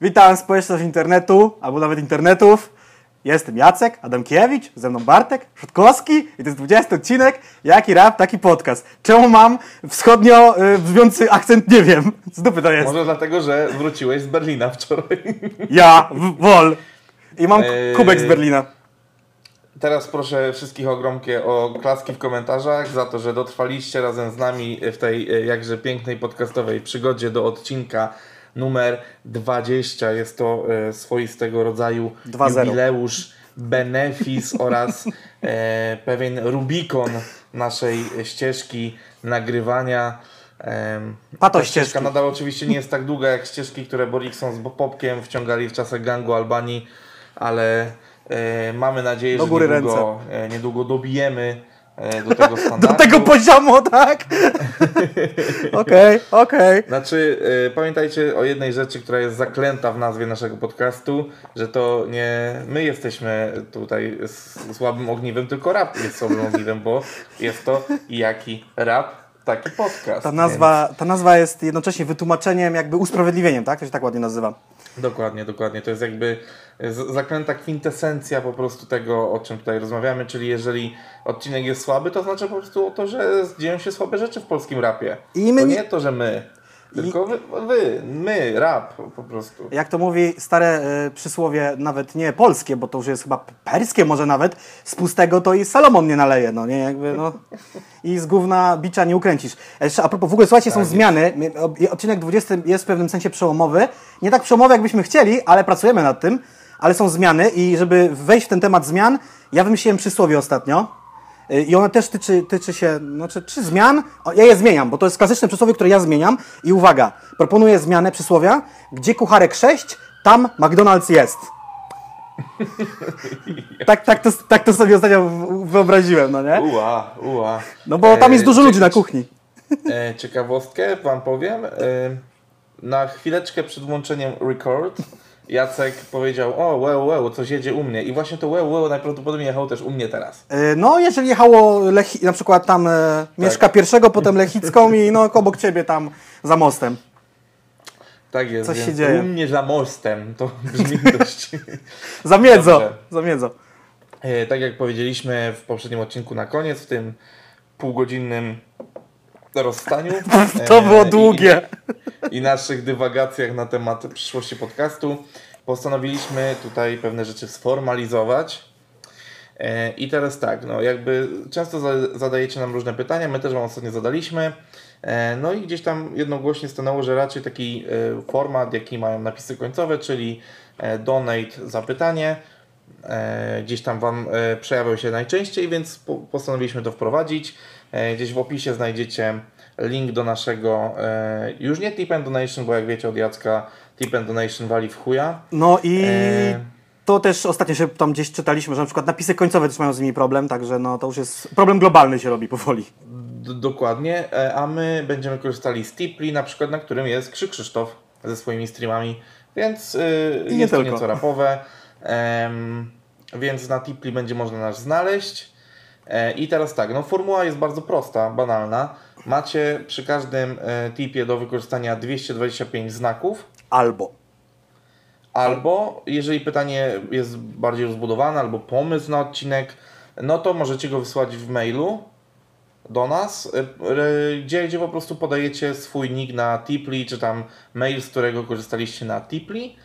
Witam społeczność internetu, albo nawet internetów. Jestem Jacek Adamkiewicz, ze mną Bartek Szutkowski i to jest 20 odcinek Jaki Rap, taki podcast. Czemu mam wschodnio y, brzmiący akcent, nie wiem. Z dupy to jest. Może dlatego, że wróciłeś z Berlina wczoraj. Ja, w, wol. I mam Eee. kubek z Berlina. Teraz proszę wszystkich o gromkie o klaski w komentarzach za to, że dotrwaliście razem z nami w tej e, jakże pięknej podcastowej przygodzie do odcinka numer 20. Jest to e, swoistego rodzaju 2-0. jubileusz, benefis oraz e, pewien Rubikon naszej ścieżki nagrywania. Pato ta ścieżka nadal oczywiście nie jest tak długa jak ścieżki, które Borikson z Popkiem wciągali w czasach gangu Albanii, ale e, mamy nadzieję, Do że niedługo, e, niedługo dobijemy do tego standardu. Do tego poziomu, tak? Okej, okej. Znaczy, e, pamiętajcie o jednej rzeczy, która jest zaklęta w nazwie naszego podcastu, że to nie my jesteśmy tutaj słabym ogniwem, tylko rap jest słabym ogniwem, bo jest to jaki rap, taki podcast. Ta nazwa, ta nazwa jest jednocześnie wytłumaczeniem, jakby usprawiedliwieniem, tak? To się tak ładnie nazywa. Dokładnie, dokładnie. To jest jakby zaklęta kwintesencja po prostu tego, o czym tutaj rozmawiamy, czyli jeżeli odcinek jest słaby, to znaczy po prostu to, że dzieją się słabe rzeczy w polskim rapie. I my to nie to, że my, tylko wy, wy, my, rap po prostu. Jak to mówi stare y, przysłowie, nawet nie polskie, bo to już jest chyba perskie może nawet, z pustego to i Salomon nie naleje, no nie, jakby, no. I z gówna bicza nie ukręcisz. A Jeszcze a propos, w ogóle słuchajcie, są Tak zmiany, odcinek 20 jest w pewnym sensie przełomowy, nie tak przełomowy jakbyśmy chcieli, ale pracujemy nad tym, ale są zmiany i żeby wejść w ten temat zmian, ja wymyśliłem przysłowie ostatnio, I ona też tyczy, tyczy się, znaczy, czy zmian? Ja je zmieniam, bo to jest klasyczne przysłowie, które ja zmieniam. I uwaga, proponuję zmianę przysłowia, gdzie kucharek 6, tam McDonald's jest. tak, tak, to, tak to sobie ostatnio wyobraziłem, no nie? Ua, ua. No bo tam jest E, dużo cie- ludzi na kuchni. E, ciekawostkę wam powiem. E, na chwileczkę przed włączeniem record Jacek powiedział, o wow, wow, coś jedzie u mnie. I właśnie to wow, wow najprawdopodobniej jechało też u mnie teraz. Y, No, jeżeli jechało Lechi, na przykład tam e, mieszka pierwszego, potem Lechicką i no obok ciebie tam za mostem. Tak jest, Coś się dzieje. u mnie za mostem, to brzmi dość... Za miedzą, Dobrze. za miedzą. E, tak jak powiedzieliśmy w poprzednim odcinku na koniec, w tym półgodzinnym rozstaniu. To e, było i- długie. I, naszych dywagacjach na temat przyszłości podcastu postanowiliśmy tutaj pewne rzeczy sformalizować. E, I teraz tak, no jakby często za- zadajecie nam różne pytania, my też Wam ostatnio zadaliśmy. E, No i gdzieś tam jednogłośnie stanęło, że raczej taki format, jaki mają napisy końcowe, czyli donate zapytanie, gdzieś tam Wam przejawiał się najczęściej, więc po- postanowiliśmy to wprowadzić. E, Gdzieś w opisie znajdziecie link do naszego, e, już nie tip and donation, bo jak wiecie od Jacka, tip and donation wali w chuja. No i E. to też ostatnio się tam gdzieś czytaliśmy, że na przykład napisy końcowe też mają z nimi problem, także no to już jest problem globalny się robi powoli. D- dokładnie, a my będziemy korzystali z Tipli, na przykład na którym jest Krzyk Krzysztof ze swoimi streamami, więc y, I nie jest to tylko. nieco rapowe, więc na Tipli będzie można nas znaleźć. E, I teraz tak, no formuła jest bardzo prosta, banalna. Macie przy każdym e, tipie do wykorzystania 225 znaków, Albo. Albo jeżeli pytanie jest bardziej rozbudowane, albo pomysł na odcinek, no to możecie go wysłać w mailu do nas, y, gdzie, gdzie po prostu podajecie swój nick na Tipli, czy tam mail, z którego korzystaliście na Tipli.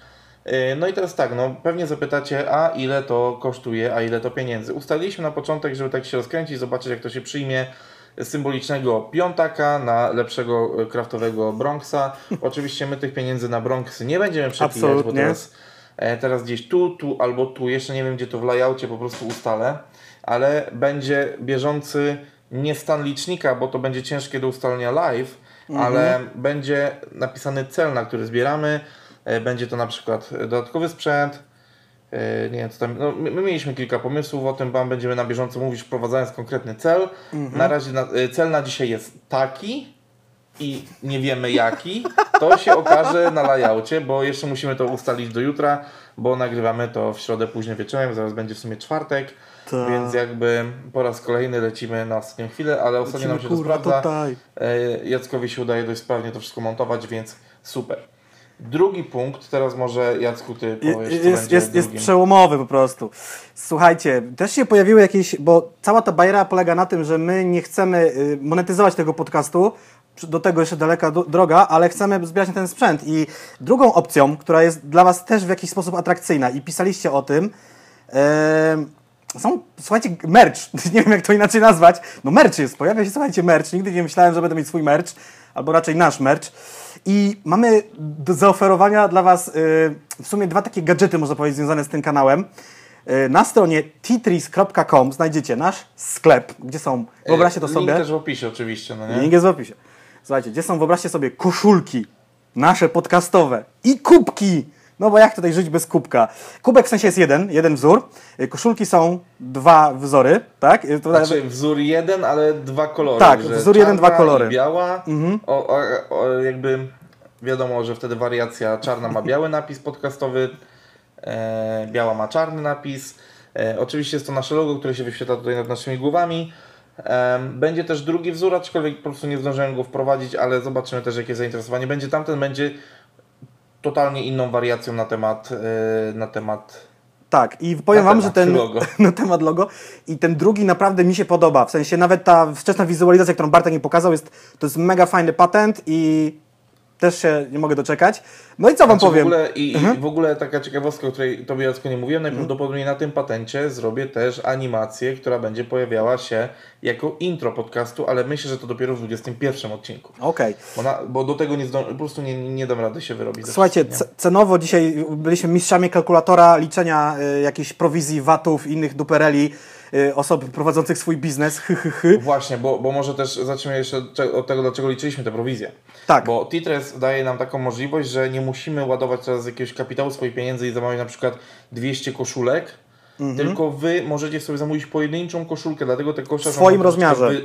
Y, No i teraz tak, no pewnie zapytacie, a ile to kosztuje, a ile to pieniędzy. Ustaliliśmy na początek, żeby tak się rozkręcić, zobaczyć jak to się przyjmie symbolicznego piątaka na lepszego y, kraftowego Bronxa. Oczywiście my tych pieniędzy na Bronxy nie będziemy przepijać, bo teraz, e, teraz gdzieś tu, tu albo tu, jeszcze nie wiem gdzie to w layoutie po prostu ustalę, ale będzie bieżący nie stan licznika, bo to będzie ciężkie do ustalenia live, ale będzie napisany cel, na który zbieramy. E, Będzie to na przykład dodatkowy sprzęt, E, Nie wiem, co tam. No, my, my mieliśmy kilka pomysłów o tym, wam będziemy na bieżąco mówić, wprowadzając konkretny cel. Na razie na, e, cel na dzisiaj jest taki i nie wiemy jaki. To się okaże na layoutie, bo jeszcze musimy to ustalić do jutra, bo nagrywamy to w środę późnym wieczorem, zaraz będzie w sumie czwartek, Tak. więc jakby po raz kolejny lecimy na ostatnią chwilę, ale ostatnio nam się to kurwa sprawdza. tutaj. Jackowi się udaje dość sprawnie to wszystko montować, więc super. Drugi punkt, teraz może Jacku ty powiesz, jest, jest, jest drugim. przełomowy po prostu. Słuchajcie, też się pojawiły jakieś, bo cała ta bajera polega na tym, że my nie chcemy y, monetyzować tego podcastu, do tego jeszcze daleka droga, ale chcemy zbierać na ten sprzęt. I drugą opcją, która jest dla Was też w jakiś sposób atrakcyjna i pisaliście o tym, em, są, słuchajcie, merch. Nie wiem, jak to inaczej nazwać. No merch jest, pojawia się, słuchajcie, merch. Nigdy nie myślałem, że będę mieć swój merch, albo raczej nasz merch. I mamy do zaoferowania dla Was y, w sumie dwa takie gadżety, można powiedzieć, związane z tym kanałem. Y, na stronie titris.com znajdziecie nasz sklep, gdzie są, wyobraźcie to Link sobie, też w opisie oczywiście, no nie? link jest w opisie. Słuchajcie, gdzie są, wyobraźcie sobie, koszulki nasze podcastowe i kubki. No bo jak tutaj żyć bez kubka? Kubek w sensie jest jeden, jeden wzór. Y, Koszulki są dwa wzory, tak? Y, Znaczy wzór jeden, ale dwa kolory. Tak, wzór jeden, dwa kolory. Mhm. Biała. O, o, o, jakby wiadomo, że wtedy wariacja czarna ma biały napis podcastowy, e, biała ma czarny napis. E, oczywiście jest to nasze logo, które się wyświetla tutaj nad naszymi głowami. E, będzie też drugi wzór, aczkolwiek po prostu nie zdążyłem go wprowadzić, ale zobaczymy też jakie zainteresowanie będzie. Tamten będzie totalnie inną wariacją na temat, e, na temat Tak, i powiem Na Wam, że ten logo. na temat logo i ten drugi naprawdę mi się podoba. W sensie nawet ta wczesna wizualizacja, którą Bartek mi pokazał, jest, to jest mega fajny patent i też się nie mogę doczekać. No i co Wam Znaczy powiem? W ogóle, i, I w ogóle taka ciekawostka, o której Tobie Jacku nie mówiłem, najprawdopodobniej na tym patencie zrobię też animację, która będzie pojawiała się jako intro podcastu, ale myślę, że to dopiero w 21 odcinku. Okej. Bo, na, bo do tego nie zdążę, po prostu nie, nie dam rady się wyrobić. Słuchajcie, cenowo dzisiaj byliśmy mistrzami kalkulatora, liczenia y, jakichś prowizji, VAT-ów, innych dupereli osób prowadzących swój biznes. Właśnie, bo, bo może też zacznijmy jeszcze od tego, dlaczego liczyliśmy te prowizje. Tak. Bo Titres daje nam taką możliwość, że nie musimy ładować teraz jakiegoś kapitału swoich pieniędzy i zamawiać na przykład 200 koszulek, Mhm. tylko wy możecie sobie zamówić pojedynczą koszulkę, dlatego te kosze W swoim rozmiarze. Wy...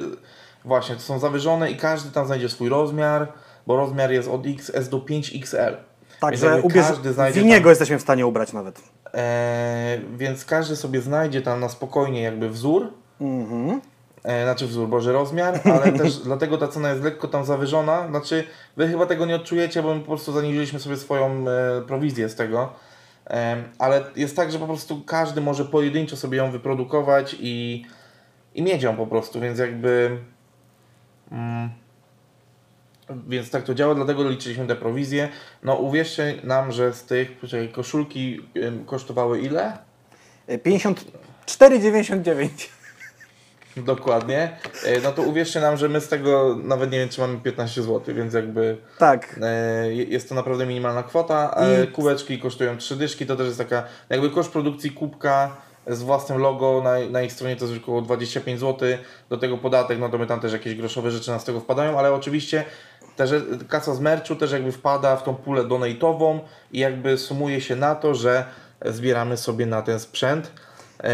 Właśnie, to są zawyżone i każdy tam znajdzie swój rozmiar, bo rozmiar jest od XS do 5XL. Więc Także ubierz... każdy znajdzie Winiego tam, jesteśmy w stanie ubrać nawet. E, Więc każdy sobie znajdzie tam na spokojnie jakby wzór, Mhm. E, znaczy wzór, boże rozmiar, ale też dlatego ta cena jest lekko tam zawyżona. Znaczy, wy chyba tego nie odczujecie, bo my po prostu zaniżyliśmy sobie swoją e, prowizję z tego. E, ale jest tak, że po prostu każdy może pojedynczo sobie ją wyprodukować i, i mieć ją po prostu, więc jakby. Mm, więc tak to działa, dlatego liczyliśmy te prowizje. No uwierzcie nam, że z tych poczekaj, koszulki kosztowały ile? Y, 54,99. Dokładnie. E, No to uwierzcie nam, że my z tego nawet nie wiem, czy mamy 15 zł, więc jakby Tak. e, jest to naprawdę minimalna kwota. E, I- Kubeczki kosztują 3 dyszki, to też jest taka, jakby koszt produkcji kubka z własnym logo na, na ich stronie to jest około 25 zł. Do tego podatek, no to my tam też jakieś groszowe rzeczy nam z tego wpadają, ale oczywiście też kasa z merchu też jakby wpada w tą pulę donate'ową i jakby sumuje się na to, że zbieramy sobie na ten sprzęt.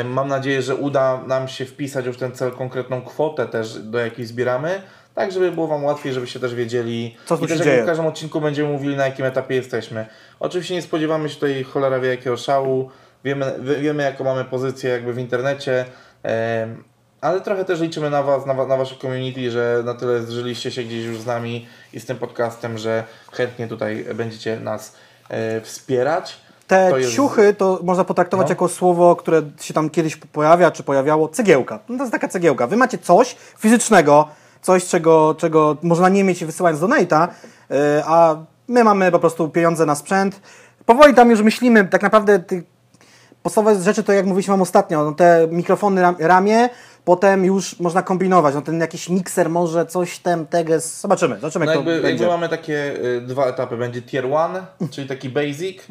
Mam nadzieję, że uda nam się wpisać już ten cel, konkretną kwotę też, do jakiej zbieramy, tak żeby było Wam łatwiej, żebyście też wiedzieli Co i też dzieje. w każdym odcinku będziemy mówili na jakim etapie jesteśmy. Oczywiście nie spodziewamy się tutaj cholera wie jakiego szału, wiemy, wie- wiemy jaką mamy pozycję jakby w internecie, ale trochę też liczymy na Was, na, na Wasze community, że na tyle zżyliście się gdzieś już z nami i z tym podcastem, że chętnie tutaj będziecie nas e, wspierać. Te To jest- ciuchy to można potraktować No. jako słowo, które się tam kiedyś pojawia, czy pojawiało, cegiełka. No to jest taka cegiełka. Wy macie coś fizycznego, coś, czego, czego można nie mieć wysyłając donate'a, yy, a my mamy po prostu pieniądze na sprzęt. Powoli tam już myślimy, tak naprawdę podstawowe rzeczy to jak mówiliśmy wam ostatnio, no te mikrofony ram, ramię, potem już można kombinować, no ten jakiś mikser może, coś tam, teges, zobaczymy, zobaczymy No jak to jakby, będzie. jakby mamy takie y, dwa etapy. Będzie tier 1, czyli taki basic,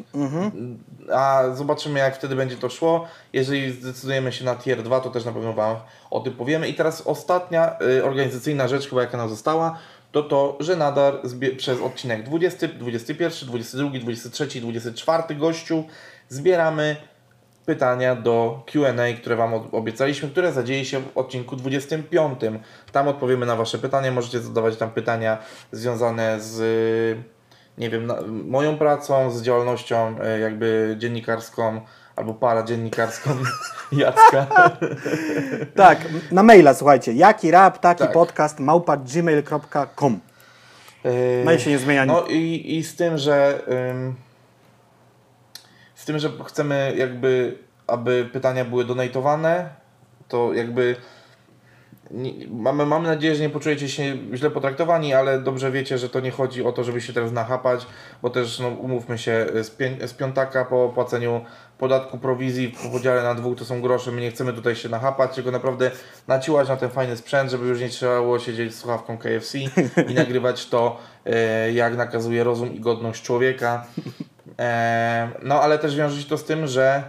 a zobaczymy jak wtedy będzie to szło. Jeżeli zdecydujemy się na tier 2, to też na pewno Wam o tym powiemy. I teraz ostatnia y, organizacyjna rzecz chyba jaka nam została, to to, że nadal przez odcinek 20, 21, 22, 23, 24 gościu zbieramy pytania do Q&A, które Wam obiecaliśmy, które zadzieje się w odcinku 25. Tam odpowiemy na Wasze pytania. Możecie zadawać tam pytania związane z nie wiem, moją pracą, z działalnością e, jakby dziennikarską albo paradziennikarską Jacka. Tak, na maila słuchajcie, jaki rap, taki Tak. podcast małpa gmail.com No i się nie zmienia. No i, i z tym, że ym, z tym, że chcemy jakby, aby pytania były donatowane, to jakby nie, mamy, mamy nadzieję, że nie poczujecie się źle potraktowani, ale dobrze wiecie, że to nie chodzi o to, żeby się teraz nachapać, bo też no, umówmy się, z, pię, z piątaka po płaceniu podatku prowizji po podziale na dwóch to są grosze, my nie chcemy tutaj się nachapać, tylko naprawdę naciłać na ten fajny sprzęt, żeby już nie trzeba było siedzieć z słuchawką KFC i nagrywać to, e, jak nakazuje rozum i godność człowieka. No ale też wiąże się to z tym, że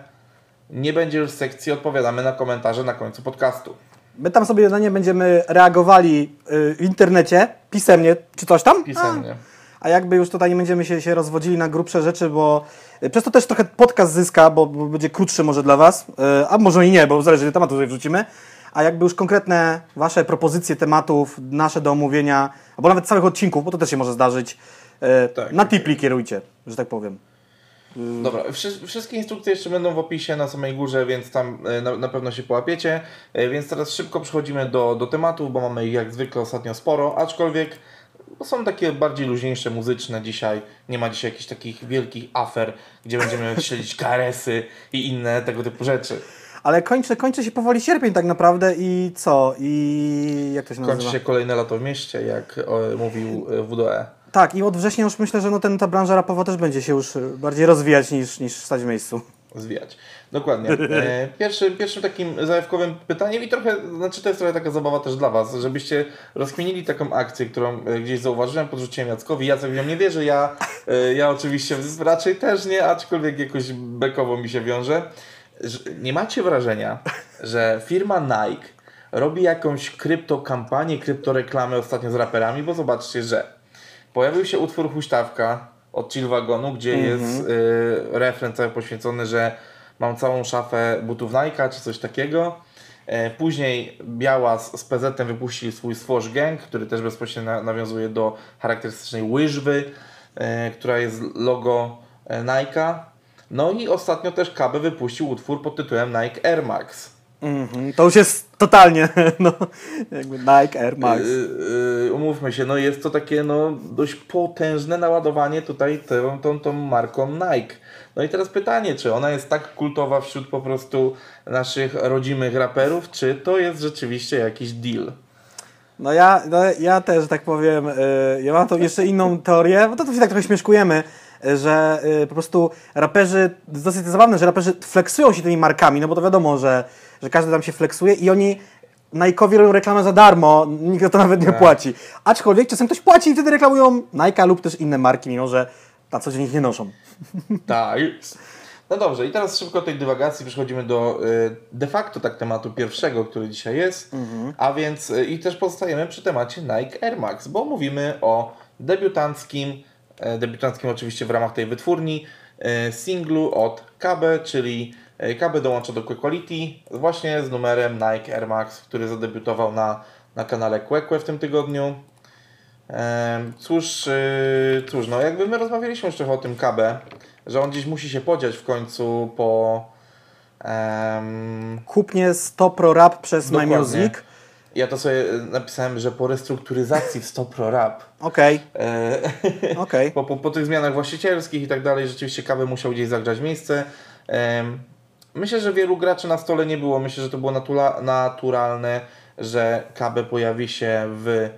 nie będzie już sekcji odpowiadamy na komentarze na końcu podcastu. My tam sobie na nie będziemy reagowali y, w internecie, pisemnie, czy coś tam? Pisemnie. A, a jakby już tutaj nie będziemy się, się rozwodzili na grubsze rzeczy, bo y, przez to też trochę podcast zyska, bo, bo będzie krótszy może dla Was, y, a może i nie, bo zależy, ile tematu tutaj wrzucimy. A jakby już konkretne Wasze propozycje tematów, nasze do omówienia, albo nawet całych odcinków, bo to też się może zdarzyć, Tak. na tipli kierujcie, że tak powiem. Dobra, wszy- wszystkie instrukcje jeszcze będą w opisie na samej górze, więc tam e, na, na pewno się połapiecie. E, Więc teraz szybko przechodzimy do, do tematów, bo mamy ich jak zwykle ostatnio sporo, aczkolwiek no, są takie bardziej luźniejsze, muzyczne dzisiaj. Nie ma dzisiaj jakichś takich wielkich afer, gdzie będziemy śledzić karesy i inne tego typu rzeczy. Ale kończy, kończy się powoli sierpień tak naprawdę i co? I jak to się nazywa? Kończy się kolejne lato w mieście, jak o, mówił e, WDE. Tak, i od września już myślę, że no ten, ta branża rapowa też będzie się już y, bardziej rozwijać niż, niż stać w miejscu. zwijać. Dokładnie. E, Pierwszy, pierwszym takim zajawkowym pytaniem i trochę, znaczy to jest trochę taka zabawa też dla Was, żebyście rozkminili taką akcję, którą e, gdzieś zauważyłem, podrzuciłem Jackowi. Jacek w nią nie wierzy, ja, e, ja oczywiście raczej też nie, aczkolwiek jakoś bekowo mi się wiąże. Że Nie macie wrażenia, że firma Nike robi jakąś kryptokampanię, kryptoreklamę ostatnio z raperami, bo zobaczcie, że pojawił się utwór Huśtawka od Chill Wagonu, gdzie jest y, refren cały poświęcony, że mam całą szafę butów Nike czy coś takiego. E, później Biała z, PZ wypuścili swój Swosh Gang, który też bezpośrednio na, nawiązuje do charakterystycznej łyżwy, e, która jest logo e, Nike'a. No i ostatnio też KB wypuścił utwór pod tytułem Nike Air Max. Mhm, to już jest totalnie, no, jakby Nike Air Max. Yy, yy, umówmy się, no jest to takie no, dość potężne naładowanie tutaj tą, tą, tą marką Nike. No i teraz pytanie, czy ona jest tak kultowa wśród po prostu naszych rodzimych raperów, czy to jest rzeczywiście jakiś deal? No ja, no ja też, tak powiem, y, ja mam tą jeszcze inną teorię, bo to, to się tak trochę śmieszkujemy, że y, po prostu raperzy, to dosyć zabawne, że raperzy flexują się tymi markami, no bo to wiadomo, że, że każdy tam się flexuje i oni Nike'owi robią reklamę za darmo, nikt za to nawet nie Tak. płaci. Aczkolwiek czasem ktoś płaci i wtedy reklamują Nike'a lub też inne marki, mimo że na co dzień ich nie noszą. Tak. No dobrze, i teraz szybko tej dywagacji przechodzimy do y, de facto tak tematu pierwszego, który dzisiaj jest, a więc y, i też pozostajemy przy temacie Nike Air Max, bo mówimy o debiutanckim, e, debiutanckim oczywiście w ramach tej wytwórni, singlu od KB, czyli e, KB dołącza do Quality właśnie z numerem Nike Air Max, który zadebiutował na, na kanale Queque w tym tygodniu. Em, Cóż, yy, cóż, no jakby my rozmawialiśmy trochę o tym KB, że on gdzieś musi się podziać w końcu po... em, Kupnie Stop Pro Rap przez My Dokładnie. Music. ja to sobie napisałem, że po restrukturyzacji w Stop Pro Rap, Okej, e, okej. po, po, po tych zmianach właścicielskich i tak dalej, rzeczywiście KB musiał gdzieś zagrzać miejsce. Em, Myślę, że wielu graczy na stole nie było. Myślę, że to było natula, naturalne, że KB pojawi się w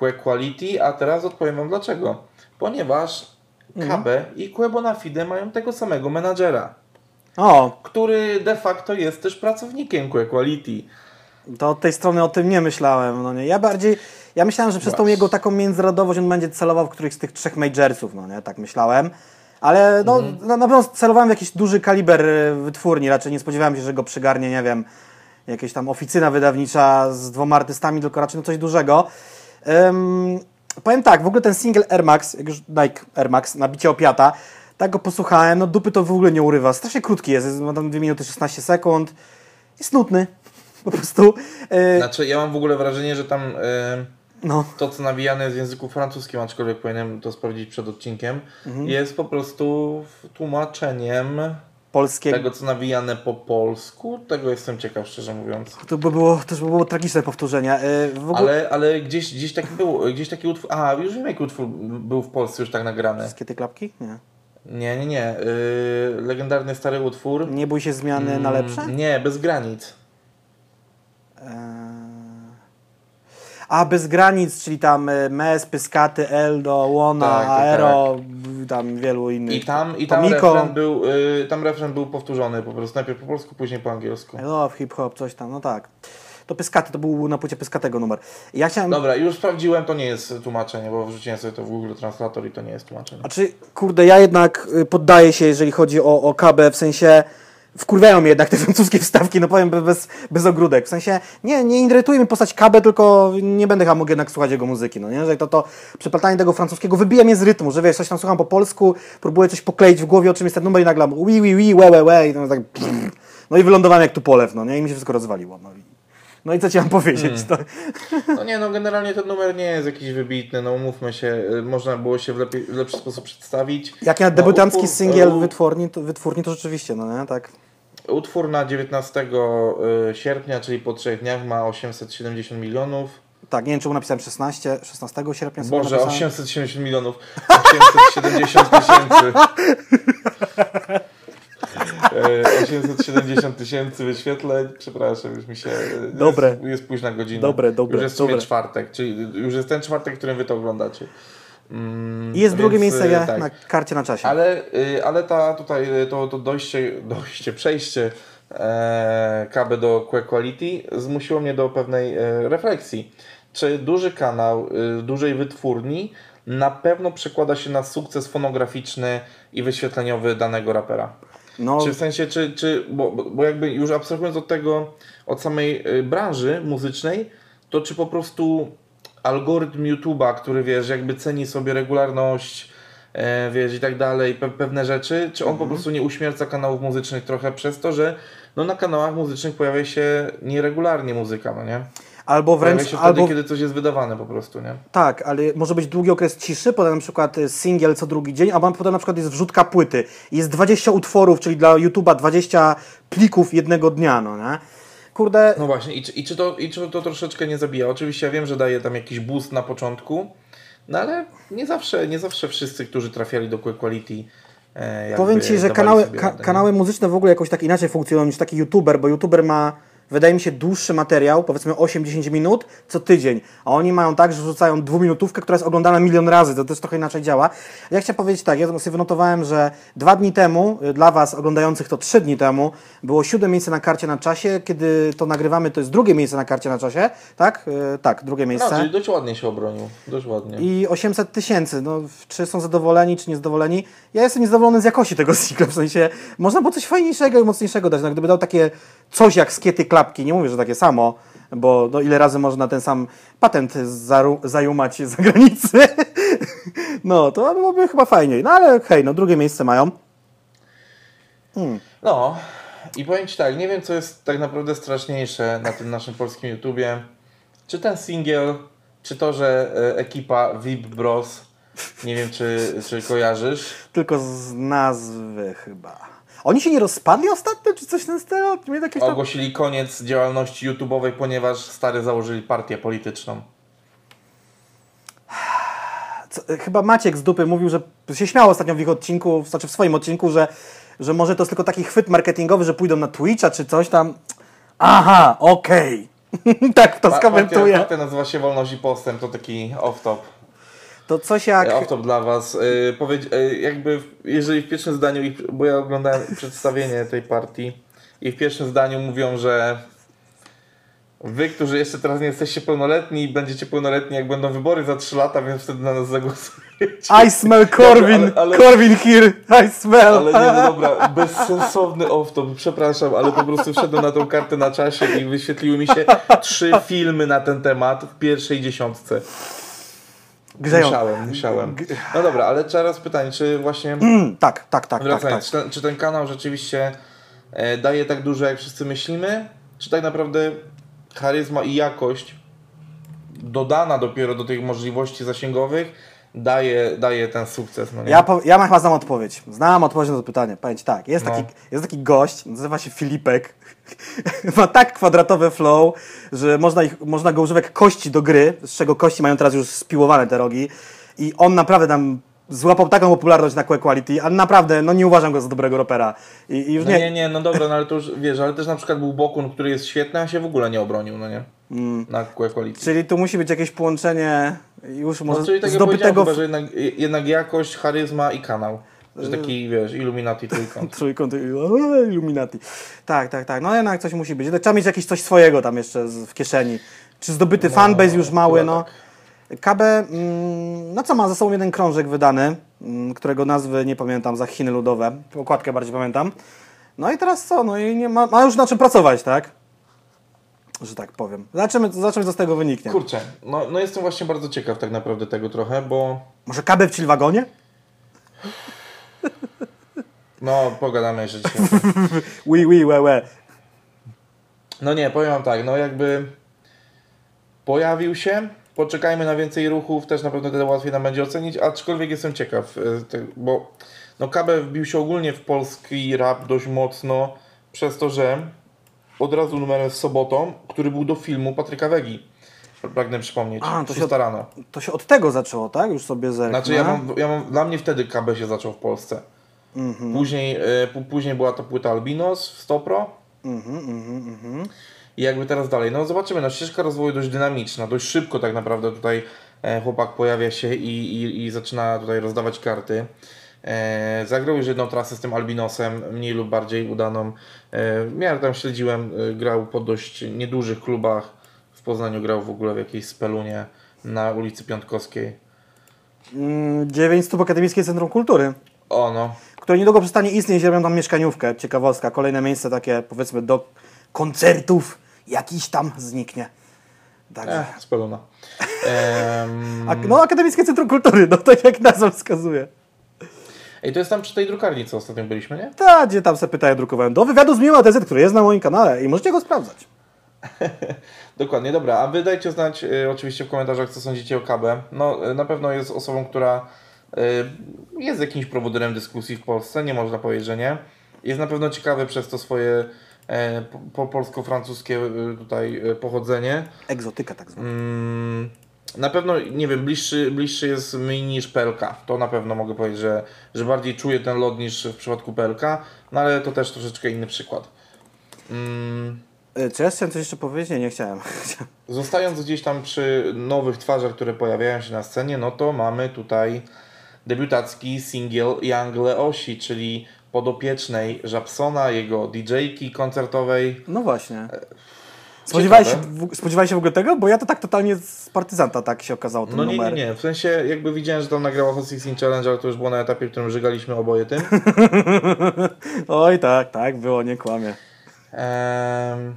Que Quality, a teraz odpowiem Wam dlaczego. Ponieważ KB i Que Bonafide mają tego samego menadżera, O, który de facto jest też pracownikiem Que Quality. To od tej strony o tym nie myślałem. No nie. Ja bardziej, ja myślałem, że przez tą Właśnie. jego taką międzynarodowość on będzie celował w którychś z tych trzech majorsów, no nie, tak myślałem. Ale no, na, na pewno celowałem w jakiś duży kaliber y, wytwórni, raczej nie spodziewałem się, że go przygarnie, nie wiem, jakieś tam oficyna wydawnicza z dwoma artystami, tylko raczej no coś dużego. Ym, powiem tak, w ogóle ten single Air Max, jak już Nike Air Max, nabicie opiata, tak go posłuchałem, no dupy to w ogóle nie urywa, strasznie krótki jest, jest- ma tam 2 minuty 16 sekund, jest nudny, po prostu. y, Znaczy, ja mam w ogóle wrażenie, że tam no. to, co nawijane jest w języku francuskim, aczkolwiek powinienem to sprawdzić przed odcinkiem, Mhm. jest po prostu tłumaczeniem polskiego. Tego, co nawijane po polsku, tego jestem ciekaw, szczerze mówiąc. To by było, też by było tragiczne powtórzenie. W ogóle... Ale, ale gdzieś, gdzieś taki był, gdzieś taki utwór, a już wiem jaki utwór był w Polsce już tak nagrany. Wszystkie te klapki? Nie. Nie, nie, nie. Yy, legendarny stary utwór. Nie bój się zmiany na lepsze? Mm, Nie, bez granic. Eee... A, bez granic, czyli tam e, Mes, Pyskaty, Eldo, Łona, Tak, tak, Aero, w- tam wielu innych. I tam, i tam Tomiko. refren był, yy, tam refren był powtórzony po prostu. Najpierw po polsku, później po angielsku. I love, hip-hop, coś tam, no tak. To Pyskaty, to był na płycie Pyskatego numer. Ja chciałem... Dobra, już sprawdziłem, to nie jest tłumaczenie, bo wrzuciłem sobie to w Google Translator i to nie jest tłumaczenie. Znaczy, kurde, ja jednak y, poddaję się, jeżeli chodzi o, o KB, w sensie wkurwiają mnie jednak te francuskie wstawki, no powiem bez, bez ogródek. W sensie, nie, nie irytuje mnie postać KB, tylko nie będę chyba mógł jednak słuchać jego muzyki, no nie? Że to, to przeplatanie tego francuskiego wybija mnie z rytmu, że wiesz, coś tam słucham po polsku, próbuję coś pokleić w głowie, o czym jest ten numer i nagle wi, wi, wi, łe, łe, łe, i tak, no i wylądowałem jak tu polew, no nie? I mi się wszystko rozwaliło, no i, no i co ci mam powiedzieć? To, No nie, no generalnie ten numer nie jest jakiś wybitny, no umówmy się, y, można było się w, lepiej, w lepszy sposób przedstawić. jak ja No, debiutancki singiel wytwórni, to, wytwórni, to rzeczywiście, no nie? Tak. Utwór na 19 y, sierpnia, czyli po trzech dniach ma 870 milionów. Tak, nie wiem, czemu napisałem 16, 16 sierpnia. Boże, napisałem. 870 milionów. 870 tysięcy. E, 870 tysięcy wyświetleń. Przepraszam, już mi się. e, Dobre. Jest, jest późna godzina. Dobre, dobre, Już jest w sumie dobre. czwartek, czyli już jest ten czwartek, w którym wy to oglądacie. Mm, I jest drugie miejsce e, ja, tak. na karcie na czasie. Ale, y, ale ta tutaj y, to, to dojście, dojście, przejście e, KB do Quality zmusiło mnie do pewnej e, refleksji. Czy duży kanał y, dużej wytwórni na pewno przekłada się na sukces fonograficzny i wyświetleniowy danego rapera? No, Czy w sensie, czy, czy bo, bo jakby już abstrahując od tego, od samej y, branży muzycznej, to czy po prostu algorytm YouTube'a, który wiesz, jakby ceni sobie regularność, e, wiesz, i tak dalej, pe pewne rzeczy, czy on po prostu nie uśmierca kanałów muzycznych trochę przez to, że no na kanałach muzycznych pojawia się nieregularnie muzyka, no nie? albo Pojawia wręcz, się wtedy, albo kiedy coś jest wydawane po prostu, nie? tak, ale może być długi okres ciszy, potem na przykład y, singiel co drugi dzień, a potem na przykład jest wrzutka płyty. Jest 20 utworów, czyli dla YouTube'a 20 plików jednego dnia, no nie? Kurde, No właśnie, i czy, i, czy to, i czy to troszeczkę nie zabija? Oczywiście ja wiem, że daje tam jakiś boost na początku, no ale nie zawsze, nie zawsze wszyscy, którzy trafiali do Quick Quality e, jakby powiem Ci, że kanały, ka, kanały muzyczne w ogóle jakoś tak inaczej funkcjonują niż taki YouTuber, bo YouTuber ma wydaje mi się dłuższy materiał, powiedzmy 8-10 minut co tydzień, a oni mają tak, że wrzucają dwuminutówkę, która jest oglądana milion razy, to też trochę inaczej działa. Ja chciałem powiedzieć tak, ja sobie wynotowałem, że dwa dni temu, y, dla Was oglądających to trzy dni temu, było siódme miejsce na karcie na czasie, kiedy to nagrywamy, to jest drugie miejsce na karcie na czasie, tak? Y, Tak, drugie No, miejsce. czyli dość ładnie się obronił, dość ładnie. I 800 tysięcy, no czy są zadowoleni, czy niezadowoleni? Ja jestem niezadowolony z jakości tego singla, w sensie można było coś fajniejszego i mocniejszego dać, no gdyby dał takie coś jak skiety klapki, nie mówię, że takie samo, bo no, ile razy można ten sam patent zajumać za granicę, no to byłoby chyba fajniej, no ale hej, no drugie miejsce mają. No i powiem Ci tak, nie wiem co jest tak naprawdę straszniejsze na tym naszym polskim YouTubie. Czy ten singiel, czy to, że e, ekipa VIP Bros, nie wiem czy, czy kojarzysz, Tylko z nazwy chyba. Oni się nie rozpadli ostatnio, czy coś ten jakieś tam... ogłosili koniec działalności YouTube'owej, ponieważ stary założyli partię polityczną. Co, chyba Maciek z dupy mówił, że się śmiał ostatnio w ich odcinku, znaczy w swoim odcinku, że, że może to jest tylko taki chwyt marketingowy, że pójdą na Twitcha czy coś tam. Aha, okej. tak to skomentuję. Partia nazywa się Wolność i Postęp, to taki off-top. To coś jak. Off-top dla Was. Yy, powiedz, yy, jakby, w- jeżeli w pierwszym zdaniu, ich, bo ja oglądałem przedstawienie tej partii i w pierwszym zdaniu mówią, że Wy, którzy jeszcze teraz nie jesteście pełnoletni, będziecie pełnoletni, jak będą wybory za 3 lata, więc wtedy na nas zagłosujecie. I smell Corwin! Ale- ale- Corwin here! I smell! Ale nie, no dobra, bezsensowny off-top, przepraszam, ale po prostu wszedłem na tą kartę na czasie i wyświetliły mi się trzy filmy na ten temat w pierwszej dziesiątce. Grzeją. Musiałem, musiałem. No dobra, ale teraz pytanie, czy właśnie, Mm, tak, tak, tak, tak, tak. czy, ten, czy ten kanał rzeczywiście e, daje tak dużo, jak wszyscy myślimy? Czy tak naprawdę charyzma i jakość dodana dopiero do tych możliwości zasięgowych daje, daje ten sukces. No nie? Ja, po, ja chyba znam odpowiedź. Znam odpowiedź na to pytanie. Powiem tak, jest, No. taki, jest taki gość, nazywa się Filipek. Ma tak kwadratowe flow, że można, ich, można go używać kości do gry, z czego kości mają teraz już spiłowane te rogi. I on naprawdę tam złapał taką popularność na Quality, ale naprawdę, no nie uważam go za dobrego rapera. I, i już No nie, nie, nie, no dobra, no ale to już wiesz, ale też na przykład był Bokun, który jest świetny, a się w ogóle nie obronił, no nie? Mm. Na Quality. Czyli tu musi być jakieś połączenie już może No, czyli tak zdobytego chyba, że jednak, jednak jakość, charyzma i kanał. Że taki, wiesz, Illuminati trójkąt. Trójkąt Illuminati. Tak, tak, tak. No jednak coś musi być. Trzeba mieć jakieś coś swojego tam jeszcze w kieszeni. Czy zdobyty fanbase już mały, chyba no. KB, mm, no co, ma ze sobą jeden krążek wydany, mm, którego nazwy nie pamiętam, za Chiny Ludowe. Okładkę bardziej pamiętam. No i teraz co? No i nie ma, ma już na czym pracować, tak? Że tak powiem. Zobaczymy, zobaczymy co z tego wyniknie. Kurczę, no, no jestem właśnie bardzo ciekaw tak naprawdę tego trochę, bo Może KB w Chillwagonie? No pogadamy jeszcze dzisiaj. Oui, oui, we, we. No nie, powiem wam tak, no jakby pojawił się, poczekajmy na więcej ruchów, też na pewno wtedy łatwiej nam będzie ocenić, aczkolwiek jestem ciekaw, e, bo no KB wbił się ogólnie w polski rap dość mocno przez to, że od razu numerem z sobotą, który był do filmu Patryka Wegi. Pragnę przypomnieć. A, to się- się rano. To się od tego zaczęło, tak? Już sobie zerknę. Znaczy ja mam, ja mam, dla mnie wtedy KB się zaczął w Polsce. Mhm. Później, p- później była ta płyta Albinos w Stopro. Mhm, mhm, mhm. I jakby teraz dalej, no zobaczymy, no ścieżka rozwoju dość dynamiczna, dość szybko tak naprawdę tutaj e, chłopak pojawia się i, i, i zaczyna tutaj rozdawać karty. E, zagrał już jedną trasę z tym Albinosem, mniej lub bardziej udaną. E, miarę tam śledziłem, e, grał po dość niedużych klubach. W Poznaniu grał w ogóle w jakiejś spelunie na ulicy Piątkowskiej. Mm, Dziewięć stóp Akademickie Centrum Kultury, O no, które niedługo przestanie istnieć, robią tam mieszkaniówkę. Ciekawostka, kolejne miejsce takie, powiedzmy, do koncertów jakiś tam zniknie. Także. e, speluna. Em, A, no, Akademickie Centrum Kultury, no tak jak nazwa wskazuje. Ej, to jest tam przy tej drukarni, co ostatnio byliśmy, nie? Ta, gdzie tam se pytają, drukowałem. Do wywiadu z Miła TZ, który jest na moim kanale i możecie go sprawdzać. Dokładnie, dobra. A wy dajcie znać y, oczywiście w komentarzach, co sądzicie o KB. No, y, na pewno jest osobą, która jest jakimś prowodyrem dyskusji w Polsce, nie można powiedzieć, że nie. Jest na pewno ciekawy przez to swoje e, po, po polsko-francuskie y, tutaj y, pochodzenie. Egzotyka tak zwana. Mm, na pewno, nie wiem, bliższy, bliższy jest mi niż Pelka. To na pewno mogę powiedzieć, że, że bardziej czuję ten lot niż w przypadku Pelka, no ale to też troszeczkę inny przykład. Mm, Y, Czy ja chciałem coś jeszcze powiedzieć? Nie, nie chciałem. Zostając gdzieś tam przy nowych twarzach, które pojawiają się na scenie, no to mamy tutaj debiutacki singiel Young Leosi, czyli podopiecznej Żabsona, jego DJ-ki koncertowej. No właśnie. Spodziewałeś się, Ciekawe. w, spodziewałeś się w ogóle tego? Bo ja to tak totalnie z partyzanta tak się okazało ten No nie, nie, numer. nie. W sensie jakby widziałem, że tam nagrała Hot 16 Challenge, ale to już było na etapie, w którym żygaliśmy oboje tym. Oj tak, tak, było, nie kłamie. Ehm,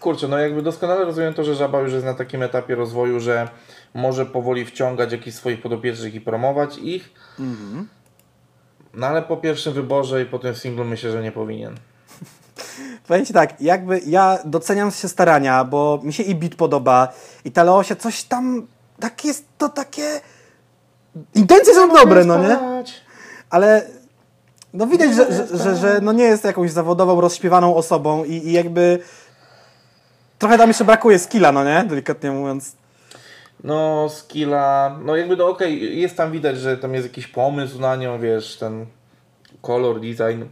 kurczę, no jakby doskonale rozumiem to, że Żaba już jest na takim etapie rozwoju, że może powoli wciągać jakichś swoich podopiecznych i promować ich. No ale po pierwszym wyborze i po tym singlu myślę, że nie powinien. Powiem Ci tak, jakby ja doceniam się starania, bo mi się i beat podoba i ta Leosia coś tam, tak jest to takie... Intencje są dobre, no nie? Ale no widać, że, że, że, że no nie jest jakąś zawodową, rozśpiewaną osobą i, i jakby trochę tam jeszcze brakuje skilla, no nie? Delikatnie mówiąc. No, skilla, no jakby no okej, jest tam widać, że tam jest jakiś pomysł na nią, wiesz, ten kolor, design.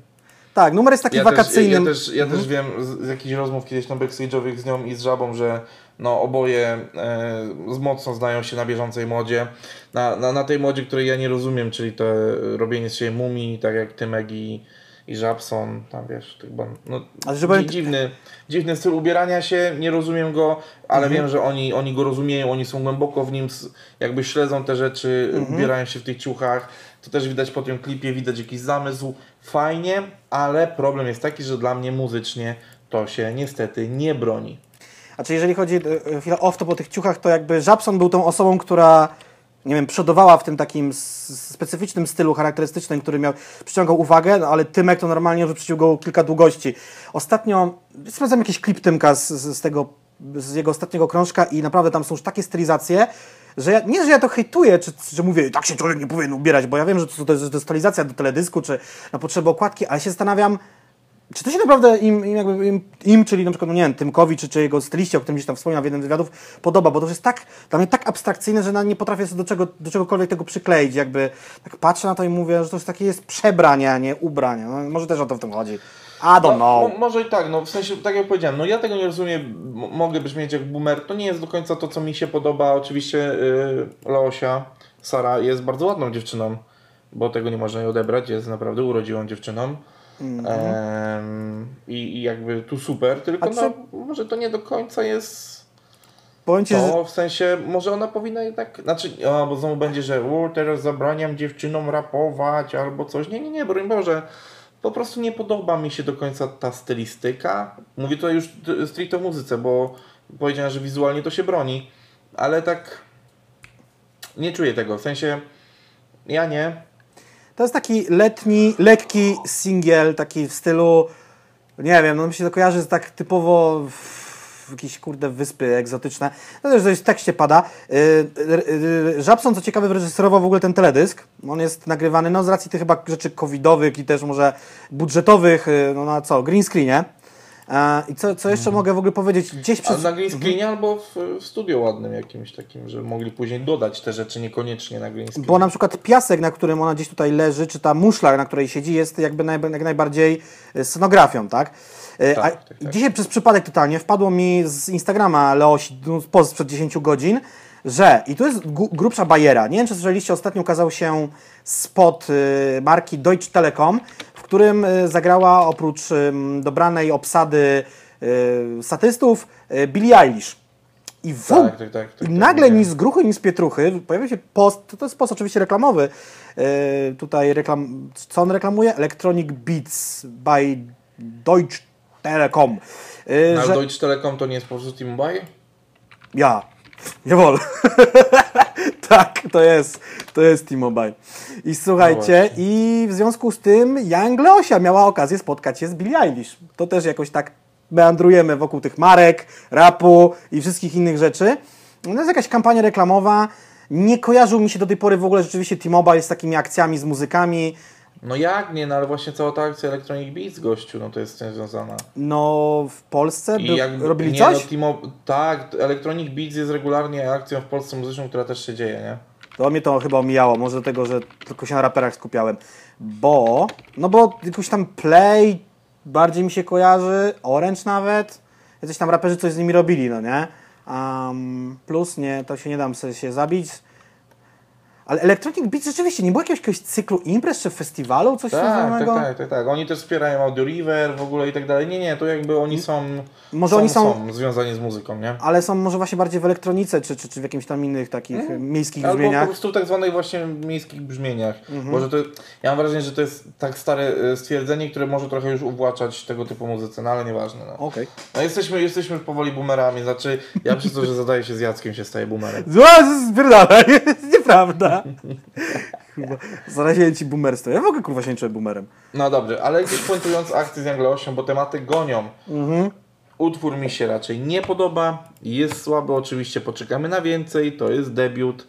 Tak, numer jest taki Ja wakacyjny. Też, ja też, ja też wiem z, z jakichś rozmów kiedyś na backstage'owych z nią i z Żabą, że no oboje e, mocno znają się na bieżącej modzie. Na, na, na tej modzie, której ja nie rozumiem, czyli to robienie z siebie mumii, tak jak Tymek i, i Żabson, tam wiesz, chyba, no, Ale że powiem- dzi- dziwny, dziwny styl ubierania się, nie rozumiem go, ale Mhm. wiem, że oni, oni go rozumieją, oni są głęboko w nim, jakby śledzą te rzeczy, Mhm. ubierają się w tych ciuchach. To też widać po tym klipie, widać jakiś zamysł. Fajnie, ale problem jest taki, że dla mnie muzycznie to się niestety nie broni. Znaczy, jeżeli chodzi e, chwilę off to po tych ciuchach, to jakby Żabson był tą osobą, która nie wiem, przodowała w tym takim specyficznym stylu charakterystycznym, który miał, przyciągał uwagę, no, ale Tymek to normalnie wyprzedził go kilka długości. Ostatnio sprawdzam jakiś klip Tymka z, z, tego z jego ostatniego krążka i naprawdę tam są już takie stylizacje, że ja, nie, że ja to hejtuję, czy że mówię, tak się człowiek nie powinien ubierać, bo ja wiem, że to, to, jest, to jest stylizacja do teledysku, czy na potrzeby okładki, ale się zastanawiam, czy to się naprawdę im, im, jakby im, im czyli na przykład, no nie wiem, Tymkowi, czy, czy jego styliście, o którym gdzieś tam wspomniał w jednym z wywiadów, podoba, bo to jest tak, dla mnie tak abstrakcyjne, że nie potrafię sobie do, czego, do czegokolwiek tego przykleić, jakby tak patrzę na to i mówię, że to jest takie jest przebranie, a nie ubranie. No, może też o to w tym chodzi. I don't No, know. mo- może i tak, no w sensie, tak jak powiedziałem, no ja tego nie rozumiem, mogę brzmieć jak boomer, to nie jest do końca to, co mi się podoba. Oczywiście yy, Leosia, Sara jest bardzo ładną dziewczyną, bo tego nie można jej odebrać, jest naprawdę urodziłą dziewczyną. Em, i, I jakby tu super, tylko A no, może to nie do końca jest że to, w sensie, może ona powinna jednak, znaczy, o, bo znowu będzie, że u, teraz zabraniam dziewczynom rapować albo coś. Nie, nie, nie, broń Boże. Po prostu nie podoba mi się do końca ta stylistyka. Mówię to już stricte o muzyce, bo powiedziałem, że wizualnie to się broni, ale tak nie czuję tego. W sensie, ja nie. To jest taki letni, lekki singiel, taki w stylu, nie wiem, no mi się to kojarzy z tak typowo jakieś kurde wyspy egzotyczne. No też coś w tekście pada. Yy, yy, yy, Żabson, co ciekawe, wyreżyserował w ogóle ten teledysk. On jest nagrywany, no z racji tych chyba rzeczy covidowych i też może budżetowych, no na co, green screenie. I co, co jeszcze mogę w ogóle powiedzieć? Gdzieś A przez... na green screenie albo w, w studio ładnym jakimś takim, że mogli później dodać te rzeczy niekoniecznie na green. Bo na przykład piasek, na którym ona gdzieś tutaj leży, czy ta muszla, na której siedzi, jest jakby naj, jak najbardziej e, scenografią, tak? E, Tak, A tak, tak. Dzisiaj przez przypadek totalnie wpadło mi z Instagrama Leosi no, post sprzed 10 godzin, że, i tu jest grubsza bajera, nie wiem czy słyszeliście, ostatnio ukazał się spot y, marki Deutsche Telekom, którym y, zagrała oprócz dobranej obsady y, statystów y, Billie Eilish. I, w, Tak, tak, tak, tak, i tak, nagle widziałem. ni z gruchy, ni z pietruchy pojawia się post, to, jest post oczywiście reklamowy, tutaj reklam, co on reklamuje? Electronic Beats by Deutsche Telekom. Na że, Deutsche Telekom to nie jest po prostu T-Mobile? ja, nie wolę. tak, to jest, to jest T-Mobile. I słuchajcie, właśnie. i w związku z tym Young Leosia miała okazję spotkać się z Billie Eilish. To też jakoś tak meandrujemy wokół tych marek, rapu i wszystkich innych rzeczy. No jest jakaś kampania reklamowa. Nie kojarzył mi się do tej pory w ogóle rzeczywiście T-Mobile z takimi akcjami, z muzykami. No jak nie, no ale właśnie cała ta akcja Electronic Beats, gościu, no to jest z tym związana. No w Polsce I był, jakby- robili nie, coś? No, Timo, tak, Electronic Beats jest regularnie akcją w Polsce muzyczną, która też się dzieje, nie? To mnie to chyba omijało, może do tego, że tylko się na raperach skupiałem. Bo, no bo jakoś tam Play bardziej mi się kojarzy, Orange nawet. Jacyś tam raperzy coś z nimi robili, no nie? Um, plus nie, to się nie dam sobie się zabić. Ale Electronic Beats rzeczywiście, nie było jakiegoś, cyklu imprez czy festiwalu, coś Tak, tak, związanego? tak, tak, tak. Oni też wspierają Audio River w ogóle i tak dalej. Nie, nie, to jakby oni są, Może są, oni są- są związani z muzyką, nie? Ale są może właśnie bardziej w elektronice, czy, czy, czy w jakimś tam innych takich miejskich Albo po brzmieniach. prostu w tak zwanych właśnie miejskich brzmieniach. Mhm. Może to, ja mam wrażenie, że to jest tak stare e, stwierdzenie, które może trochę już uwłaczać tego typu muzyce, no ale nieważne. No. Okej. No jesteśmy, jesteśmy już powoli boomerami, znaczy ja przez to, że zadaję się z Jackiem się staję boomerem. Zła, spierdalaj, nieprawda. Kurwa, zaraziłem ci boomerstwo. Ja w ogóle kurwa się nie czuję boomerem. No dobrze, ale gdzieś puentując akcję z Anglo-8, bo tematy gonią. Mhm. Utwór mi się raczej nie podoba, jest słaby, oczywiście poczekamy na więcej, to jest debiut.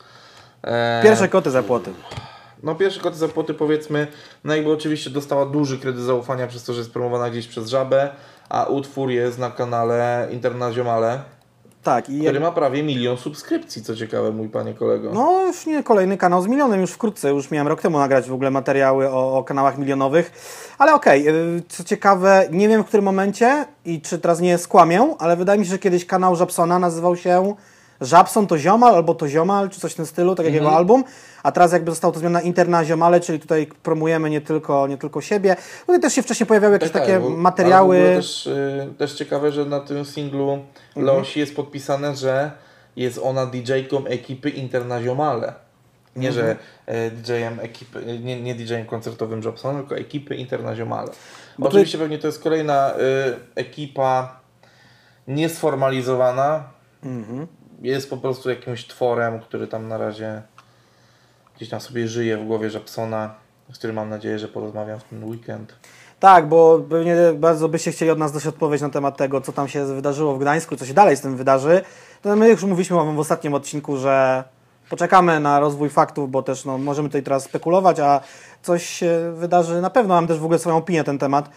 Eee, Pierwsze koty za płoty. No pierwsze koty za płoty powiedzmy, no jakby oczywiście dostała duży kredyt zaufania przez to, że jest promowana gdzieś przez Żabę, a utwór jest na kanale Internaziomale, Tak, i który jak... ma prawie milion subskrypcji, co ciekawe mój panie kolego. No już nie kolejny kanał z milionem, już wkrótce, już miałem rok temu nagrać w ogóle materiały o, o kanałach milionowych, ale okej, y, co ciekawe, nie wiem w którym momencie i czy teraz nie skłamię, ale wydaje mi się, że kiedyś kanał Żabsona nazywał się Żabson to Ziomal albo to Ziomal, czy coś w tym stylu, tak jak jego album, a teraz jakby zostało to zmiana Interna Ziomale, czyli tutaj promujemy nie tylko, nie tylko siebie. Tutaj też się wcześniej pojawiały jakieś takie bo- materiały. Ogóle też, y, też ciekawe, że na tym singlu Mhm. Leosi jest podpisane, że jest ona DJ-ką ekipy Internaziomale. Nie, Mhm. że e, DJ-em ekipy, nie, nie DJ-em koncertowym Jobson, tylko ekipy Internaziomale. Bo Oczywiście pewnie to jest kolejna y, ekipa niesformalizowana. Mhm. Jest po prostu jakimś tworem, który tam na razie gdzieś tam sobie żyje w głowie Jobsona, z którym mam nadzieję, że porozmawiam w ten weekend. Tak, bo pewnie bardzo byście chcieli od nas dać odpowiedź na temat tego, co tam się wydarzyło w Gdańsku, co się dalej z tym wydarzy. To my już mówiliśmy w ostatnim odcinku, że poczekamy na rozwój faktów, bo też no, możemy tutaj teraz spekulować, a coś się wydarzy na pewno. Mam też w ogóle swoją opinię na ten temat.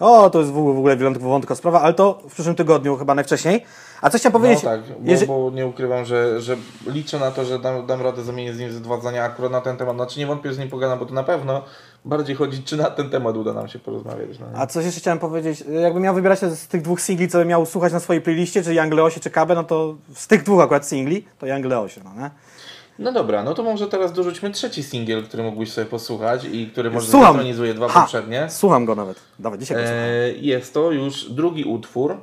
O, to jest w ogóle wątka sprawa, ale to w przyszłym tygodniu chyba najwcześniej. A coś chciałem powiedzieć... No tak, bo, Jeże- bo nie ukrywam, że, że liczę na to, że dam, dam radę zamienić z nim dwa zdania akurat na ten temat. Znaczy nie wątpię, że z nim pogadam, bo to na pewno bardziej chodzi, czy na ten temat uda nam się porozmawiać. No? A coś jeszcze chciałem powiedzieć, jakbym miał wybierać z tych dwóch singli, co bym miał słuchać na swojej playliście, czy Young Leosie, czy Kabe, no to z tych dwóch akurat singli, to Young Leosie, no nie? No dobra, no to może teraz dorzućmy trzeci singiel, który mógłbyś sobie posłuchać i który może zintronizuje dwa Ha! poprzednie. Słucham go nawet. Dawaj, dzisiaj go. E, jest to już drugi utwór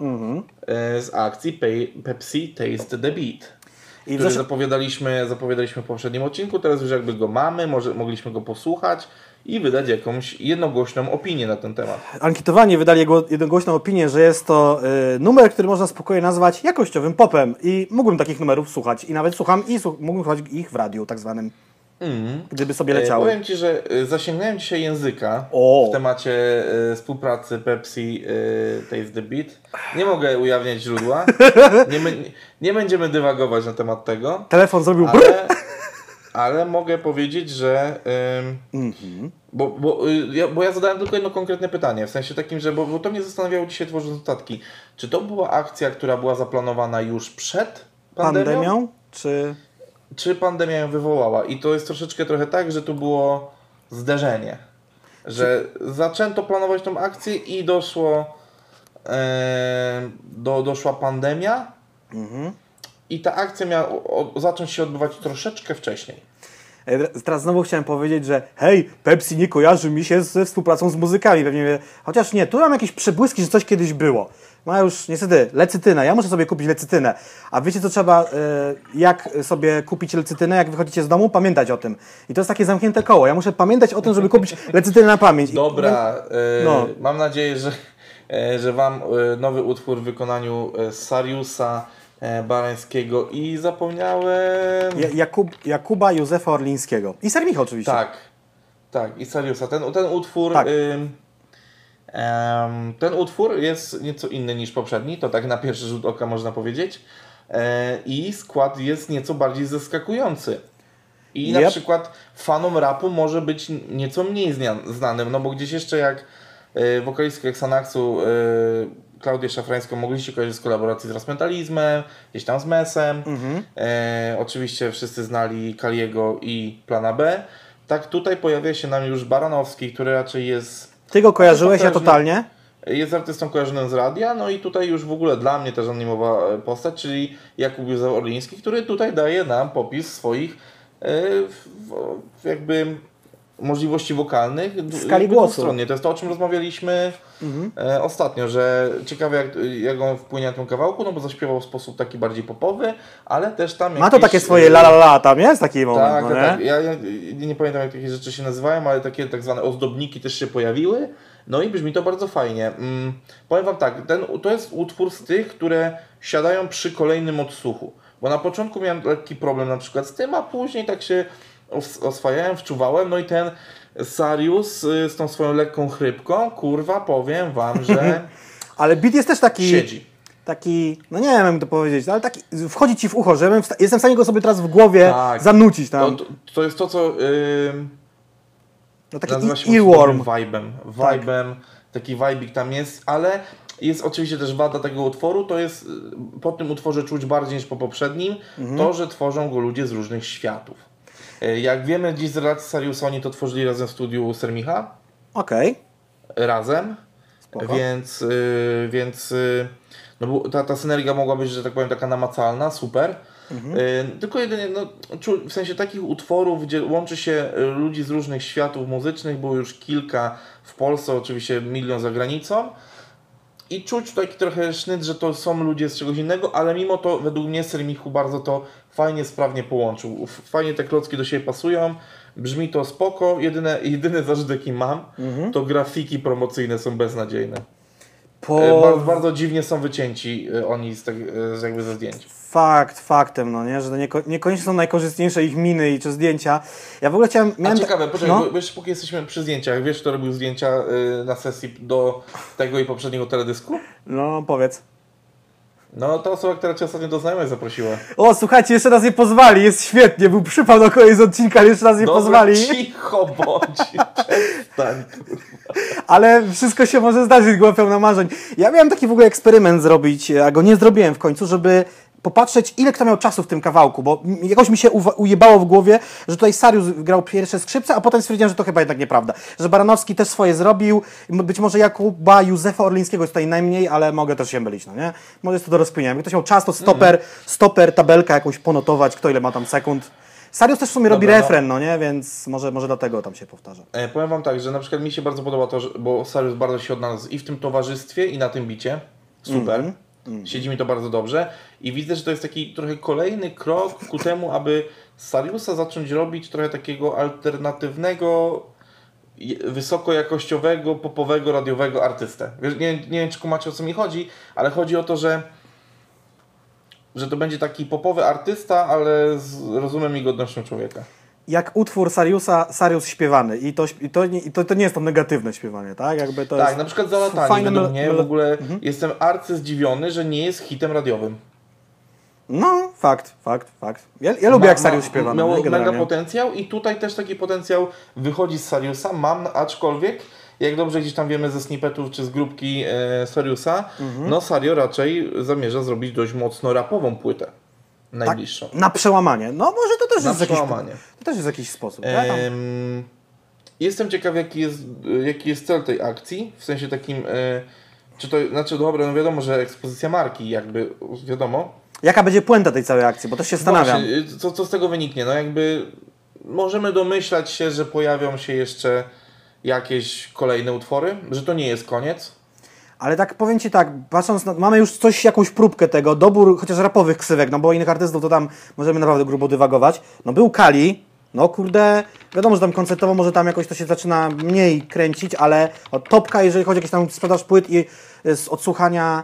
Mhm. e, z akcji Pay, Pepsi Taste the Beat. I który zapowiadaliśmy, zapowiadaliśmy w poprzednim odcinku, teraz już jakby go mamy, może, mogliśmy go posłuchać i wydać jakąś jednogłośną opinię na ten temat. Ankietowani wydali jednogłośną opinię, że jest to y, numer, który można spokojnie nazwać jakościowym popem i mógłbym takich numerów słuchać i nawet słucham i słuch- mógłbym słuchać ich w radiu tak zwanym, Mm. gdyby sobie E, leciały. powiem Ci, że e, zasięgnąłem dzisiaj języka O. w temacie e, współpracy Pepsi e, Taste the Beat. Nie mogę ujawniać źródła. Nie, nie, będziemy dywagować na temat tego. Telefon zrobił. Ale, ale mogę powiedzieć, że. Mhm. bo, bo, y, ja, bo ja zadałem tylko jedno konkretne pytanie, w sensie takim, że bo, bo to mnie zastanawiało dzisiaj tworząc notatki. Czy to była akcja, która była zaplanowana już przed pandemią? pandemią, czy... Czy pandemia ją wywołała? I to jest troszeczkę trochę tak, że tu było zderzenie. Że zaczęto planować tą akcję i doszło. E, do, doszła pandemia. Mhm. I ta akcja miała zacząć się odbywać troszeczkę wcześniej. E, Teraz znowu chciałem powiedzieć, że hej, Pepsi nie kojarzy mi się ze współpracą z muzykami. Pewnie chociaż nie, tu mam jakieś przebłyski, że coś kiedyś było. Ma już niestety lecytynę. Ja muszę sobie kupić lecytynę. A wiecie, co trzeba, e, jak sobie kupić lecytynę, jak wychodzicie z domu? Pamiętać o tym. I to jest takie zamknięte koło. Ja muszę pamiętać o tym, żeby kupić lecytynę na pamięć. Dobra, e, No. mam nadzieję, że, że Wam nowy utwór w wykonaniu Sariusa Barańskiego i zapomniałem. Ja- Jakub, Jakuba Józefa Orlińskiego. I Sermicha oczywiście. Tak, tak, i Sariusa. Ten, ten utwór. Tak. em, ten utwór jest nieco inny niż poprzedni, to tak na pierwszy rzut oka można powiedzieć. E, I skład jest nieco bardziej zaskakujący. I na Yep. przykład fanom rapu może być nieco mniej znanym, no bo gdzieś jeszcze jak e, wokalistkę Xanaxu e, Klaudię Szafrańską mogliście kojarzyć z kolaboracji z Rasmentalizmem, gdzieś tam z Mesem. E, oczywiście wszyscy znali Kaliego i Plana B. Tak tutaj pojawia się nam już Baranowski, który raczej jest Ty go kojarzyłeś, ja totalnie. jest artystą kojarzonym z radia, no i tutaj już w ogóle dla mnie też animowa e, postać, czyli Jakub Józef Orliński, który tutaj daje nam popis swoich e, jakby możliwości wokalnych W skali głosu. dwustronnie. To jest to, o czym rozmawialiśmy e, ostatnio, że ciekawe jak, jak on wpłynie na tym kawałku, no bo zaśpiewał w sposób taki bardziej popowy, ale też tam Ma to jakieś, takie swoje e, la la la, tam jest taki moment, tak, no tak, nie? tak. Ja, ja nie, pamiętam jak takie rzeczy się nazywają, ale takie tak zwane ozdobniki też się pojawiły. No i brzmi to bardzo fajnie. Mm, powiem Wam tak, ten, to jest utwór z tych, które siadają przy kolejnym odsłuchu. Bo na początku miałem lekki problem na przykład z tym, a później tak się oswajałem, wczuwałem. No i ten Sarius y, z tą swoją lekką chrypką, kurwa, powiem Wam, że Ale beat jest też taki... siedzi. taki, no nie wiem jak to powiedzieć, ale taki, wchodzi ci w ucho, że jestem w stanie go sobie teraz w głowie Tak. zanucić To, tam. to, to jest to, co... Ym, No taki Nazywa się earworm. vibem. Vibem, taki vibik tam jest, ale jest oczywiście też wada tego utworu, to jest y, po tym utworze czuć bardziej niż po poprzednim, Mhm. to, że tworzą go ludzie z różnych światów. Y, Jak wiemy dziś z relacji Sariusa, oni to tworzyli razem w studiu Sermicha, Okej, razem, Spoko. więc, y, więc y, no, ta, ta synergia mogła być, że tak powiem, taka namacalna, super. Mhm. Y, tylko jedynie, no, w sensie takich utworów, gdzie łączy się y, ludzi z różnych światów muzycznych, było już kilka w Polsce, oczywiście milion za granicą. I czuć taki trochę sznyt, że to są ludzie z czegoś innego, ale mimo to według mnie Sermichu bardzo to fajnie, sprawnie połączył. Fajnie te klocki do siebie pasują, brzmi to spoko. Jedyne, jedyny zarzut jaki mam, Mhm. to grafiki promocyjne są beznadziejne. Po... E, Bardzo, bardzo dziwnie są wycięci e, oni z, te, e, z jakby ze zdjęć. Fakt, faktem, no nie, że to nieko, niekoniecznie są najkorzystniejsze ich miny i czy zdjęcia. Ja w ogóle chciałem... A Miałem ciekawe, poczekaj, no, bo jeszcze póki jesteśmy przy zdjęciach, wiesz kto robił zdjęcia y, na sesji do tego i poprzedniego teledysku? no, powiedz. No ta osoba, która cię ostatnio do znajomych zaprosiła. O, słuchajcie, jeszcze raz je pozwali, jest świetnie, był przypał na koniec odcinka, ale jeszcze raz je Dobra, pozwali. cicho bądź. Przestań. Ale wszystko się może zdarzyć, była pełna marzeń. Ja miałem taki w ogóle eksperyment zrobić, a go nie zrobiłem w końcu, żeby popatrzeć, ile kto miał czasu w tym kawałku, bo jakoś mi się ujebało w głowie, że tutaj Sarius grał pierwsze skrzypce, a potem stwierdziłem, że to chyba jednak nieprawda. Że Baranowski też swoje zrobił, być może Jakuba Józefa Orlińskiego jest tutaj najmniej, ale mogę też się mylić, no nie? Może jest to do rozkminienia. Jak ktoś miał czas, to stoper, stoper, tabelka jakąś ponotować, kto ile ma tam sekund. Sarius też w sumie robi Dobra, no. refren, no nie? Więc może, może dlatego tam się powtarza. E, powiem wam tak, że na przykład mi się bardzo podoba to, że, bo Sarius bardzo się odnalazł i w tym towarzystwie, i na tym bicie. Super. Siedzi mi to bardzo dobrze. I widzę, że to jest taki trochę kolejny krok ku temu, aby Sariusa zacząć robić trochę takiego alternatywnego, wysokojakościowego, popowego, radiowego artystę. Wiesz, nie, nie wiem, czy kumacie o co mi chodzi, ale chodzi o to, że że to będzie taki popowy artysta, ale z rozumem i godnością człowieka. Jak utwór Sariusa, Sarius śpiewany i to, i to, nie, i to, to nie jest to negatywne śpiewanie, tak? Jakby to Tak, jest na przykład Zalatani fajne według mnie w ogóle Mhm. jestem arcy zdziwiony, że nie jest hitem radiowym. No, fakt, fakt, fakt. Ja, ja lubię jak Sarius śpiewa. no, Miało nie, mega potencjał i tutaj też taki potencjał wychodzi z Sariusa, mam, aczkolwiek jak dobrze gdzieś tam wiemy ze snippetów czy z grupki e, Sariusa, Mhm. no Sario raczej zamierza zrobić dość mocno rapową płytę najbliższą. Na przełamanie. No może to też Na jest jakiś, przełamanie. To też jest jakiś sposób. Em, jestem ciekaw, jaki jest, jaki jest cel tej akcji, w sensie takim, e, czy to, znaczy dobra, no wiadomo, że ekspozycja marki, jakby, wiadomo. Jaka będzie puenta tej całej akcji, bo też się zastanawiam. Właśnie, co, co z tego wyniknie? No jakby możemy domyślać się, że pojawią się jeszcze jakieś kolejne utwory, że to nie jest koniec. Ale tak powiem Ci tak, patrząc na, mamy już coś, jakąś próbkę tego, dobór chociaż rapowych ksywek, no bo innych artystów to tam możemy naprawdę grubo dywagować. No był Kali, no kurde, wiadomo, że tam koncertowo może tam jakoś to się zaczyna mniej kręcić, ale od topka, jeżeli chodzi o jakieś tam sprzedaż płyt i y, z odsłuchania...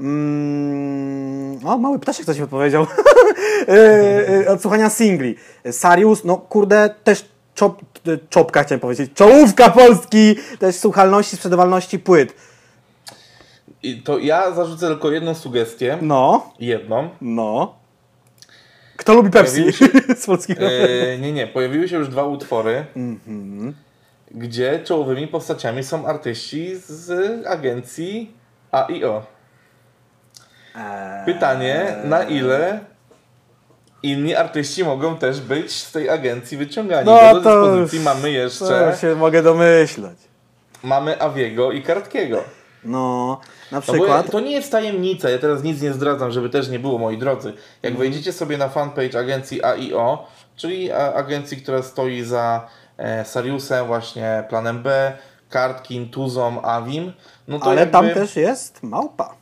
Mm, o, mały ptaszek coś mi odpowiedział. Y, y, odsłuchania singli. Sarius, no kurde, też czop, czopka chciałem powiedzieć, czołówka Polski, też słuchalności, sprzedawalności płyt. I to ja zarzucę tylko jedną sugestię. No, Jedną. no. Kto lubi Pepsi Pojawiły z polskiego? E, nie, nie. Pojawiły się już dwa utwory, gdzie czołowymi postaciami są artyści z agencji AIO. Pytanie, na ile inni artyści mogą też być z tej agencji wyciągani? No bo do to- dyspozycji mamy jeszcze, Co się mogę domyśleć. mamy Awiego i Kartkiego. No, na No przykład. to nie jest tajemnica, ja teraz nic nie zdradzam, żeby też nie było, moi drodzy. Jak Mhm. wejdziecie sobie na fanpage agencji AIO, czyli a, agencji, która stoi za e, Sariusem, właśnie Planem B, Kartkin, Tuzą, Avim, no Ale jakby... tam też jest małpa.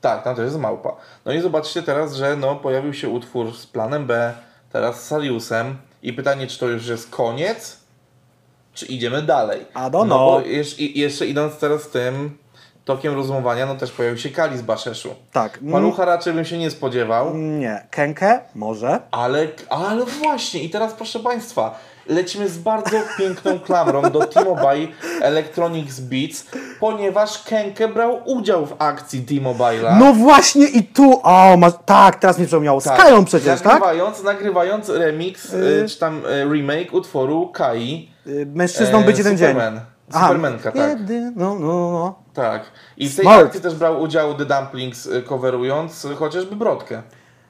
Tak, tam też jest małpa. No i zobaczcie teraz, że no, pojawił się utwór z Planem B, teraz z Sariusem i pytanie, czy to już jest koniec, czy idziemy dalej. I don't no know. bo jeszcze, jeszcze idąc teraz tym tokiem rozumowania, no też pojawił się Kali z Baszeszu. Tak. mm, Palucha raczej bym się nie spodziewał, Nie. Kenkę? Może. ale, ale właśnie i teraz proszę Państwa, lecimy z bardzo piękną klamrą do T-Mobile Electronics Beats, ponieważ Kenke brał udział w akcji T-Mobile'a. No właśnie i tu. O, tak, teraz mi przypomniało. Tak. Skyą przecież, tak? nagrywając, Nagrywając remix, y, czy tam y, remake utworu Kai. Y, Mężczyzną e, być jeden dzień. Superman. Supermanka, tak. Jedy, no, no, no. Tak. I w tej Smart. akcji też brał udział The Dumplings, y, coverując y, chociażby Brodkę.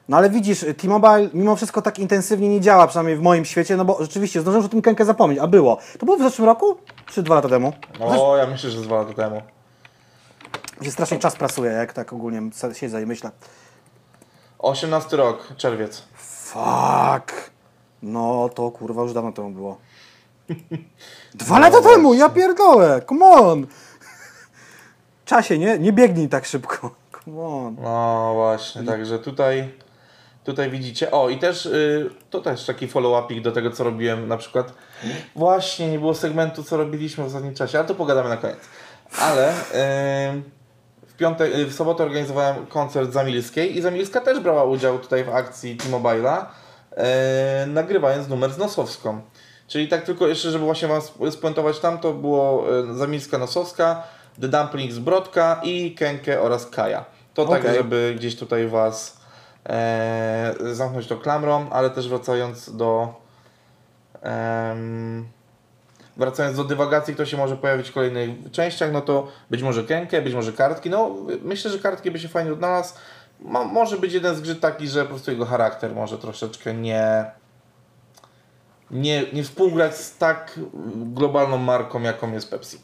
No ale widzisz, T-Mobile mimo wszystko tak intensywnie nie działa, przynajmniej w moim świecie, no bo rzeczywiście zdążyłem o tym Kenkę zapomnieć, a było. To było w zeszłym roku? Czy dwa lata temu? O, ja myślę, że dwa lata temu. Się strasznie czas prasuje, jak tak ogólnie siedzę i myślę. 18 rok, czerwiec. Fuck. No to kurwa już dawno temu było. Dwa lata temu, ja pierdolę, come on. Czasie, nie? Nie biegnij tak szybko. Come on. No właśnie, także tutaj, tutaj widzicie. O, i też y, to też taki follow-upik do tego, co robiłem na przykład. Właśnie, nie było segmentu, co robiliśmy w ostatnim czasie, ale to pogadamy na koniec. Ale y, piątek, y, w sobotę organizowałem koncert Zamilskiej i Zamilska też brała udział tutaj w akcji T-Mobile'a, e, nagrywając numer z Nosowską. Czyli tak tylko jeszcze, żeby właśnie Was spuentować tam, to było e, Zamilska Nosowska, The Dumplings Brodka i Kenke oraz Kaja. To tak, Okej. żeby gdzieś tutaj Was e, zamknąć to klamrą, ale też wracając do em, wracając do dywagacji, kto się może pojawić w kolejnych częściach, no to być może Kenke, być może kartki. No myślę, że kartki by się fajnie odnalazł. Mo, może być jeden zgrzyt taki, że po prostu jego charakter może troszeczkę nie nie, nie współgrać z tak globalną marką, jaką jest Pepsi.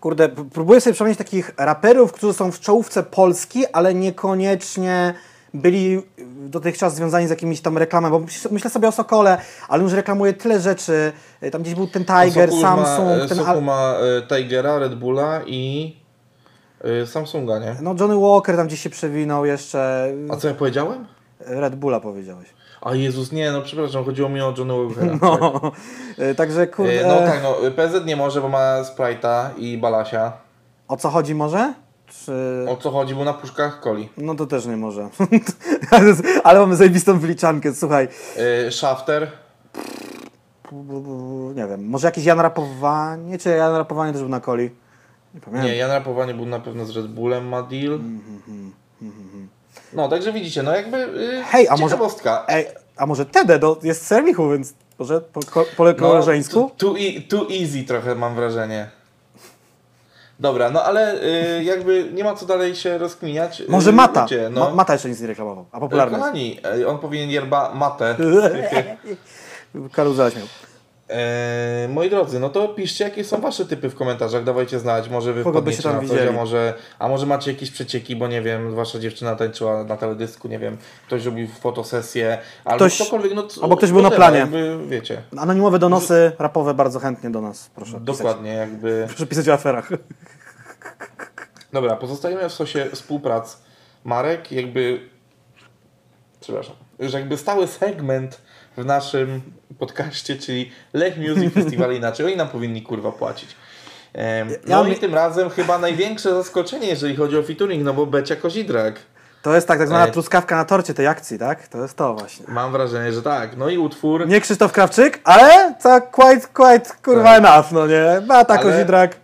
Kurde, próbuję sobie przypomnieć takich raperów, którzy są w czołówce Polski, ale niekoniecznie byli dotychczas związani z jakimiś tam reklamami, bo myśl- myślę sobie o Sokole, ale już reklamuje tyle rzeczy. Y, Tam gdzieś był ten Tiger, Sokół Samsung, ma, ten... Sokół ma e, Tigera, Red Bulla i Samsunga, nie? No Johnny Walker tam gdzieś się przewinął jeszcze. A co ja powiedziałem? Red Bulla powiedziałeś. A Jezus, nie, no przepraszam, chodziło mi o Johnny Walkera. tak. No, y, także kurde... E, No tak, no PZ nie może, bo ma Sprite'a i Balasia. O co chodzi może? Czy... O co chodzi, był na puszkach coli. No to też nie może. ale mamy zajebistą wyliczankę, słuchaj. E, Shafter. Nie wiem, może jakieś Jan Rapowanie? Czy Jan Rapowanie też był na coli? Nie pamiętam. Nie, Jan Rapowanie był na pewno z Red Bullem, ma deal. No, także widzicie, no jakby y, Hej, a może-. Ej, a może Tede do, jest z Sermichu, więc może po, ko, po koleżeńsku? No, too, too easy trochę mam wrażenie. Dobra, no ale y, jakby nie ma co dalej się rozkminiać. Y, Może Mata. Ludzie, Ma, no. Mata jeszcze nic nie reklamował, a popularny. Kochani, y, on powinien yerba matę. Karuzela śmiał. E, moi drodzy, no to piszcie, jakie są wasze typy w komentarzach, dawajcie znać, może wy Kogo wpadniecie na coś, widzieli? a może, a może macie jakieś przecieki, bo nie wiem, wasza dziewczyna tańczyła na teledysku, nie wiem, ktoś robił fotosesję, albo Ktoś- ktokolwiek, no albo ktoś był na planie. Jakby, wiecie, Anonimowe donosy rapowe bardzo chętnie do nas, proszę pisać. dokładnie, jakby... Proszę pisać o aferach. Dobra, pozostajemy w sosie współprac marek, jakby, przepraszam, że jakby stały segment w naszym podcaście, czyli Lech Music Festival inaczej, oni nam powinni kurwa płacić. No i tym razem chyba największe zaskoczenie, jeżeli chodzi o featuring, no bo Becia Kozidrak. To jest tak, tak zwana Ej. truskawka na torcie tej akcji, tak? To jest to właśnie. Mam wrażenie, że tak. No i utwór. Nie Krzysztof Krawczyk, ale to quite, quite kurwa Tak. enough, no nie? Beata Ale- Kozidrak,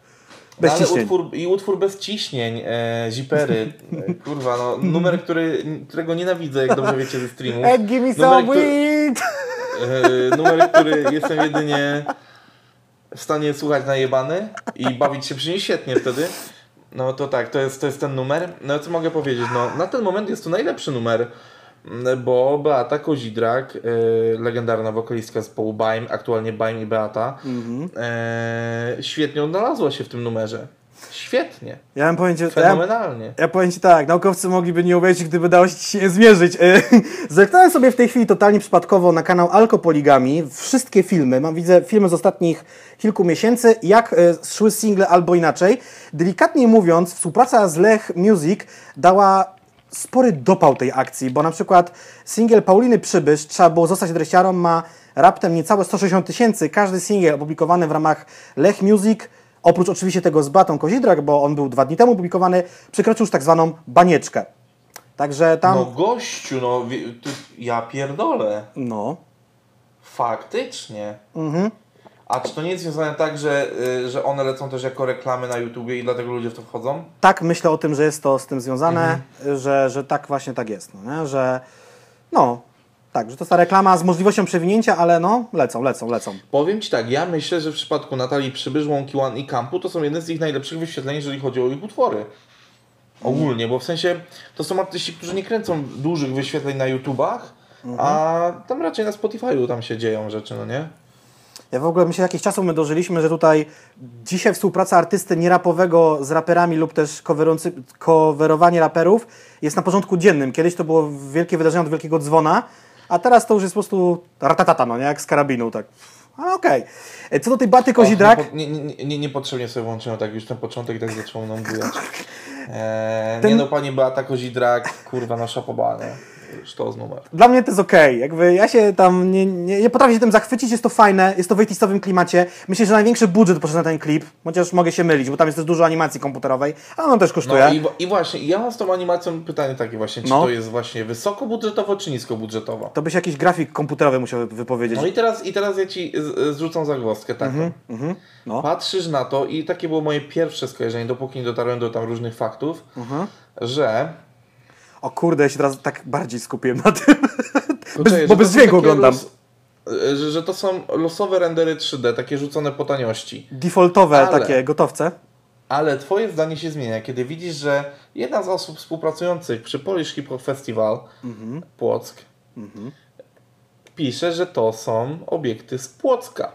bez no, ale ciśnień. utwór, I utwór bez ciśnień, e, zipery. E, kurwa, no, numer, który, którego nienawidzę, jak dobrze wiecie ze streamu. Hey, give me Numer, some który- weed! E, numer, który jestem jedynie w stanie słuchać najebany i bawić się przy nim świetnie wtedy. No to tak, to jest, to jest ten numer. No co mogę powiedzieć? No, na ten moment jest to najlepszy numer, bo Beata Kozidrak, e, legendarna wokalistka zespołu Baim, aktualnie Baim i Beata, e, świetnie odnalazła się w tym numerze. Świetnie, Ja bym powiedział, ja, fenomenalnie. ja powiem Ci tak, naukowcy mogliby nie uwierzyć, gdyby dało się je zmierzyć. E, Zerknąłem sobie w tej chwili totalnie przypadkowo na kanał Alkopoligami, wszystkie filmy, mam widzę filmy z ostatnich kilku miesięcy, jak szły single albo inaczej. Delikatnie mówiąc, współpraca z Lech Music dała spory dopał tej akcji, bo na przykład singiel Pauliny Przybysz, Trzeba było zostać dreściarą, ma raptem niecałe 160 tysięcy. Każdy singiel opublikowany w ramach Lech Music, oprócz oczywiście tego z Batą Kozidrak, bo on był dwa dni temu opublikowany, przekroczył już tak zwaną banieczkę. Także tam... No gościu, no ja pierdolę. no. Faktycznie. Mhm. A czy to nie jest związane tak, że, y, że one lecą też jako reklamy na YouTubie i dlatego ludzie w to wchodzą? tak myślę o tym, że jest to z tym związane, że, że tak właśnie tak jest, no, nie? że no, tak, że to jest ta reklama z możliwością przewinięcia, ale no, lecą, lecą, lecą. Powiem Ci tak, ja myślę, że w przypadku Natalii Przybysz, Łąki One i Kampu to są jedne z ich najlepszych wyświetleń, jeżeli chodzi o ich utwory. Ogólnie, bo w sensie to są artyści, którzy nie kręcą dużych wyświetleń na YouTubach, a tam raczej na Spotify'u tam się dzieją rzeczy, no nie? Ja w ogóle myślę, jakich czasów my dożyliśmy, że tutaj dzisiaj współpraca artysty nierapowego z raperami lub też coverowanie raperów jest na porządku dziennym. Kiedyś to było wielkie wydarzenie od wielkiego dzwona, a teraz to już jest po prostu ratatata, no nie? Jak z karabinu, tak. Ale okej. E, Co do tej Baty Kozidrak, Och, nie, nie, nie, nie, niepotrzebnie sobie włączyłem tak już ten początek tak zaczął mną bujać. Eee, Ten- Nie no, pani Beata Kozidrak, kurwa, nasza poba, nie? Sztos numer. Dla mnie to jest okej. Jakby ja się tam nie, nie, nie potrafię się tym zachwycić, jest to fajne, jest to w 80 klimacie. Myślę, że największy budżet poszedł na ten klip, chociaż mogę się mylić, bo tam jest też dużo animacji komputerowej, a on też kosztuje. No i, i właśnie, ja mam z tą animacją pytanie takie właśnie, czy No. to jest właśnie wysokobudżetowo, czy niskobudżetowo? To byś jakiś grafik komputerowy musiał wypowiedzieć. No i teraz, i teraz ja ci zrzucam zagwozdkę taką. No. Patrzysz na to i takie było moje pierwsze skojarzenie, dopóki nie dotarłem do tam różnych faktów, Mhm. że O kurde, ja się teraz tak bardziej skupiłem na tym. Poczekaj, bo bez dźwięku oglądam. Los, e, że, że to są losowe rendery 3D, takie rzucone po taniości. Defaultowe Ale- takie gotowce. Ale twoje zdanie się zmienia, kiedy widzisz, że jedna z osób współpracujących przy Polish Hip Hop Festival Mhm. Płock pisze, że to są obiekty z Płocka.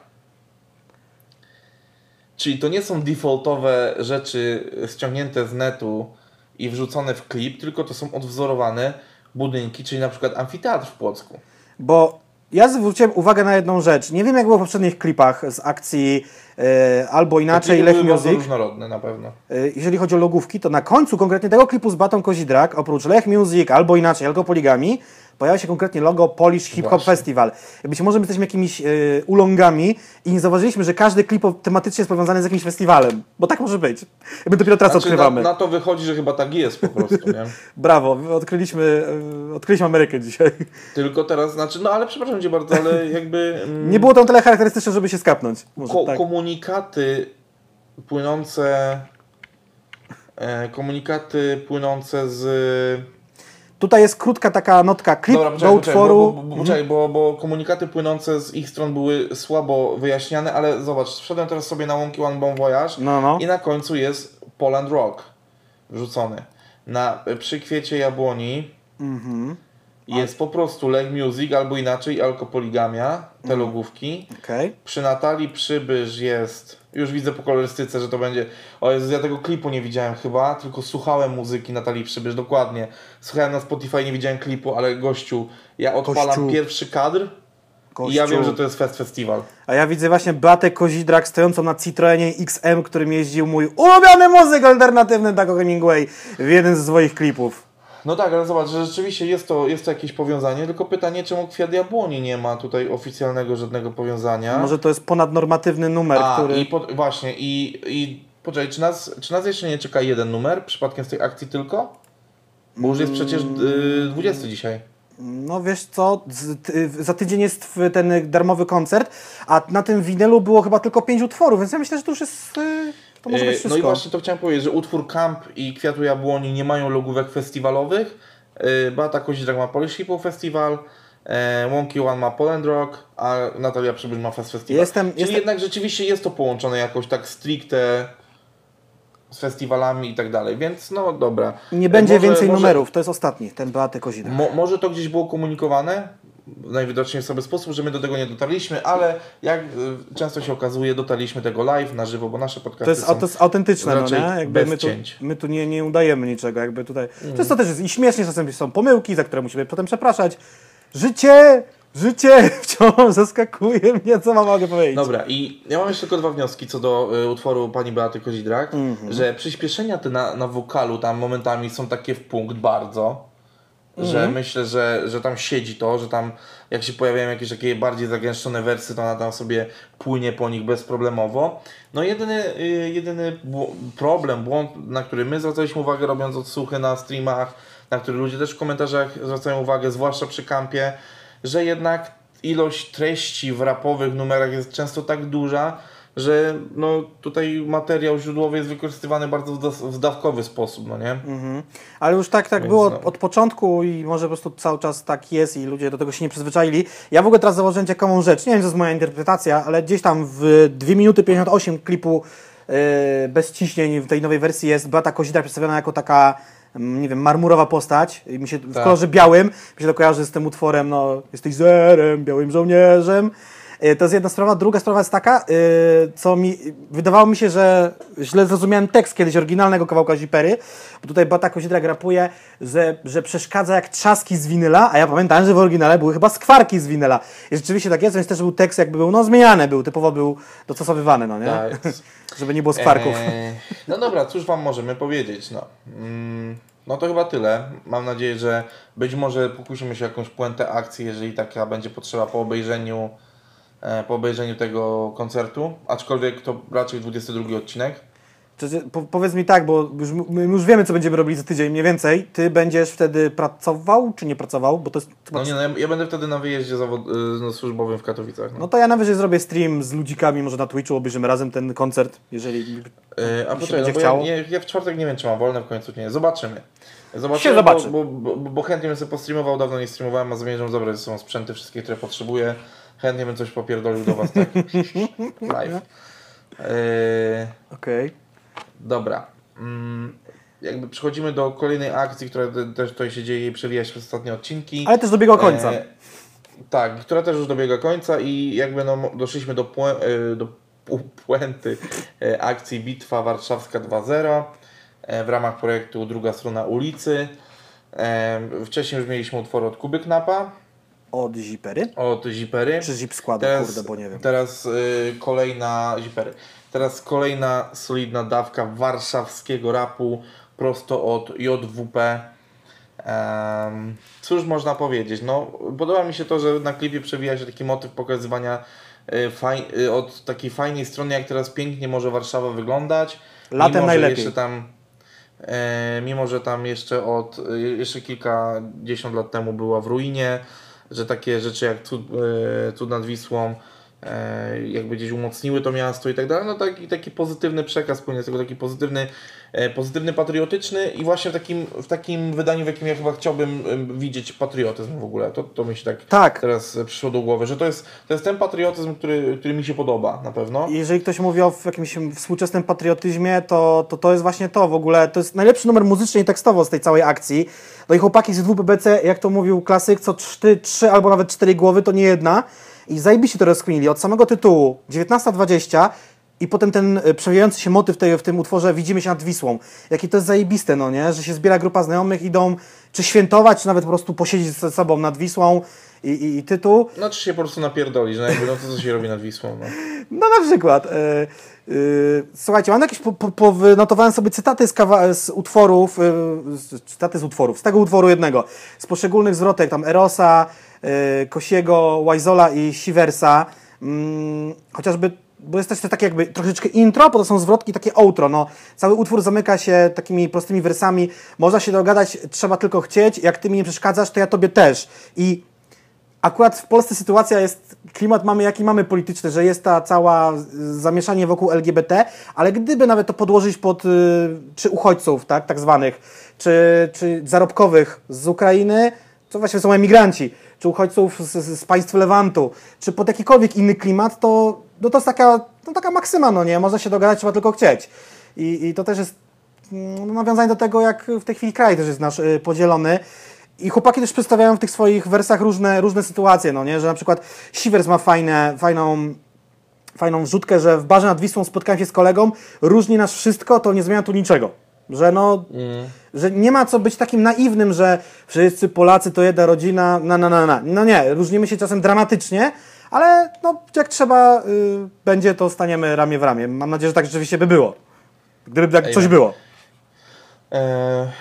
Czyli to nie są defaultowe rzeczy ściągnięte z netu i wrzucone w klip, tylko to są odwzorowane budynki, czyli na przykład amfiteatr w Płocku. Bo ja zwróciłem uwagę na jedną rzecz. Nie wiem, jak było w poprzednich klipach z akcji e, albo inaczej Lech Music. różnorodne na pewno. E, jeżeli chodzi o logówki, to na końcu konkretnie tego klipu z Batą Kozidrak, oprócz Lech Music albo inaczej, albo Poligami, pojawia się konkretnie logo Polish Hip Hop Właśnie. Festival. Być może my jesteśmy jakimiś e, ulongami i nie zauważyliśmy, że każdy klip tematycznie jest powiązany z jakimś festiwalem. Bo tak może być. My dopiero teraz Znaczy, odkrywamy. na, na to wychodzi, że chyba tak jest po prostu, nie? Brawo, odkryliśmy, e, odkryliśmy Amerykę dzisiaj. Tylko teraz, znaczy, no ale przepraszam cię bardzo, ale jakby mm, Nie było to na tyle charakterystyczne, żeby się skapnąć. Może ko- tak. komunikaty płynące e, komunikaty płynące z Tutaj jest krótka taka notka, klip Dobra, do poczekaj, poczekaj, utworu. bo, bo, bo, poczekaj, bo, bo komunikaty płynące z ich stron były słabo wyjaśniane, ale zobacz, wszedłem teraz sobie na łąki One Bon Voyage No, no. i na końcu jest Poland Rock wrzucony. Na przy kwiecie jabłoni Mhm. Jest po prostu Leg Music albo inaczej Alkopoligamia, te logówki. Okej. Przy Natalii Przybysz jest, już widzę po kolorystyce, że to będzie, o Jezu, ja tego klipu nie widziałem chyba, tylko słuchałem muzyki Natalii Przybysz, dokładnie. Słuchałem na Spotify, nie widziałem klipu, ale gościu, ja odpalam Gościu. pierwszy kadr i ja wiem, że to jest Fest Festival. A ja widzę właśnie Beatę Kozidrak stojącą na Citroenie XM, którym jeździł mój ulubiony muzyk alternatywny Dago Hemingway w jeden z swoich klipów. No tak, ale zobacz, że rzeczywiście jest to, jest to jakieś powiązanie, tylko pytanie, czemu Kwiat Jabłoni nie ma tutaj oficjalnego żadnego powiązania. Może to jest ponadnormatywny numer, A, który... i po, właśnie, i, i poczekaj, czy nas, czy nas jeszcze nie czeka jeden numer, przypadkiem z tych akcji tylko? Bo już jest przecież y, 20 dzisiaj. No wiesz co, za tydzień jest ten darmowy koncert, a na tym winylu było chyba tylko pięć utworów, więc ja myślę, że to już jest... y, To może być Y, wszystko. No i właśnie to chciałem powiedzieć, że utwór Camp i Kwiatu Jabłoni nie mają logówek festiwalowych. Y, Beata Kozidrak ma Polish Hip Hop Festival, e, Wonky One ma Poland Rock, a Natalia Przybysz ma Fest Festival. Jestem- Czyli jestem- jednak rzeczywiście jest to połączone jakoś tak stricte z festiwalami i tak dalej, więc no dobra. Nie będzie Może- więcej może- numerów, to jest ostatni, ten Beaty Kozidrak. Mo, może to gdzieś było komunikowane, w najwidoczniej sobie sposób, że my do tego nie dotarliśmy, ale jak y, często się okazuje, dotarliśmy tego live na żywo, bo nasze podcasty To jest, są to jest autentyczne, no nie? Jakby my tu, my tu nie, nie udajemy niczego, jakby tutaj. Często też jest i śmiesznie, czasem są pomyłki, za które musimy potem przepraszać. Życie, życie wciąż zaskakuje mnie, co mam mogę powiedzieć. Dobra, i ja mam jeszcze tylko dwa wnioski co do y, utworu pani Beaty Kozidrak, Mhm. że przyspieszenia te na, na wokalu tam momentami są takie w punkt bardzo, że Mhm. myślę, że, że tam siedzi to, że tam jak się pojawiają jakieś takie bardziej zagęszczone wersy, to ona tam sobie płynie po nich bezproblemowo. No jedyny, y, jedyny problem, błąd, na który my zwracaliśmy uwagę robiąc odsłuchy na streamach, na który ludzie też w komentarzach zwracają uwagę, zwłaszcza przy kampie, że jednak ilość treści w rapowych numerach jest często tak duża, że no, tutaj materiał źródłowy jest wykorzystywany bardzo w dawkowy sposób, no nie? Mhm. Ale już tak, tak Więc było no. od, od początku i może po prostu cały czas tak jest i ludzie do tego się nie przyzwyczaili. Ja w ogóle teraz założyłem ciekawą rzecz. Nie wiem, czy to jest moja interpretacja, ale gdzieś tam w 2 minuty 58 klipu yy, bez ciśnień w tej nowej wersji jest Beata Kozidra przedstawiona jako taka mm, nie wiem, marmurowa postać, I mi się w Tak. kolorze białym, mi się to kojarzy z tym utworem, no, jesteś zerem, białym żołnierzem. Y, To jest jedna sprawa. Druga sprawa jest taka, y, co mi wydawało mi się, że źle zrozumiałem tekst kiedyś oryginalnego kawałka Zipery, bo tutaj Bata Kozidrak rapuje, że, że przeszkadza jak trzaski z winyla, a ja pamiętam, że w oryginale były chyba skwarki z winyla. I rzeczywiście tak jest, więc też był tekst jakby był no, zmieniany, był typowo był dostosowywany, no nie? Tak. Żeby nie było skwarków. Eee, no dobra, cóż wam możemy powiedzieć, no. Mm, No to chyba tyle. Mam nadzieję, że być może pokusimy się o jakąś puentę akcji, jeżeli taka będzie potrzeba po obejrzeniu, e, po obejrzeniu tego koncertu. Aczkolwiek to raczej 22 odcinek. Po, powiedz mi tak, bo już, my już wiemy, co będziemy robili za tydzień mniej więcej. Ty będziesz wtedy pracował, czy nie pracował? Bo to jest chyba No nie, no ja, ja będę wtedy na wyjeździe zawod, y, no, służbowym w Katowicach. No. No to ja najwyżej zrobię stream z ludzikami, może na Twitchu, obejrzymy razem ten koncert, jeżeli... Yy, a się poczekaj, będzie no chciało. ja, nie, ja w czwartek nie wiem, czy mam wolne w końcu, czy nie. Zobaczymy. Zobaczymy, zobaczy. Bo, bo, bo, bo chętnie bym sobie postreamował, dawno nie streamowałem, a zamierzam zabrać ze sobą sprzęty wszystkie, które potrzebuję. Chętnie bym coś popierdolił do Was tak live. Yy, Okej. dobra. Mm, jakby przechodzimy do kolejnej akcji, która te- też tutaj się dzieje i przewija się przez ostatnie odcinki. Ale też dobiegał końca. E, tak, która też już dobiega końca i jakby no, doszliśmy do, puę, e, do pu- puenty e, akcji Bitwa Warszawska 2.0 e, w ramach projektu Druga Strona Ulicy. E, Wcześniej już mieliśmy utwory od Kuby Knapa, Od Zipery? od Zipery. Czy Zip składu, Teraz, kurde, bo nie wiem. Teraz y, kolejna Zipery. Teraz kolejna solidna dawka warszawskiego rapu prosto od JWP. Em, cóż można powiedzieć? No, podoba mi się to, że na klipie przewija się taki motyw pokazywania y, y, od takiej fajnej strony, jak teraz pięknie może Warszawa wyglądać. Latem Mimo, najlepiej. Jeszcze tam, e, mimo, że tam jeszcze od e, jeszcze kilkadziesiąt lat temu była w ruinie, że takie rzeczy jak cud, e, cud nad Wisłą e, jakby gdzieś umocniły to miasto i tak dalej, no taki, taki pozytywny przekaz płynie z tego, taki pozytywny, e, pozytywny, patriotyczny i właśnie w takim, w takim wydaniu, w jakim ja chyba chciałbym widzieć patriotyzm w ogóle, to, to mi się tak, Tak. teraz e, przyszło do głowy, że to jest, to jest ten patriotyzm, który, który mi się podoba na pewno. Jeżeli ktoś mówi o jakimś współczesnym patriotyzmie, to, to to jest właśnie to w ogóle. To jest najlepszy numer muzycznie i tekstowo z tej całej akcji. No i chłopaki z WPBC, jak to mówił klasyk, co trzy, trzy albo nawet cztery głowy, to nie jedna. I zajebiście to rozkminili. Od samego tytułu 19.20 i potem ten e, przewijający się motyw tej, w tym utworze Widzimy się nad Wisłą. Jakie to jest zajebiste, no nie? Że się zbiera grupa znajomych, idą czy świętować, czy nawet po prostu posiedzieć ze sobą nad Wisłą i, i, i tytuł. No czy się po prostu napierdolić, no jakby, no to co się robi nad Wisłą, no. No na przykład. E, słuchajcie, mam jakieś, po, po, sobie cytaty z, kawa- z utworów, z, cytaty z utworów, z tego utworu jednego, z poszczególnych zwrotek, tam Erosa, Kosiego, Wajzola i Siversa, mm, chociażby, bo jest też takie jakby troszeczkę intro, to są zwrotki, takie outro, no. Cały utwór zamyka się takimi prostymi wersami, można się dogadać, trzeba tylko chcieć, jak ty mi nie przeszkadzasz, to ja tobie też. I akurat w Polsce sytuacja jest, klimat mamy jaki mamy polityczny, że jest ta cała zamieszanie wokół LGBT, ale gdyby nawet to podłożyć pod, y, czy uchodźców, tak, tak zwanych, czy, czy zarobkowych z Ukrainy, co właśnie są emigranci, czy uchodźców z, z państw Lewantu, czy pod jakikolwiek inny klimat, to, no to jest taka, no taka maksyma, no nie, można się dogadać, trzeba tylko chcieć. I, i to też jest mm, nawiązanie do tego, jak w tej chwili kraj też jest nasz y, podzielony. I chłopaki też przedstawiają w tych swoich wersach różne, różne sytuacje, no nie? Że na przykład Sivers ma fajne, fajną, fajną wrzutkę, że w barze nad Wisłą spotkałem się z kolegą, różni nas wszystko, to nie zmienia tu niczego. Że no, że nie ma co być takim naiwnym, że wszyscy Polacy to jedna rodzina, na, na, na, na. No nie, różnimy się czasem dramatycznie, ale no, jak trzeba y, będzie, to staniemy ramię w ramię. Mam nadzieję, że tak rzeczywiście by było. Gdyby tak coś było. E,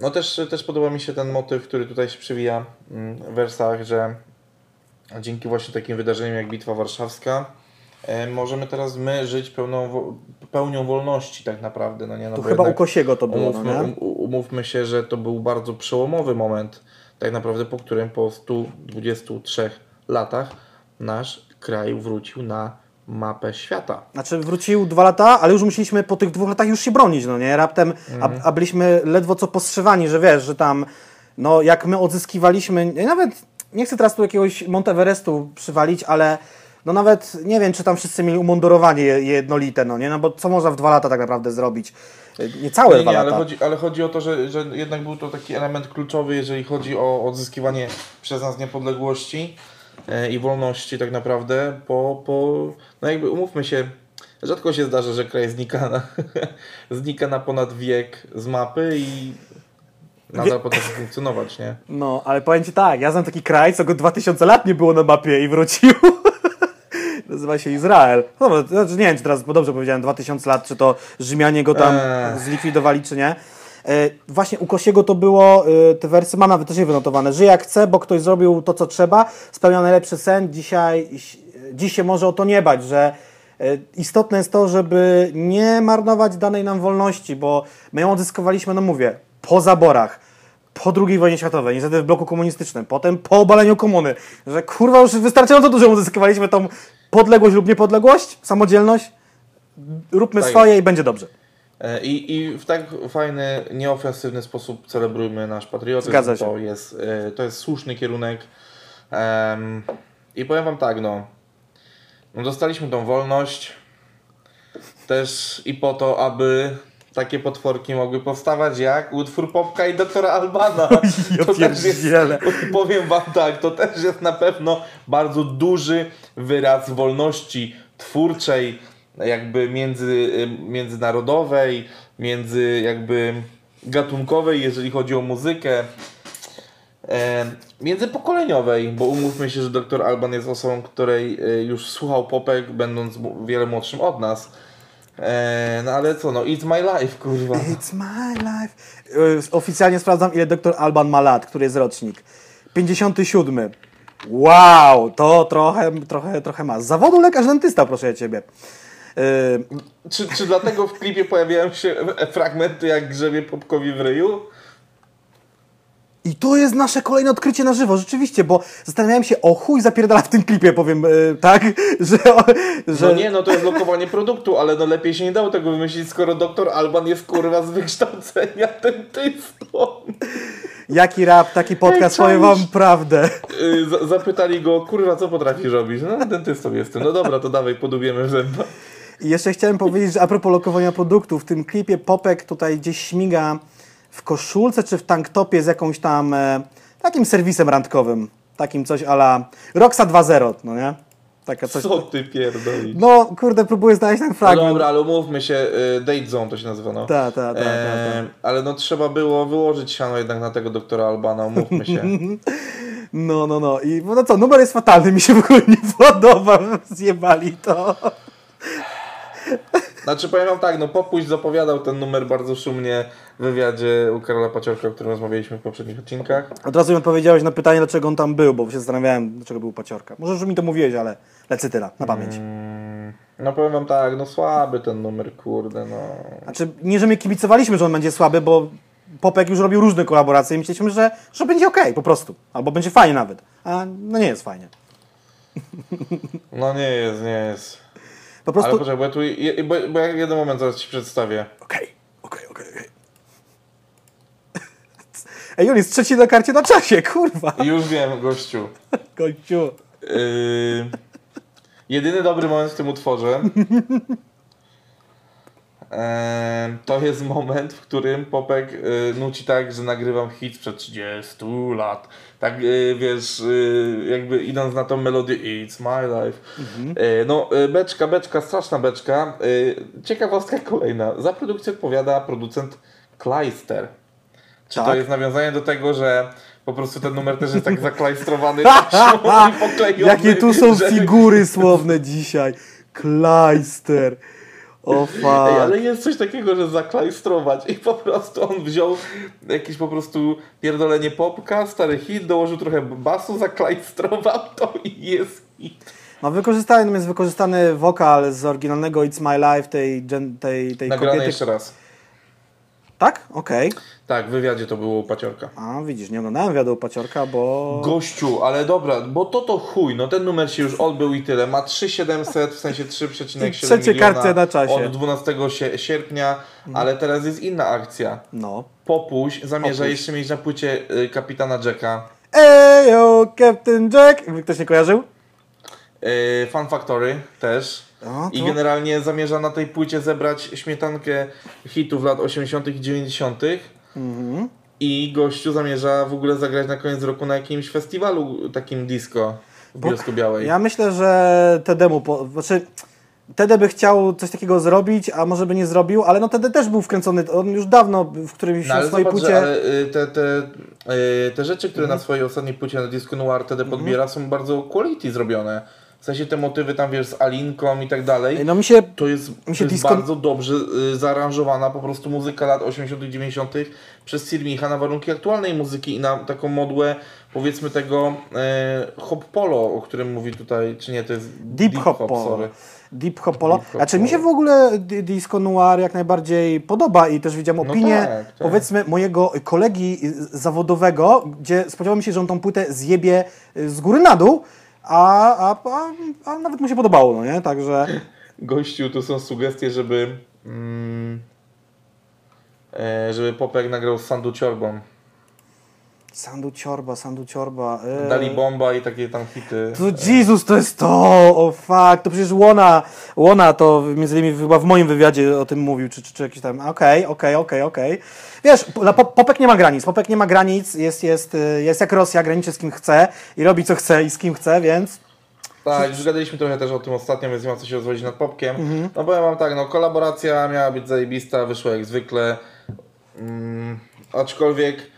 No też, też podoba mi się ten motyw, który tutaj się przewija mm, w wersach, że dzięki właśnie takim wydarzeniom jak Bitwa Warszawska e, możemy teraz my żyć pełną, pełnią wolności tak naprawdę. No nie? No Tu bo chyba u Kosiego to było, no umówmy, nie? um, umówmy się, że to był bardzo przełomowy moment, tak naprawdę po którym po 123 latach nasz kraj wrócił na mapę świata. Znaczy wrócił dwa lata, ale już musieliśmy po tych dwóch latach już się bronić, no nie? Raptem, a, a byliśmy ledwo co postrzewani, że wiesz, że tam, no jak my odzyskiwaliśmy, nawet nie chcę teraz tu jakiegoś Monteverestu przywalić, ale no nawet nie wiem, czy tam wszyscy mieli umundurowanie je- jednolite, no nie? No bo co można w dwa lata tak naprawdę zrobić? Nie całe Nie, dwa nie, ale lata. chodzi, ale chodzi o to, że, że jednak był to taki element kluczowy, jeżeli chodzi o odzyskiwanie przez nas niepodległości e, i wolności tak naprawdę po, po no jakby umówmy się, rzadko się zdarza, że kraj znika na, znika na ponad wiek z mapy i nadal potrafi funkcjonować, nie? No, ale powiem Ci tak, ja znam taki kraj, co go 2000 lat nie było na mapie i wrócił. Nazywa się Izrael. No, znaczy nie wiem, czy teraz bo dobrze powiedziałem 2000 lat, czy to Rzymianie go tam Eee. zlikwidowali, czy nie. E, właśnie u Kosiego to było, e, te wersy mam nawet też nie wynotowane. Żyje jak chce, bo ktoś zrobił to, co trzeba, spełnia najlepszy sen. Dzisiaj, dziś się może o to nie bać, że e, istotne jest to, żeby nie marnować danej nam wolności, bo my ją odzyskowaliśmy, no mówię, po zaborach po II wojnie światowej, niestety w bloku komunistycznym, potem po obaleniu komuny, że kurwa już wystarczająco dużo uzyskiwaliśmy tą podległość lub niepodległość, samodzielność, róbmy Tak swoje i będzie dobrze. E, I, I w tak fajny, nieofensywny sposób celebrujmy nasz patriotyzm. Zgadza się. To jest, e, to jest słuszny kierunek. Em, I powiem Wam tak, no, no. Dostaliśmy tą wolność też i po to, aby takie potworki mogły powstawać jak utwór Popka i doktora Albana. Ja to też jest, powiem Wam tak, to też jest na pewno bardzo duży wyraz wolności twórczej, jakby między, międzynarodowej, między jakby gatunkowej, jeżeli chodzi o muzykę. E, międzypokoleniowej, bo umówmy się, że dr Alban jest osobą, której e, już słuchał popek, będąc wiele młodszym od nas. E, no ale co, no it's my life, kurwa. It's my life. Y, Oficjalnie sprawdzam, ile doktor Alban ma lat, który jest rocznik. 57. Wow, to trochę, trochę, trochę ma. Z zawodu lekarz dentysta, proszę ciebie. Y, Czy, czy dlatego w klipie pojawiają się fragmenty jak grzebie popkowi w ryju? I to jest nasze kolejne odkrycie na żywo, rzeczywiście, bo zastanawiałem się, o chuj zapierdala w tym klipie, powiem, y, tak? Że, że... No nie, no to jest lokowanie produktu, ale no lepiej się nie dało tego wymyślić, skoro doktor Alban jest kurwa z wykształcenia dentystą. Jaki rap, taki podcast, Ej, powiem wam prawdę. Y, za- Zapytali go, kurwa, co potrafisz robić? No, dentystą jestem. No dobra, to dawaj, podubiemy w zębach. I jeszcze chciałem powiedzieć, że a propos lokowania produktu, w tym klipie Popek tutaj gdzieś śmiga w koszulce czy w tanktopie z jakąś tam e, takim serwisem randkowym. Takim coś ala Roxa 2.0, no nie? Taka coś. Co ty pierdolisz? No kurde, próbuję znaleźć ten No fragment. dobra, ale umówmy się, y, Date Zone to się nazywa, no. Tak, tak, tak, Eee, Ale no trzeba było wyłożyć siano jednak na tego doktora Albana, umówmy się. No, no, no. I no co, numer jest fatalny, mi się w ogóle nie podoba. Zjebali to. Znaczy powiem wam tak, no Popuś zapowiadał ten numer bardzo szumnie w wywiadzie u Karola Paciorka, o którym rozmawialiśmy w poprzednich odcinkach. Od razu mi odpowiedziałeś na pytanie, dlaczego on tam był, bo się zastanawiałem, dlaczego był paciorka. Może już mi to mówiłeś, ale lecę tyle, na pamięć. Mm, No powiem wam tak, no słaby ten numer, kurde, no. Znaczy, nie, że my kibicowaliśmy, że on będzie słaby, bo Popek już robił różne kolaboracje i myśleliśmy, że, że będzie okej, po prostu. Albo będzie fajnie nawet. A no nie jest fajnie. No nie jest, nie jest. Po Ale prostu... poczekaj, bo ja tu, bo, bo ja jeden moment zaraz ci przedstawię. Okej, okej, okej, okej. Ej, on jest trzeci na karcie na czasie, kurwa. Już wiem, gościu. Końciu. Yy, jedyny dobry moment w tym utworze to jest moment, w którym Popek y, nuci tak, że nagrywam hit sprzed 30 lat. Tak, y, wiesz, y, jakby idąc na tą melodię It's my life. Y, no, y, beczka, beczka, straszna beczka. Ciekawostka kolejna. Za produkcję odpowiada producent Kleister. Czy to Tak. jest nawiązanie do tego, że po prostu ten numer też jest tak zaklajstrowany i poklejony? Jakie tu są figury słowne dzisiaj. Kleister. O fuck. Ej, ale jest coś takiego, że zaklajstrować i po prostu on wziął jakieś po prostu pierdolenie popka, stary hit, dołożył trochę basu, zaklajstrował to i jest hit. No wykorzystany jest wykorzystany wokal z oryginalnego It's My Life tej, tej, tej Nagrane kobiety. jeszcze raz. Tak? Okej. Tak, w wywiadzie to było u Paciorka. A widzisz, nie oglądałem wiadomo Paciorka, bo... Gościu, ale dobra, bo to to chuj, no ten numer się już odbył i tyle. Ma 3700, w sensie 3,7 I trzecie karty na czasie. od 12 sie- sierpnia, ale teraz jest inna akcja. No. Popuś zamierza Popuś. jeszcze mieć na płycie y, Kapitana Jacka. Ejo, Captain Jack! Jakby ktoś nie kojarzył? Yy, Fun Factory też. O, I generalnie zamierza na tej płycie zebrać śmietankę hitów lat 80. i 90. Mhm. I gościu zamierza w ogóle zagrać na koniec roku na jakimś festiwalu takim disco w Bielsku Białej. Ja myślę, że TD po... Znaczy, by chciał coś takiego zrobić, a może by nie zrobił, ale no TD też był wkręcony, on już dawno w którymś No ale swojej zobacz, płycie... ale y, te, te, y, te rzeczy, które Mhm. na swojej ostatniej płycie na Disco Noir TD podbiera są bardzo quality zrobione. W sensie te motywy tam, wiesz, z Alinką i tak dalej. Ej, No mi się To jest, Mi się to jest disco- bardzo dobrze y, zaaranżowana po prostu muzyka lat 80 -tych, 90 przez Sirmicha na warunki aktualnej muzyki i na taką modłę powiedzmy tego e, hop polo, o którym mówi tutaj, czy nie, to jest Deep, hop, polo. sorry. Deep hop polo. Deep hop Znaczy mi się w ogóle di- disco noir jak najbardziej podoba i też widziałem No opinię tak, tak. powiedzmy mojego kolegi zawodowego, gdzie spodziewałem się, że on tą płytę zjebie y, z góry na dół, a, a, a, a nawet mu się podobało, no nie? Także Gościu, tu są sugestie, żeby mm, e, żeby Popek nagrał z Sandu Ciorbą. Sandu Ciorba, Sandu Ciorba. y. Dali bomba i takie tam hity. To Jezus, to jest to! O fuck, to przecież Łona, Łona to między innymi chyba w moim wywiadzie o tym mówił, czy, czy, czy jakiś tam, okej, okej, okej, okej. Wiesz, po- po- Popek nie ma granic, Popek nie ma granic, jest, jest, y, jest jak Rosja, graniczy z kim chce i robi co chce i z kim chce, więc Tak, już gadaliśmy trochę też o tym ostatnio, więc nie ma co się rozwodzić nad Popkiem. Mhm. No powiem wam tak, no kolaboracja miała być zajebista, wyszła jak zwykle. Mm, aczkolwiek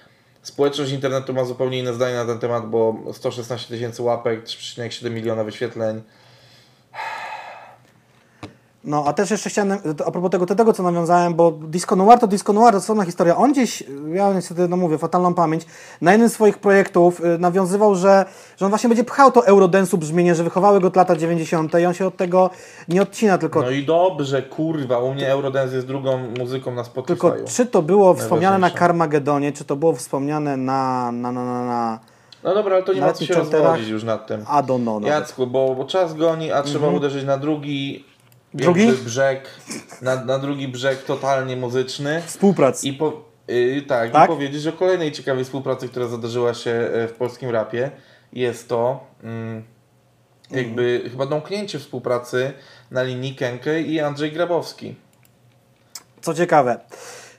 społeczność internetu ma zupełnie inne zdanie na ten temat, bo 116 tysięcy łapek, 3,7 miliona wyświetleń. No, a też jeszcze chciałem, a propos tego, tego co nawiązałem, bo Disco Noir to Disco Noir, to osobna historia. On gdzieś, ja niestety, no mówię, fatalną pamięć, na jednym z swoich projektów y, nawiązywał, że, że on właśnie będzie pchał to Eurodance'u brzmienie, że wychowały go te lata 90. i on się od tego nie odcina, tylko No i dobrze, kurwa, u mnie Eurodance jest drugą muzyką na Spotify'u. Tylko czy to było wspomniane na. Carmagedonie, czy to było wspomniane na, na, na, na, na No dobra, ale to nie ma co się rozwodzić już nad tym. I don't know. nawet. Jacku, bo, bo czas goni, a trzeba uderzyć na drugi Drugi? brzeg, na, na drugi brzeg totalnie muzyczny. Współprac. I po, y, tak, Tak? i powiedzieć o kolejnej ciekawej współpracy, która zadarzyła się e, w polskim rapie. Jest to mm, jakby chyba domknięcie współpracy na linii Kenke i Andrzej Grabowski. Co ciekawe.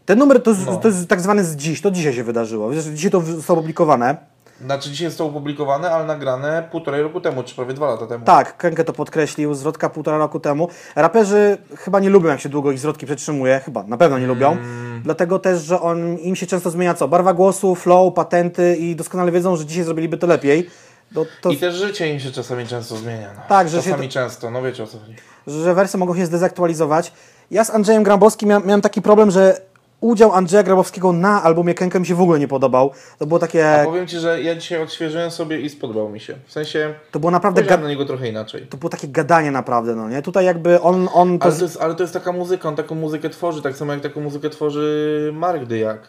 Ten numer to, jest- No. to jest tak zwany z dziś, to dzisiaj się wydarzyło. Dzisiaj to zostało opublikowane. Znaczy dzisiaj jest to opublikowane, ale nagrane półtorej roku temu, czy prawie dwa lata temu. Tak, Kenke to podkreślił, zwrotka półtora roku temu. Raperzy chyba nie lubią, jak się długo ich zwrotki przetrzymuje, chyba, na pewno nie lubią. Mm. Dlatego też, że on, im się często zmienia co? Barwa głosu, flow, patenty i doskonale wiedzą, że dzisiaj zrobiliby to lepiej. To, to, I też życie im się czasami często zmienia. No. Tak, że się czasami często, no wiecie o co chodzi. że wersje mogą się zdezaktualizować. Ja z Andrzejem Grabowskim mia miałem taki problem, że udział Andrzeja Grabowskiego na albumie Kenke mi się w ogóle nie podobał. To było takie, A powiem Ci, że ja dzisiaj odświeżyłem sobie i spodobał mi się. W sensie to było naprawdę, ga- na niego trochę inaczej. to było takie gadanie naprawdę, no nie? Tutaj jakby on, on to, Ale to, jest, ale to jest taka muzyka, on taką muzykę tworzy, tak samo jak taką muzykę tworzy Mark Dyjak.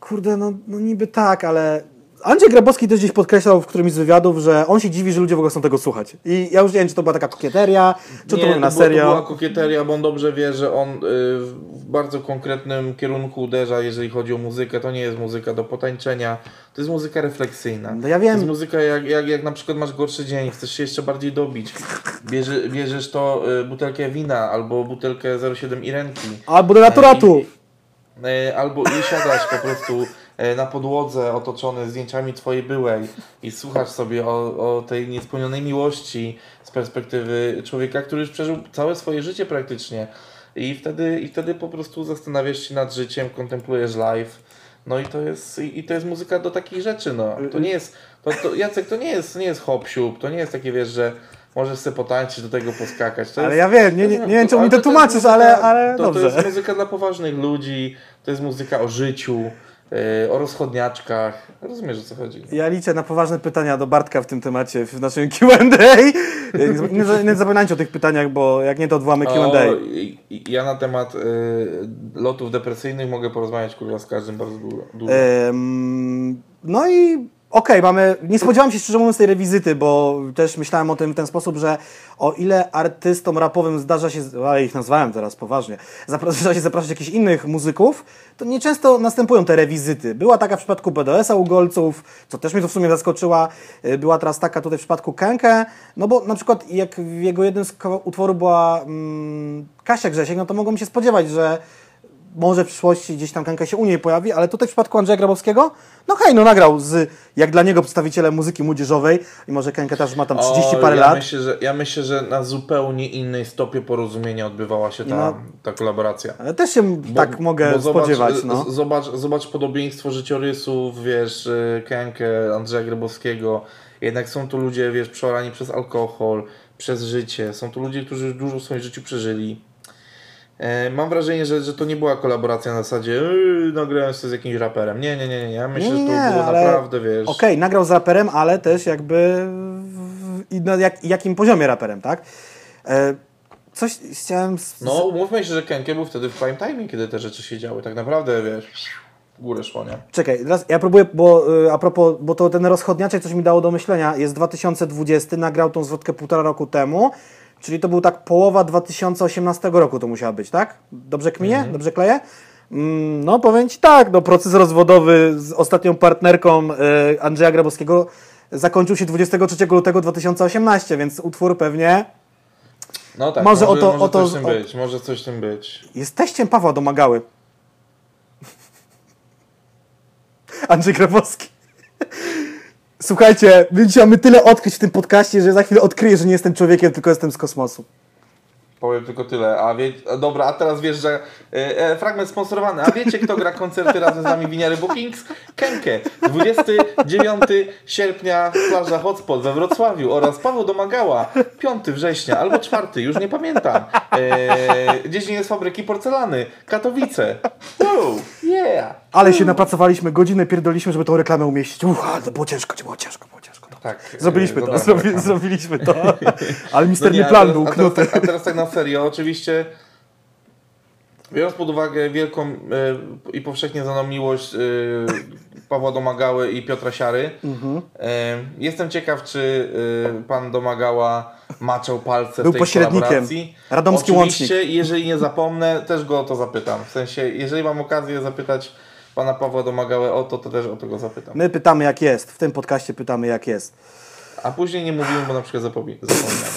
kurde, no, no niby tak, ale Andrzej Grabowski też gdzieś podkreślał w którymś z wywiadów, że on się dziwi, że ludzie w ogóle chcą tego słuchać. I ja już nie wiem, czy to była taka kokieteria, czy to było na była- serio. To była kokieteria, bo on dobrze wie, że on y, w bardzo konkretnym kierunku uderza, jeżeli chodzi o muzykę. To nie jest muzyka do potańczenia, to jest muzyka refleksyjna. No ja wiem. To jest muzyka jak, jak, jak na przykład masz gorszy dzień, chcesz się jeszcze bardziej dobić. Bierze, bierzesz to y, butelkę wina albo butelkę 0,7 Irenki. Albo do naturatu. I- E, Albo i siadasz po prostu na podłodze otoczony zdjęciami twojej byłej i słuchasz sobie o, o tej niespełnionej miłości z perspektywy człowieka, który już przeżył całe swoje życie praktycznie. I wtedy, I wtedy po prostu zastanawiasz się nad życiem, kontemplujesz live. No i to jest, i i to jest muzyka do takich rzeczy, no. To nie jest, to, to, Jacek, to nie jest, nie jest hop to nie jest takie, wiesz, że możesz sobie potańczyć, do tego poskakać. To Ale jest, ja wiem, nie, nie, nie wiem, czemu mi to tłumaczysz, muzyka- ale, ale to, dobrze. To jest muzyka dla poważnych ludzi, to jest muzyka o życiu, o rozchodniaczkach. Rozumiesz o co chodzi? Ja liczę na poważne pytania do Bartka w tym temacie, w naszym Q&A. Nie, nie, zapominajcie o tych pytaniach, bo jak nie, to odwołamy Q&A. Ja na temat y, lotów depresyjnych mogę porozmawiać kurwa z każdym bardzo dużo. no i okej, mamy. Nie spodziewałem się szczerze mówiąc tej rewizyty, bo też myślałem o tym w ten sposób, że o ile artystom rapowym zdarza się, ale ich nazwałem teraz poważnie, zdarza się zapraszać jakichś innych muzyków, to nieczęsto następują te rewizyty. Była taka w przypadku BDS-a u Golców, co też mnie to w sumie zaskoczyła. Y, Była teraz taka tutaj w przypadku Kenke, no bo na przykład jak w jego jednym z utworów była mm, Kasia Grzesiek, no to mogłem się spodziewać, że może w przyszłości gdzieś tam Kenka się u niej pojawi, ale tutaj w przypadku Andrzeja Grabowskiego, no hej, no nagrał z, jak dla niego przedstawicielem muzyki młodzieżowej, mimo że Kenka też ma tam 30 O, parę ja lat. Myślę, że, ja myślę, że na zupełnie innej stopie porozumienia odbywała się ta, No. ta kolaboracja. Ale też się Bo- tak mogę bo zobacz, spodziewać, no. Zobacz, zobacz podobieństwo życiorysów, wiesz, y, Kenkę, Andrzeja Grabowskiego. Jednak są tu ludzie, wiesz, przeorani przez alkohol, przez życie. Są tu ludzie, którzy dużo w swoim życiu przeżyli. E, mam wrażenie, że, że to nie była kolaboracja na zasadzie yy, nagrałem się z jakimś raperem. Nie, nie, nie, nie. Ja myślę, Nie, że to nie, było ale- naprawdę, wiesz... Okej, nagrał z raperem, ale też jakby na jak, jakim poziomie raperem, tak? E, coś chciałem... s- No, umówmy się, że Kenke był wtedy w prime time, kiedy te rzeczy się działy. Tak naprawdę, wiesz, w górę szło, nie? Czekaj, teraz ja próbuję, bo y, a propos, bo to ten rozchodniaczek coś mi dało do myślenia. Jest 2020, nagrał tą zwrotkę półtora roku temu, czyli to był tak połowa 2018 roku to musiała być, tak? Dobrze kminie? Dobrze kleję? Mm, No powiem Ci tak, no proces rozwodowy z ostatnią partnerką y, Andrzeja Grabowskiego zakończył się 23 lutego 2018, więc utwór pewnie No tak, Może może, o to- może o to- coś tym o- być, może coś tym być. jest teściem Pawła Domagały. Andrzej Grabowski. Słuchajcie, my dzisiaj mamy tyle odkryć w tym podcaście, że za chwilę odkryję, że nie jestem człowiekiem, tylko jestem z kosmosu. Powiem tylko tyle. A wie, dobra, a teraz wiesz, że e, e, fragment sponsorowany. A wiecie, kto gra koncerty razem z nami Winiary Bookings? Kenke. 29 sierpnia plaża Hotspot we Wrocławiu oraz Paweł Domagała. 5 września albo 4, już nie pamiętam. E, jest fabryki porcelany. Katowice. Wow, yeah. Ale się napracowaliśmy, godzinę pierdoliśmy, żeby tą reklamę umieścić. Uch, to było ciężko, było ciężko, było ciężko. Tak, Zrobiliśmy e, to, zrobi, zrobiliśmy to. Ale No misterny nie, a plan teraz- był a teraz, knuty. tak, a teraz tak na serio, oczywiście biorąc pod uwagę wielką e, i powszechnie znaną miłość e, Pawła Domagały i Piotra Siary, Mhm. e, jestem ciekaw, czy pan Domagała maczał palce Był w tej pośrednikiem. kolaboracji. Radomski Oczywiście, jeżeli nie zapomnę, też go o to zapytam. W sensie, jeżeli mam okazję zapytać pana Pawła Domagałę o to, to też o to go zapytam. My pytamy jak jest, w tym podcaście pytamy jak jest. A później nie mówimy, bo na przykład zapomi- zapominamy.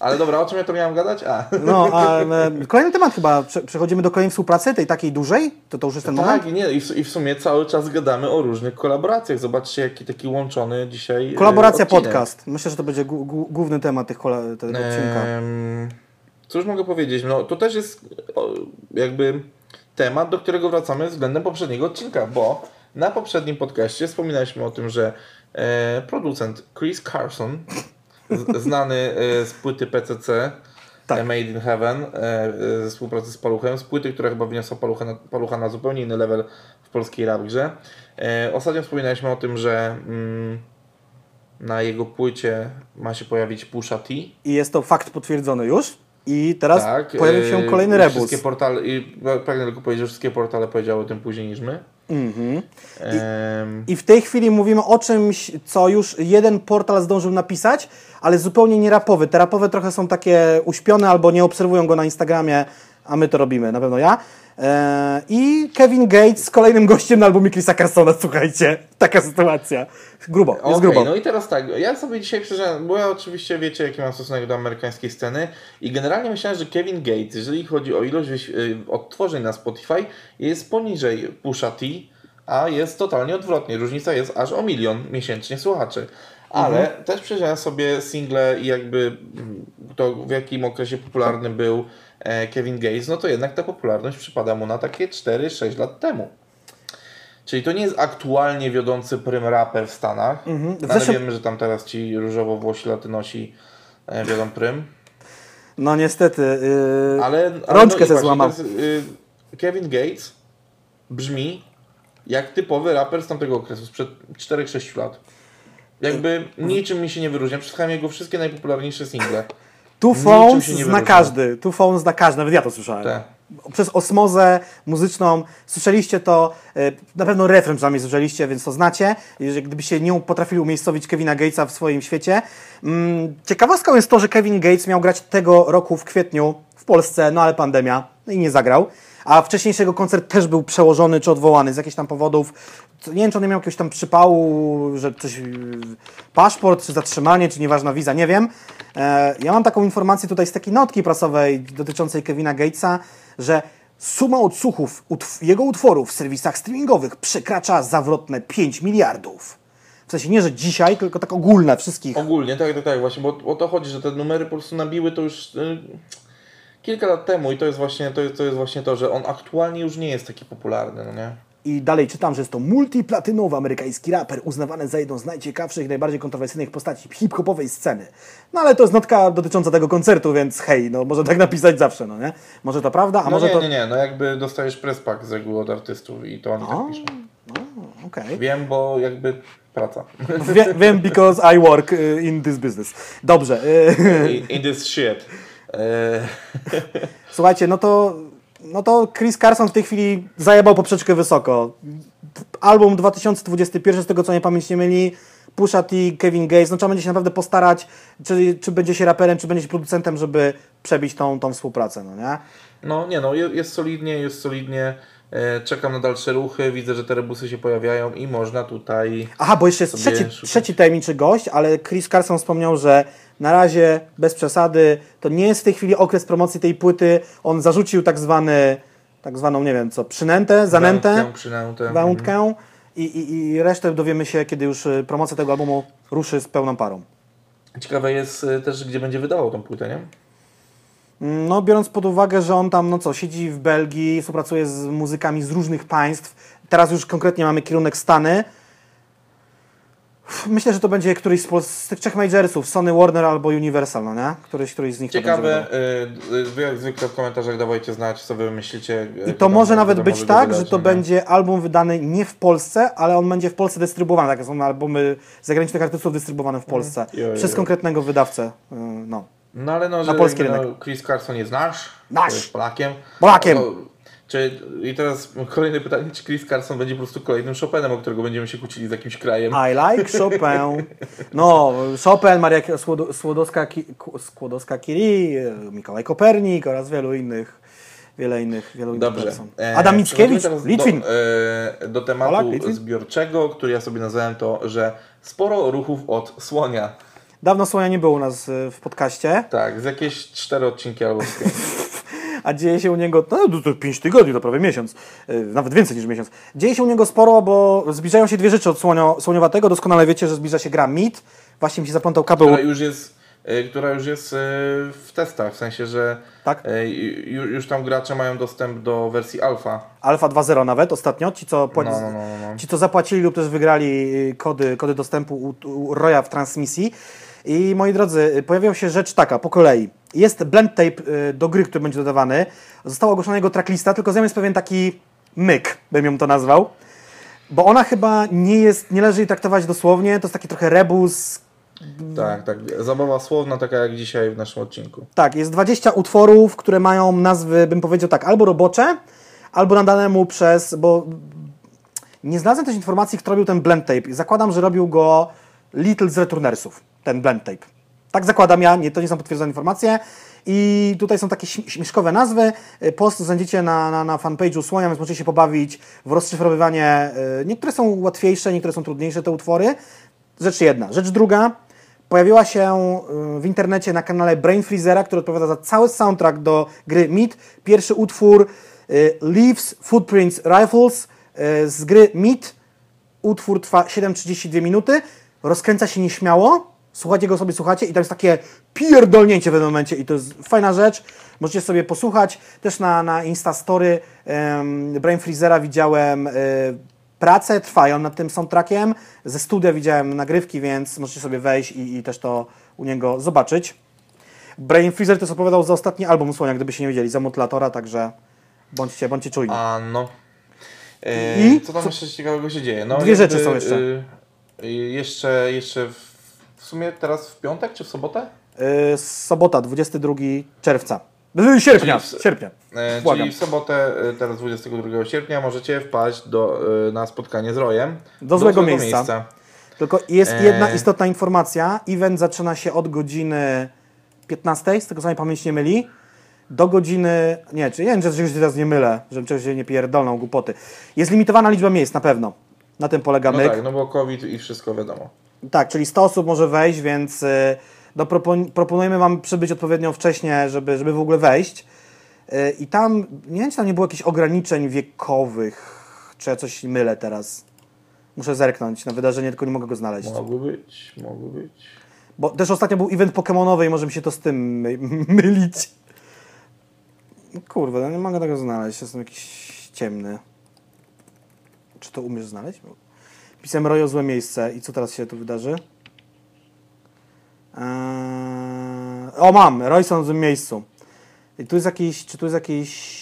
Ale dobra, o czym ja to miałem gadać? A. No, a e, kolejny temat chyba, Prze- przechodzimy do kolejnej współpracy, tej takiej dużej, to to już jest ten moment? Tak, i nie, i w, i w sumie cały czas gadamy o różnych kolaboracjach. Zobaczcie, jaki taki łączony dzisiaj. e, Kolaboracja odcinek. podcast. Myślę, że to będzie gu- gu- główny temat tych kola- tego odcinka. Em, Cóż mogę powiedzieć? No, to też jest o, jakby temat, do którego wracamy względem poprzedniego odcinka, bo na poprzednim podcaście wspominaliśmy o tym, że e, producent Chris Carson, z, znany e, z płyty PCC, Tak. e, Made in Heaven, e, e, ze współpracy z Paluchem, z płyty, która chyba wyniosła Palucha na, Palucha na zupełnie inny level w polskiej rap grze. E, ostatnio wspominaliśmy o tym, że mm, na jego płycie ma się pojawić Pusha T. I jest to fakt potwierdzony już. I teraz Tak, pojawił się e, kolejny i rebus. Wszystkie portale, i pragnę tylko powiedzieć, że wszystkie portale powiedziały o tym później niż my. Mhm. Em, I w tej chwili mówimy o czymś, co już jeden portal zdążył napisać, ale zupełnie nie rapowy. Te rapowe trochę są takie uśpione albo nie obserwują go na Instagramie, a my to robimy, na pewno ja. Eee, I Kevin Gates z kolejnym gościem na albumie Chrisa Carsona, słuchajcie. Taka sytuacja. Grubo, jest Okej, grubo. no i teraz tak, ja sobie dzisiaj przeżyłem, bo ja oczywiście wiecie, jaki mam stosunek do amerykańskiej sceny i generalnie myślałem, że Kevin Gates, jeżeli chodzi o ilość y, odtworzeń na Spotify, jest poniżej Pusha T, a jest totalnie odwrotnie. Różnica jest aż o milion miesięcznie słuchaczy. Ale Mhm. też przejrzałem sobie single i jakby mm, to w jakim okresie popularny był e, Kevin Gates, no to jednak ta popularność przypada mu na takie 4-6 lat temu. Czyli to nie jest aktualnie wiodący prym raper w Stanach, Mhm. No ale zeszłym- wiemy, że tam teraz ci różowo-włosi latynosi e, wiodą prym. No niestety. Yy... Ale, ale Rączkę no se złamał. to jest, y, Kevin Gates brzmi jak typowy raper z tamtego okresu, sprzed 4-6 lat. Jakby niczym mi się nie wyróżnia. Przesłuchałem jego wszystkie najpopularniejsze single. Two Phones się zna każdy. Two Phones zna każdy, nawet ja to słyszałem. Tak. Przez osmozę muzyczną słyszeliście to, e, na pewno refren przynajmniej słyszeliście, więc to znacie. Jeżeli gdybyście nie potrafili umiejscowić Kevina Gatesa w swoim świecie. Mm, Ciekawostką jest to, że Kevin Gates miał grać tego roku w kwietniu w Polsce, no ale pandemia i nie zagrał. A wcześniejszy jego koncert też był przełożony czy odwołany z jakichś tam powodów. Nie wiem, czy on miał jakiegoś tam przypału, że coś, yy, paszport, czy zatrzymanie, czy nieważna wiza, nie wiem. E, ja mam taką informację tutaj z takiej notki prasowej dotyczącej Kevina Gatesa, że suma odsłuchów utw- jego utworów w serwisach streamingowych przekracza zawrotne 5 miliardów. W sensie nie, że dzisiaj, tylko tak ogólne wszystkich. Ogólnie, tak, tak, tak, właśnie, bo o to chodzi, że te numery po prostu nabiły to już y, kilka lat temu i to jest właśnie to, jest, to jest właśnie to, że on aktualnie już nie jest taki popularny, no nie? I dalej czytam, że jest to multiplatynowy amerykański raper, uznawany za jedną z najciekawszych i najbardziej kontrowersyjnych postaci hip-hopowej sceny. No ale to jest notka dotycząca tego koncertu, więc hej, no może tak napisać zawsze, no nie? Może to prawda, a No może nie, to... nie, nie, no jakby dostajesz press-pack z reguły od artystów i to oni tak piszą. Okej. Wiem, bo jakby praca. Wie, wiem, because I work y, in this business. Dobrze. y, In, in this shit. E, Słuchajcie, no to, no to Chris Carson w tej chwili zajebał poprzeczkę wysoko. Album 2021, z tego co mnie pamięć nie myli, Pusha T, Kevin Gates, no trzeba będzie się naprawdę postarać, czy, czy będzie się raperem, czy będzie się producentem, żeby przebić tą, tą współpracę, no nie? No nie no, je- jest solidnie, jest solidnie. E, Czekam na dalsze ruchy, widzę, że te rebusy się pojawiają i można tutaj... Aha, bo jeszcze jest trzeci, szukać. trzeci tajemniczy gość, ale Chris Carson wspomniał, że na razie bez przesady to nie jest w tej chwili okres promocji tej płyty. On zarzucił tak zwany, tak zwaną, nie wiem co, przynętę, zanętę. Wędkę, wędkę i, i, i resztę dowiemy się, kiedy już y, promocja tego albumu ruszy z pełną parą. Ciekawe jest e, też, gdzie będzie wydawał tą płytę, nie? No, biorąc pod uwagę, że on tam, no co, siedzi w Belgii, współpracuje z muzykami z różnych państw, teraz już konkretnie mamy kierunek Stany. Myślę, że to będzie któryś z, tych trzech majorsów, Sony, Warner albo Universal, no nie? Któryś, któryś z nich Ciekawe, wydał. e, wy jak zwykle w komentarzach dawajcie znać, co wy myślicie. I to może nawet być tak, że to nie? będzie album wydany nie w Polsce, ale on będzie w Polsce dystrybuowany. Takie są albumy zagranicznych artystów dystrybuowane w Polsce Jo, jo, przez jo. konkretnego wydawcę. y, No. No ale no, że polski no, rynek. Chris Carson jest nasz, Nasz. jest Polakiem. Polakiem. No, czy, I teraz kolejne pytanie, czy Chris Carson będzie po prostu kolejnym Chopinem, o którego będziemy się kłócili z jakimś krajem? I like Chopin. No, Chopin, Maria Słodo- Słodowska, Ku- Skłodowska-Curie, Mikołaj Kopernik oraz wielu innych, wiele innych, wielu innych Dobrze. person. E, Adam Mickiewicz, Litwin. Do, e, do tematu Polak, Litwin? zbiorczego, który ja sobie nazwałem to, że sporo ruchów od słonia. Dawno Słonia nie było u nas y, w podcaście, Tak, z jakieś cztery odcinki albo. a dzieje się u niego, no to, to 5 tygodni, to prawie miesiąc, y, nawet więcej niż miesiąc. Dzieje się u niego sporo, bo zbliżają się dwie rzeczy od Słonio, Słoniowatego. Doskonale wiecie, że zbliża się gra Meat. Właśnie mi się zaplątał kabeł. która już jest, e, która już jest e, w testach, w sensie, że Tak. e, ju- już tam gracze mają dostęp do wersji alfa. Alfa 2.0 nawet ostatnio, ci co, płaci, No, no, no, no. ci co zapłacili lub też wygrali kody, kody dostępu u, u Roya w transmisji. I moi drodzy, pojawiła się rzecz taka, po kolei. Jest blend tape y, do gry, który będzie dodawany. Została ogłoszona jego tracklista, tylko z nią jest pewien taki myk, bym ją to nazwał. Bo ona chyba nie jest, nie należy jej traktować dosłownie, to jest taki trochę rebus, Tak, tak. Zabawa słowna, taka jak dzisiaj w naszym odcinku. Tak, jest 20 utworów, które mają nazwy, bym powiedział tak, albo robocze, albo nadane mu przez, bo nie znalazłem też informacji, kto robił ten blend tape. Zakładam, że robił go Little z Returnersów, ten blend tape. Tak zakładam ja, nie, to nie są potwierdzone informacje. I tutaj są takie śm- śmieszkowe nazwy. Y, Post znajdziecie na, na, na fanpage'u Słonia, więc możecie się pobawić w rozszyfrowywanie. y, Niektóre są łatwiejsze, niektóre są trudniejsze, te utwory. Rzecz jedna. Rzecz druga. Pojawiła się y, w internecie na kanale Brain Freezera, który odpowiada za cały soundtrack do gry Meat. Pierwszy utwór Leaves Footprints Rifles z gry Meat. Utwór trwa 7,32 minuty. Rozkręca się nieśmiało. Słuchajcie go sobie, słuchacie i tam jest takie pierdolnięcie w pewnym momencie i to jest fajna rzecz. Możecie sobie posłuchać. Też na, na Instastory um, Brain Freezera widziałem y, pracę, trwają nad tym soundtrackiem. Ze studia widziałem nagrywki, więc możecie sobie wejść i, i też to u niego zobaczyć. Brain Freezer też opowiadał za ostatni album Słonia, gdybyście nie wiedzieli, za Mutlatora, także bądźcie, bądźcie czujni. A no. E, I? Co tam jeszcze ciekawego się dzieje? No, Dwie rzeczy są jeszcze. y, y, jeszcze, jeszcze w, w sumie teraz w piątek czy w sobotę? Y, sobota, 22 czerwca. Y, Sierpnia, Czyli w- sierpnia. E, Błagam. czyli w sobotę, e, teraz 22 sierpnia, możecie wpaść do, na spotkanie z Rojem. Do złego miejsca. Tylko jest jedna istotna informacja. Event zaczyna się od godziny 15, z tego co mnie pamięć nie myli, do godziny... Nie, czy nie wiem, że czegoś teraz nie mylę, żebym czegoś się nie pierdolną, głupoty. Jest limitowana liczba miejsc, na pewno. Na tym polega No myk. tak, no bo COVID i wszystko wiadomo. Tak, czyli 100 osób może wejść, więc y, no, propon proponujemy Wam przybyć odpowiednio wcześnie, żeby, żeby w ogóle wejść. Y, I tam, nie wiem, czy tam nie było jakichś ograniczeń wiekowych, czy ja coś mylę teraz. Muszę zerknąć na wydarzenie, tylko nie mogę go znaleźć. Mogły być, mogły być. Bo też ostatnio był event Pokemonowy i może mi się to z tym my mylić. Kurwa, no nie mogę tego znaleźć, jestem jakiś ciemny. Czy to umiesz znaleźć? Pisałem Rojo złe miejsce i co teraz się tu wydarzy? Eee... O, mam! Royson w złym miejscu. I tu jest jakiś, czy tu jest jakiś...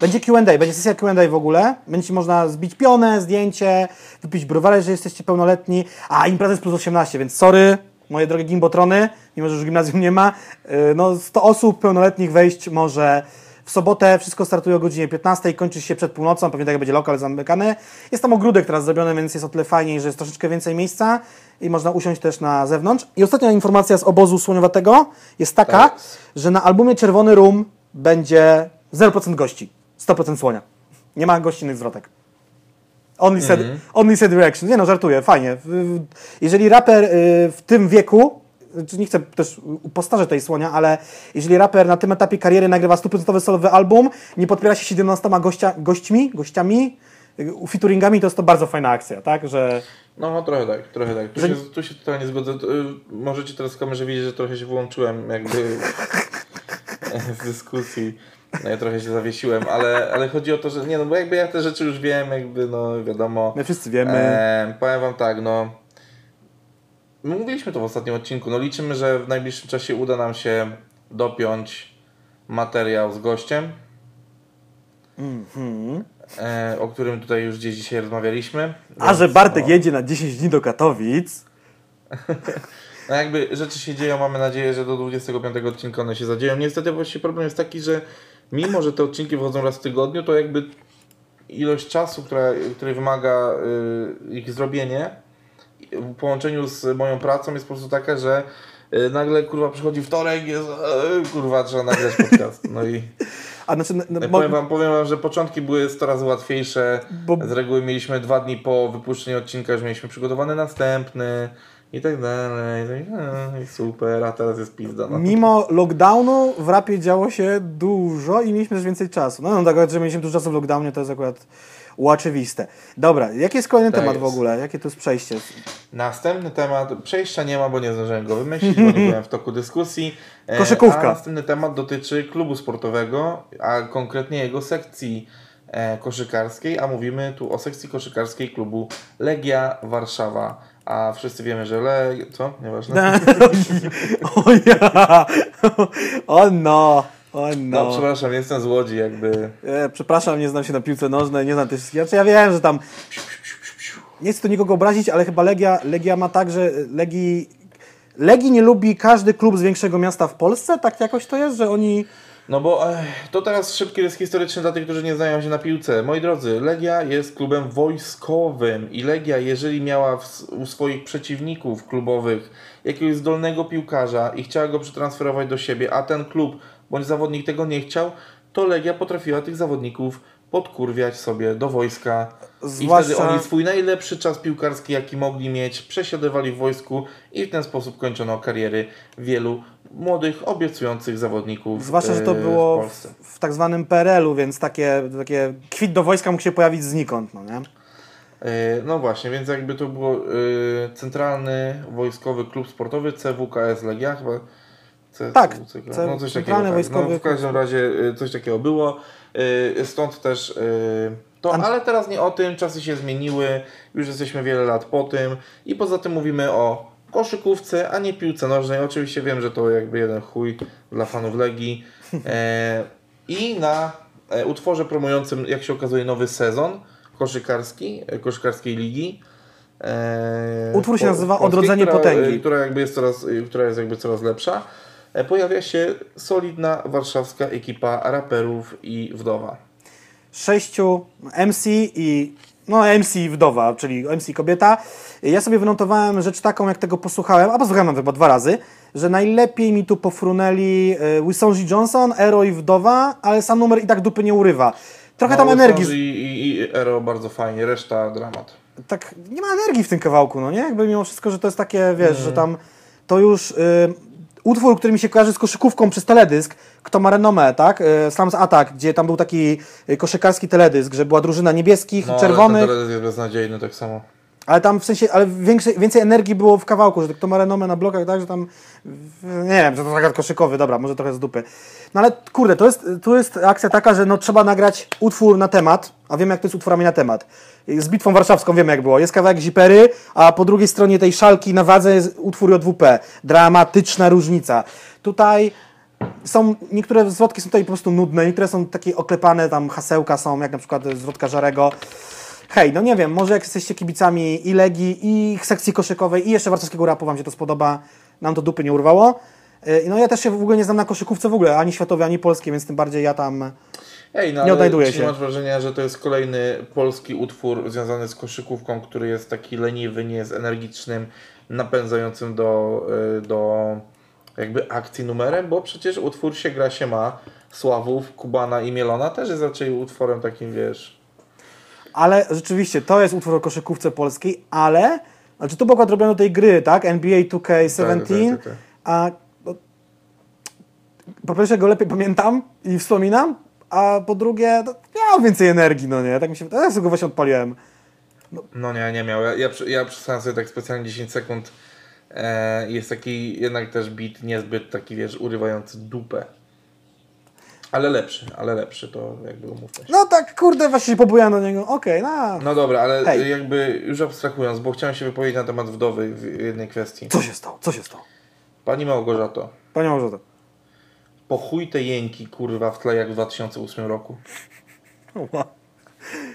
Będzie Q&A, będzie sesja Q&A w ogóle. Będzie można zbić pionę, zdjęcie, wypić browary, że jesteście pełnoletni. A, impreza jest plus 18, więc sorry, moje drogie gimbotrony, mimo że już gimnazjum nie ma. Yy, No, 100 osób pełnoletnich wejść może w sobotę. Wszystko startuje o godzinie 15 i kończy się przed północą. Pewnie tak będzie lokal zamykany. Jest tam ogródek teraz zrobiony, więc jest o tyle fajniej, że jest troszeczkę więcej miejsca i można usiąść też na zewnątrz. I ostatnia informacja z obozu słoniowatego jest taka, Tak. że na albumie Czerwony Rum będzie 0% gości. 100% słonia. Nie ma gościnnych zwrotek. Only said, only said reaction. Nie no, żartuję, fajnie. Jeżeli raper y, w tym wieku, nie chcę też postarzeć tej słonia, ale jeżeli raper na tym etapie kariery nagrywa 100% solowy album, nie podpiera się 17 gościa, gośćmi, gościami, y, featuringami, to jest to bardzo fajna akcja, tak? Że No, trochę tak, trochę tak. Tu, Że- się, tu się totalnie zgodzę. Y, możecie teraz w kamerze widzieć, że trochę się wyłączyłem jakby z dyskusji. No, ja trochę się zawiesiłem, ale, ale chodzi o to, że nie no, bo jakby ja te rzeczy już wiem, jakby no wiadomo. my wszyscy wiemy. E, powiem wam tak, no. My mówiliśmy to w ostatnim odcinku. No liczymy, że w najbliższym czasie uda nam się dopiąć materiał z gościem. E, o którym tutaj już gdzieś dzisiaj rozmawialiśmy. A Więc, że Bartek no, jedzie na 10 dni do Katowic, No jakby rzeczy się dzieją, mamy nadzieję, że do 25 odcinka one się zadzieją. Niestety właśnie problem jest taki, że mimo, że te odcinki wychodzą raz w tygodniu, to jakby ilość czasu, która, której wymaga y, ich zrobienie w połączeniu z moją pracą jest po prostu taka, że y, nagle kurwa przychodzi wtorek, jest y, kurwa trzeba nagrać podcast. No i a znaczy, no, no, powiem, wam, powiem wam, że początki były 100 razy łatwiejsze. Bo- Z reguły mieliśmy dwa dni po wypuszczeniu odcinka, już mieliśmy przygotowany następny i tak dalej. I, tak, no, i super, a teraz jest pizda. No. Mimo lockdownu w rapie działo się dużo i mieliśmy też więcej czasu. No, no tak, że mieliśmy dużo czasu w lockdownie, to jest akurat oczywiste. Dobra, jaki jest kolejny Tak temat w jest. ogóle? Jakie to jest przejście? Następny temat, przejścia nie ma, bo nie zdążyłem go wymyślić, bo nie byłem w toku dyskusji. E, Koszykówka. A następny temat dotyczy klubu sportowego, a konkretnie jego sekcji e, koszykarskiej, a mówimy tu o sekcji koszykarskiej klubu Legia Warszawa. A wszyscy wiemy, że Le... Co? Nieważne. o ja! O no! O No, no! przepraszam, jestem z Łodzi, jakby... E, przepraszam, nie znam się na piłce nożnej, nie znam tych wszystkich. Znaczy ja wiem, że tam... Nie chcę tu nikogo obrazić, ale chyba Legia, Legia ma tak, że Legii... Legii nie lubi każdy klub z większego miasta w Polsce? Tak jakoś to jest, że oni... No bo ech, to teraz szybki rys historyczny dla tych, którzy nie znają się na piłce. Moi drodzy, Legia jest klubem wojskowym i Legia, jeżeli miała w, u swoich przeciwników klubowych jakiegoś zdolnego piłkarza i chciała go przetransferować do siebie, a ten klub bądź zawodnik tego nie chciał, to Legia potrafiła tych zawodników podkurwiać sobie do wojska. I Zwłaszcza- wtedy oni swój najlepszy czas piłkarski, jaki mogli mieć, przesiadywali w wojsku i w ten sposób kończono kariery wielu młodych, obiecujących zawodników Zwłaszcza, że to e, było w w, w tak zwanym PRL-u, więc takie, takie kwit do wojska mógł się pojawić znikąd, no nie? E, No właśnie, więc jakby to było e, Centralny Wojskowy Klub Sportowy CWKS Legia chyba. C, Tak, CWCK, C- no coś takiego. Tak. Wojskowy No, w każdym razie e, coś takiego było. E, Stąd też e, to, ale teraz nie o tym, czasy się zmieniły, już jesteśmy wiele lat po tym i poza tym mówimy o koszykówce, a nie piłce nożnej. Oczywiście wiem, że to jakby jeden chuj dla fanów Legii. E, I na e, utworze promującym, jak się okazuje, nowy sezon koszykarski, e, koszykarskiej ligi. Utwór się po- nazywa polskiej, Odrodzenie która, Potęgi. Która, jakby jest coraz, która jest jakby coraz lepsza. E, Pojawia się solidna warszawska ekipa raperów i wdowa. Sześciu MC i no MC i wdowa, czyli MC kobieta. Ja sobie wynotowałem rzecz taką, jak tego posłuchałem, a posłuchałem chyba dwa razy, że najlepiej mi tu pofrunęli e, Wisonji Johnson, Ero i wdowa, ale sam numer i tak dupy nie urywa. Trochę tam No, energii, Sądzy I, i, Ero bardzo fajnie, reszta dramat. tak nie ma energii w tym kawałku, no nie? Jakby mimo wszystko, że to jest takie, wiesz, Mhm. że tam to już y, utwór, który mi się kojarzy z koszykówką przez teledysk, kto ma renomę, tak? Y, Slams Attack, gdzie tam był taki y, koszykarski teledysk, że była drużyna niebieskich, No, czerwonych. ale ten teledysk jest beznadziejny tak samo. Ale tam w sensie, ale większej, więcej energii było w kawałku, że kto ma renomę na blokach, tak, że tam, nie wiem, że to tak koszykowy, dobra, może trochę z dupy. No ale kurde, to jest, tu jest akcja taka, że no trzeba nagrać utwór na temat, a wiemy jak to jest utworami na temat. Z Bitwą Warszawską wiemy jak było. Jest kawałek Zipery, a po drugiej stronie tej szalki na wadze jest utwór JWP. Dramatyczna różnica. Tutaj są, niektóre zwrotki są tutaj po prostu nudne, niektóre są takie oklepane, tam hasełka są, jak na przykład zwrotka Żarego. Hej, no nie wiem, może jak jesteście kibicami i Legii, i sekcji koszykowej, i jeszcze warszawskiego rapu, wam się to spodoba, nam to dupy nie urwało. Yy, No ja też się w ogóle nie znam na koszykówce w ogóle, ani światowej, ani polskiej, więc tym bardziej ja tam... Ej, no Nie czy się. masz wrażenia, że to jest kolejny polski utwór związany z koszykówką, który jest taki leniwy, nie jest energicznym, napędzającym do, y, do jakby akcji numerem, bo przecież utwór się gra się ma Sławów, Kubana i Mielona też jest raczej utworem takim, wiesz... Ale rzeczywiście, to jest utwór o koszykówce polskiej, ale... Znaczy było robione do tej gry, tak? NBA 2K17, Tak, tak, tak. a... No, po pierwsze go lepiej pamiętam i wspominam, a po drugie, no, miał więcej energii, no nie? Tak mi się... Ja sobie go właśnie odpaliłem. No nie, nie miał. Ja, ja, ja sobie tak specjalnie 10 sekund. E, jest taki jednak też beat niezbyt taki, wiesz, urywający dupę. Ale lepszy, ale lepszy, to jakby umówmy się. No tak, kurde, właśnie się pobujałem do niego. Okej, no. No dobra, ale Hej. jakby już abstrahując, bo chciałem się wypowiedzieć na temat wdowy w jednej kwestii. Co się stało? Co się stało? Pani Małgorzato, Panie Małgorzato. po chuj te jęki kurwa w tle jak w 2008 roku? Ła.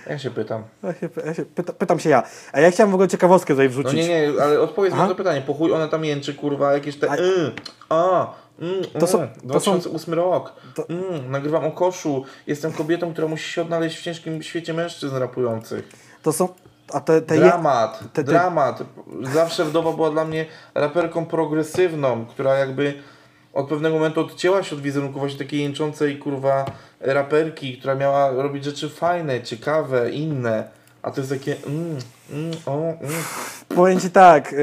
Ja się pytam. Ja się, ja się, pyta, pytam się ja. A ja chciałem w ogóle ciekawostkę tutaj No wrzucić. nie, nie, ale odpowiedz Aha. na to pytanie. Po chuj ona tam jęczy kurwa jakieś te A- y, a, mm, To są- to są- 2008 rok. to- Mm, nagrywam o koszu. Jestem kobietą, która musi się odnaleźć w ciężkim świecie mężczyzn rapujących. To są... A te, te je, Dramat, te- te- dramat. Zawsze wdowa była dla mnie raperką progresywną, która jakby od pewnego momentu odcięła się od wizerunku właśnie takiej jęczącej kurwa raperki, która miała robić rzeczy fajne, ciekawe, inne. A to jest takie mm, mm, o, mm. Powiem ci tak, yy,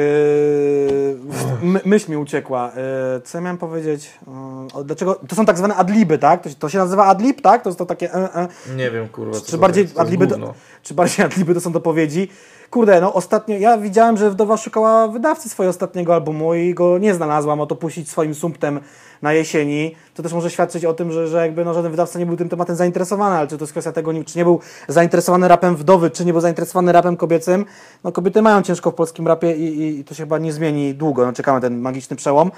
my, myśl mi uciekła. Yy, co ja miałem powiedzieć? Yy, dlaczego? To są tak zwane adliby, tak? To, się- to się nazywa adlib, tak? To jest to takie... E. Nie wiem kurwa. co Czy bardziej, adliby czy bardziej adliby to są dopowiedzi? Kurde, no ostatnio, ja widziałem, że Wdowa szukała wydawcy swojego ostatniego albumu i go nie znalazła, ma to puścić swoim sumptem na jesieni. To też może świadczyć o tym, że, że jakby no, żaden wydawca nie był tym tematem zainteresowany, ale czy to jest kwestia tego, czy nie był zainteresowany rapem wdowy, czy nie był zainteresowany rapem kobiecym. No kobiety mają ciężko w polskim rapie i, i, to się chyba nie zmieni długo, no czekamy ten magiczny przełom.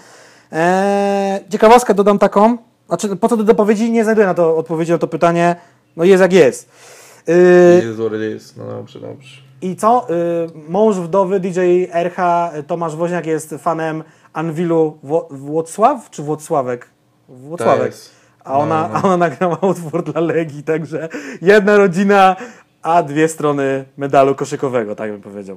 Eee, ciekawostkę dodam taką, znaczy po co do dopowiedzi, nie znajduję na to odpowiedzi na to pytanie, no jest jak jest. Yy, is. No dobrze, dobrze. I co? Y, mąż wdowy DJ RH Tomasz Woźniak jest fanem Anwilu Wło- Włocław czy Włocławek? Włocławek. Tak. A ona, No, no. a ona nagrała utwór dla Legii, także jedna rodzina, a dwie strony medalu koszykowego, tak bym powiedział.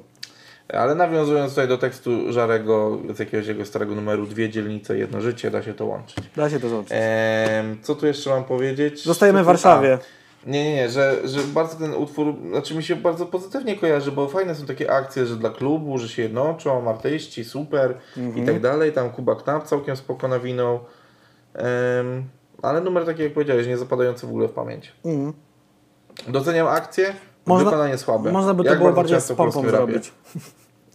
Ale nawiązując tutaj do tekstu Żarego z jakiegoś jego starego numeru, dwie dzielnice, jedno życie, da się to łączyć. Da się to. Ehm, co tu jeszcze mam powiedzieć? Zostajemy w Warszawie. A, nie, nie, nie, że, że bardzo ten utwór, znaczy mi się bardzo pozytywnie kojarzy, bo fajne są takie akcje, że dla klubu, że się jednoczą, artyści, super Mhm. i tak dalej. Tam Kuba Knap całkiem spoko nawinął. Em, ale numer taki jak powiedziałeś, nie zapadający w ogóle w pamięć. Mhm. Doceniam akcję, Można- wykonanie słabe. Można by to Jak było bardziej z pompą rapie.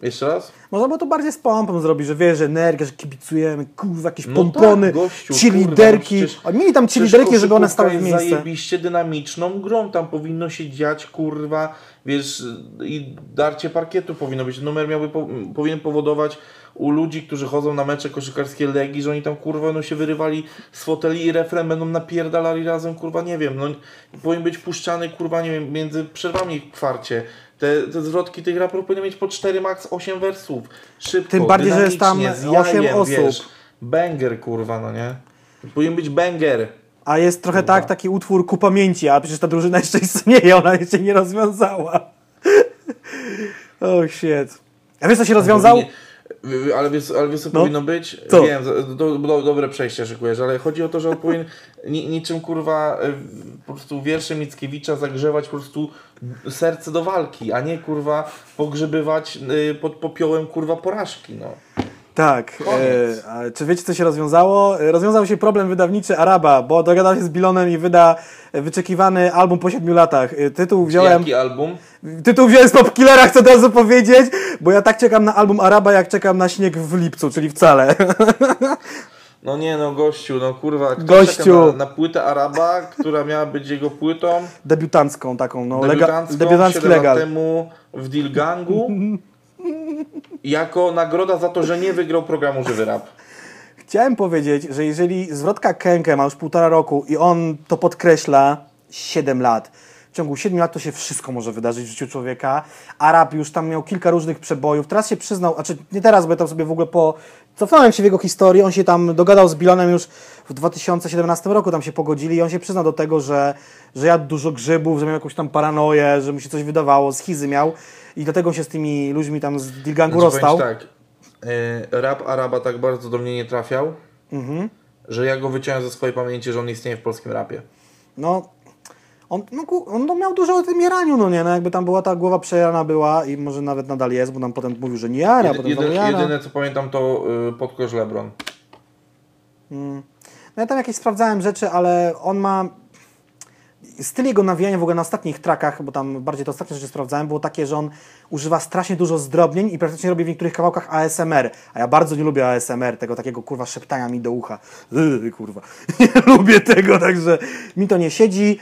Jeszcze raz? Można by to bardziej z pompą zrobić, że wiesz, że energia, że kibicujemy, kurwa, jakieś No pompony, tak, gościu, ci kurwa, liderki. no przecież- Oni mieli tam liderki, żeby one stały w jest miejsce. zajebiście dynamiczną grą, tam powinno się dziać, kurwa, wiesz, i darcie parkietu powinno być. Numer miałby, po, powinien powodować u ludzi, którzy chodzą na mecze koszykarskie Legii, że oni tam, kurwa, no się wyrywali z foteli i refren będą napierdalali razem, kurwa, nie wiem, no powinien być puszczany, kurwa, nie wiem, między przerwami w kwarcie. Te, te zwrotki tych raperów powinny mieć po 4, max 8 wersów. Szybko, Tym bardziej, że jest tam z jajem, osób. Wiesz, banger, kurwa, no nie? Powinien być banger. A jest trochę tak, taki utwór ku pamięci, a przecież ta drużyna jeszcze istnieje, ona jeszcze nie rozwiązała. oh shit. A wiesz co się rozwiązał? Ale wiesz, ale wiesz co No. powinno być? Co? Wiem, do, do, do, dobre przejście szykujesz, ale chodzi o to, że on powinien ni, niczym kurwa y, po prostu wiersze Mickiewicza zagrzewać po prostu serce do walki, a nie kurwa pogrzebywać y, pod popiołem kurwa porażki, no. Tak. Koniec. E, czy wiecie, co się rozwiązało? E, Rozwiązał się problem wydawniczy Araba, bo dogadał się z Bilonem i wyda e, wyczekiwany album po 7 latach. Tytuł wziąłem. Jaki album? Tytuł wziąłem z Popkillera, chcę od razu powiedzieć, bo ja tak czekam na album Araba, jak czekam na śnieg w lipcu, czyli wcale. No nie no, gościu, no kurwa, kto Gościu. Na, na płytę Araba, która miała być jego płytą, Debiutancką taką, no. Lega- debiutancką debiutancki 7 lat legal. temu w Dilgangu, jako nagroda za to, że nie wygrał programu Żywy Rap. Chciałem powiedzieć, że jeżeli zwrotka Kenke ma już półtora roku i on to podkreśla 7 lat, w ciągu 7 lat to się wszystko może wydarzyć w życiu człowieka. Arab już tam miał kilka różnych przebojów. Teraz się przyznał, znaczy nie teraz, bo ja tam sobie w ogóle po... Cofnąłem się w jego historii, on się tam dogadał z Bilonem już w 2017 roku, tam się pogodzili i on się przyznał do tego, że, że jadł dużo grzybów, że miał jakąś tam paranoję, że mu się coś wydawało, schizy miał i dlatego się z tymi ludźmi tam z Dilgangu Znaczy, rozstał. tak, y, rap Araba tak bardzo do mnie nie trafiał, Mhm. że ja go wyciąłem ze swojej pamięci, że on istnieje w polskim rapie. No, on, no, on no, miał dużo o tym jaraniu, no nie, no jakby tam była ta głowa przejarana była i może nawet nadal jest, bo nam potem mówił, że nie jara, Jedy, potem jedy, jara. jedyne co pamiętam to y, podkosz Lebron. No ja tam jakieś sprawdzałem rzeczy, ale on ma... Styl jego nawijania w ogóle na ostatnich trackach, bo tam bardziej to ostatnie rzeczy sprawdzałem, było takie, że on używa strasznie dużo zdrobnień i praktycznie robi w niektórych kawałkach ASMR. A ja bardzo nie lubię ASMR, tego takiego kurwa szeptania mi do ucha. Yy, kurwa. Nie lubię tego, także mi to nie siedzi.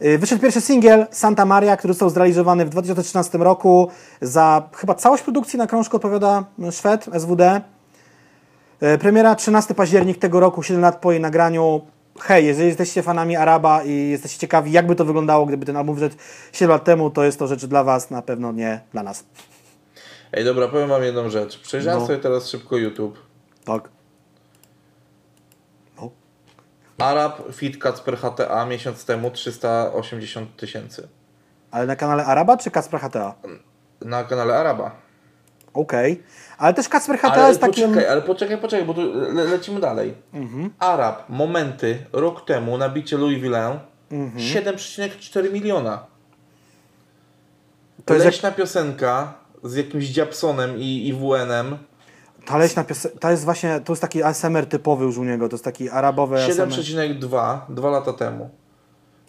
Yy, Wyszedł pierwszy singiel Santa Maria, który został zrealizowany w 2013 roku. Za chyba całość produkcji na krążku odpowiada Szwed, SWD. E, Premiera 13 październik tego roku, 7 lat po jej nagraniu. Hej, jeżeli jesteście fanami Araba i jesteście ciekawi, jakby to wyglądało, gdyby ten album wyszedł 7 lat temu, to jest to rzecz dla Was, na pewno nie dla nas. Ej, dobra, powiem wam jedną rzecz. Przejrzałem No. sobie teraz szybko YouTube. Tak. No. Arab Fit Kacper HTA miesiąc temu 380 tysięcy. Ale na kanale Araba czy Kacper HTA? Na kanale Araba. Okej. Ale też Kacper Ale jest poczekaj, ale poczekaj, poczekaj, bo tu le lecimy dalej. Mhm. Arab, momenty, rok temu na bicie Louis Vuitton Mhm. 7,4 miliona. To jest jak... Leśna piosenka z jakimś Dziapsonem i IWN-em Ta leśna piosenka, to jest właśnie, to jest taki ASMR typowy już u niego, to jest taki arabowy ASMR. 7,2 dwa lata temu.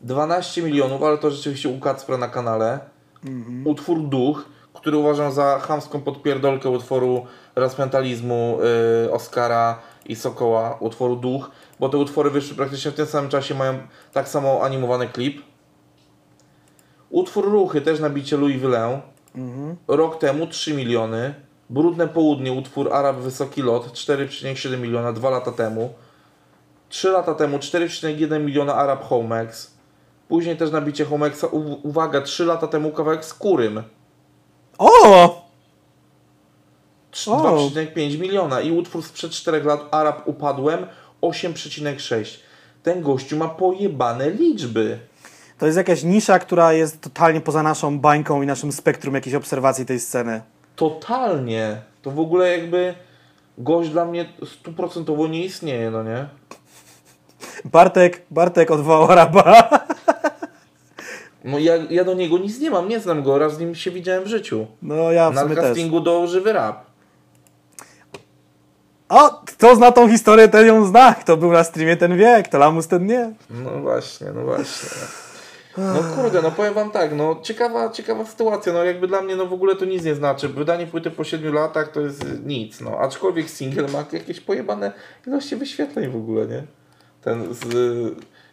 12 milionów, ale to rzeczywiście u Kacpra na kanale. Mhm. Utwór Duch, który uważam za chamską podpierdolkę utworu Rasmentalizmu yy, Oscara i Sokoła, utworu Duch, bo te utwory wyszły praktycznie w tym samym czasie, mają tak samo animowany klip. Utwór Ruchy, też na bicie Louis Vuitton. Mhm. Rok temu 3 miliony. Brudne Południe, utwór Arab Wysoki Lot 4,7 miliona dwa lata temu. 3 lata temu 4,1 miliona Arab Homex. Później też nabicie Homexa, uwaga, 3 lata temu kawałek z Kurym. O! Trz- O. 2,5 miliona i utwór sprzed 4 lat Arab Upadłem 8,6. Ten gościu ma pojebane liczby. To jest jakaś nisza, która jest totalnie poza naszą bańką i naszym spektrum jakiejś obserwacji tej sceny. Totalnie. To w ogóle jakby gość dla mnie stuprocentowo nie istnieje, no nie? Bartek, Bartek odwołał Araba. No ja, ja do niego nic nie mam, nie znam go, raz z nim się widziałem w życiu. No ja w Na sumie też. castingu do Żywy Rap. O, kto zna tą historię, ten ją zna. Kto był na streamie, ten wie. Kto lamus, ten nie. No właśnie, no właśnie. No kurde, no powiem wam tak, no ciekawa, ciekawa sytuacja, no jakby dla mnie no w ogóle to nic nie znaczy. Wydanie płyty po 7 latach to jest nic, no. Aczkolwiek single ma jakieś pojebane ilości wyświetleń w ogóle, nie? Ten z...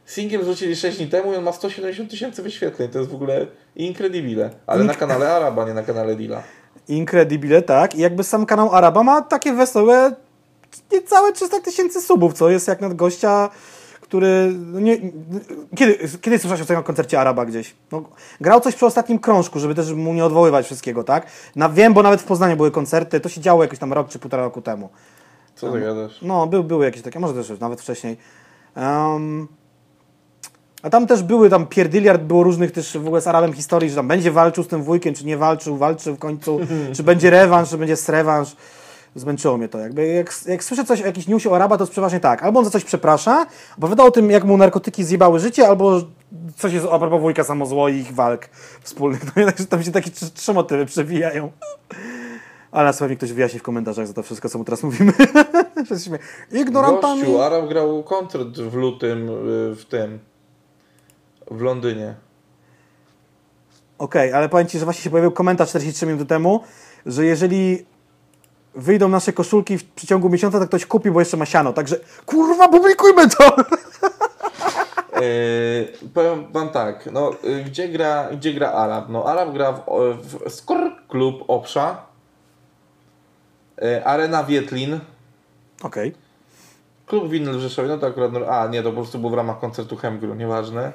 Singiel wrzucili 6 dni temu i on ma 170 tysięcy wyświetleń, to jest w ogóle incredibile. Ale na kanale Araba, nie na kanale Dila. Incredibile, tak. I jakby sam kanał Araba ma takie wesołe niecałe 300 tysięcy subów, co jest jak na gościa, który... No nie, kiedy, kiedy słyszałeś o tym koncercie Araba gdzieś? No, grał coś przy ostatnim krążku, żeby też mu nie odwoływać wszystkiego, tak? Na, wiem, bo nawet w Poznaniu były koncerty, to się działo jakoś tam rok czy półtora roku temu. Co ty gadasz? No, był, były jakieś takie, może też już nawet wcześniej. Em, a tam też były, tam pierdyliard było różnych też w ogóle z Arabem historii, że tam będzie walczył z tym wujkiem, czy nie walczył, walczył w końcu, czy będzie rewanż, czy będzie srewanż. Zmęczyło mnie to. Jakby jak, jak słyszę coś o jakimś newsie o Araba, to jest przeważnie tak. Albo on za coś przeprasza, opowiada o tym, jak mu narkotyki zjebały życie, albo coś jest a propos wujka samozło i ich walk wspólnych. No, także tam się takie trzy, trzy motywy przewijają. Ale nas pewnie ktoś wyjaśni w komentarzach za to wszystko, co mu teraz mówimy. Ignorantami. Gościu, Arab grał koncert w lutym y, w tym, w Londynie. Okej, ale powiem Ci, że właśnie się pojawił komentarz 43 minuty temu, że jeżeli wyjdą nasze koszulki w przeciągu miesiąca, to ktoś kupi, bo jeszcze ma siano. Także kurwa, publikujmy to! Yy, powiem wam tak, no, y, gdzie, gra, gdzie gra Arab? No, Arab gra w, w Skor Klub Obsza, y, Arena Wietlin, Okej. Klub Winyl w Rzeszowie, no to akurat, no, a nie, to po prostu było w ramach koncertu Hemgru, nieważne.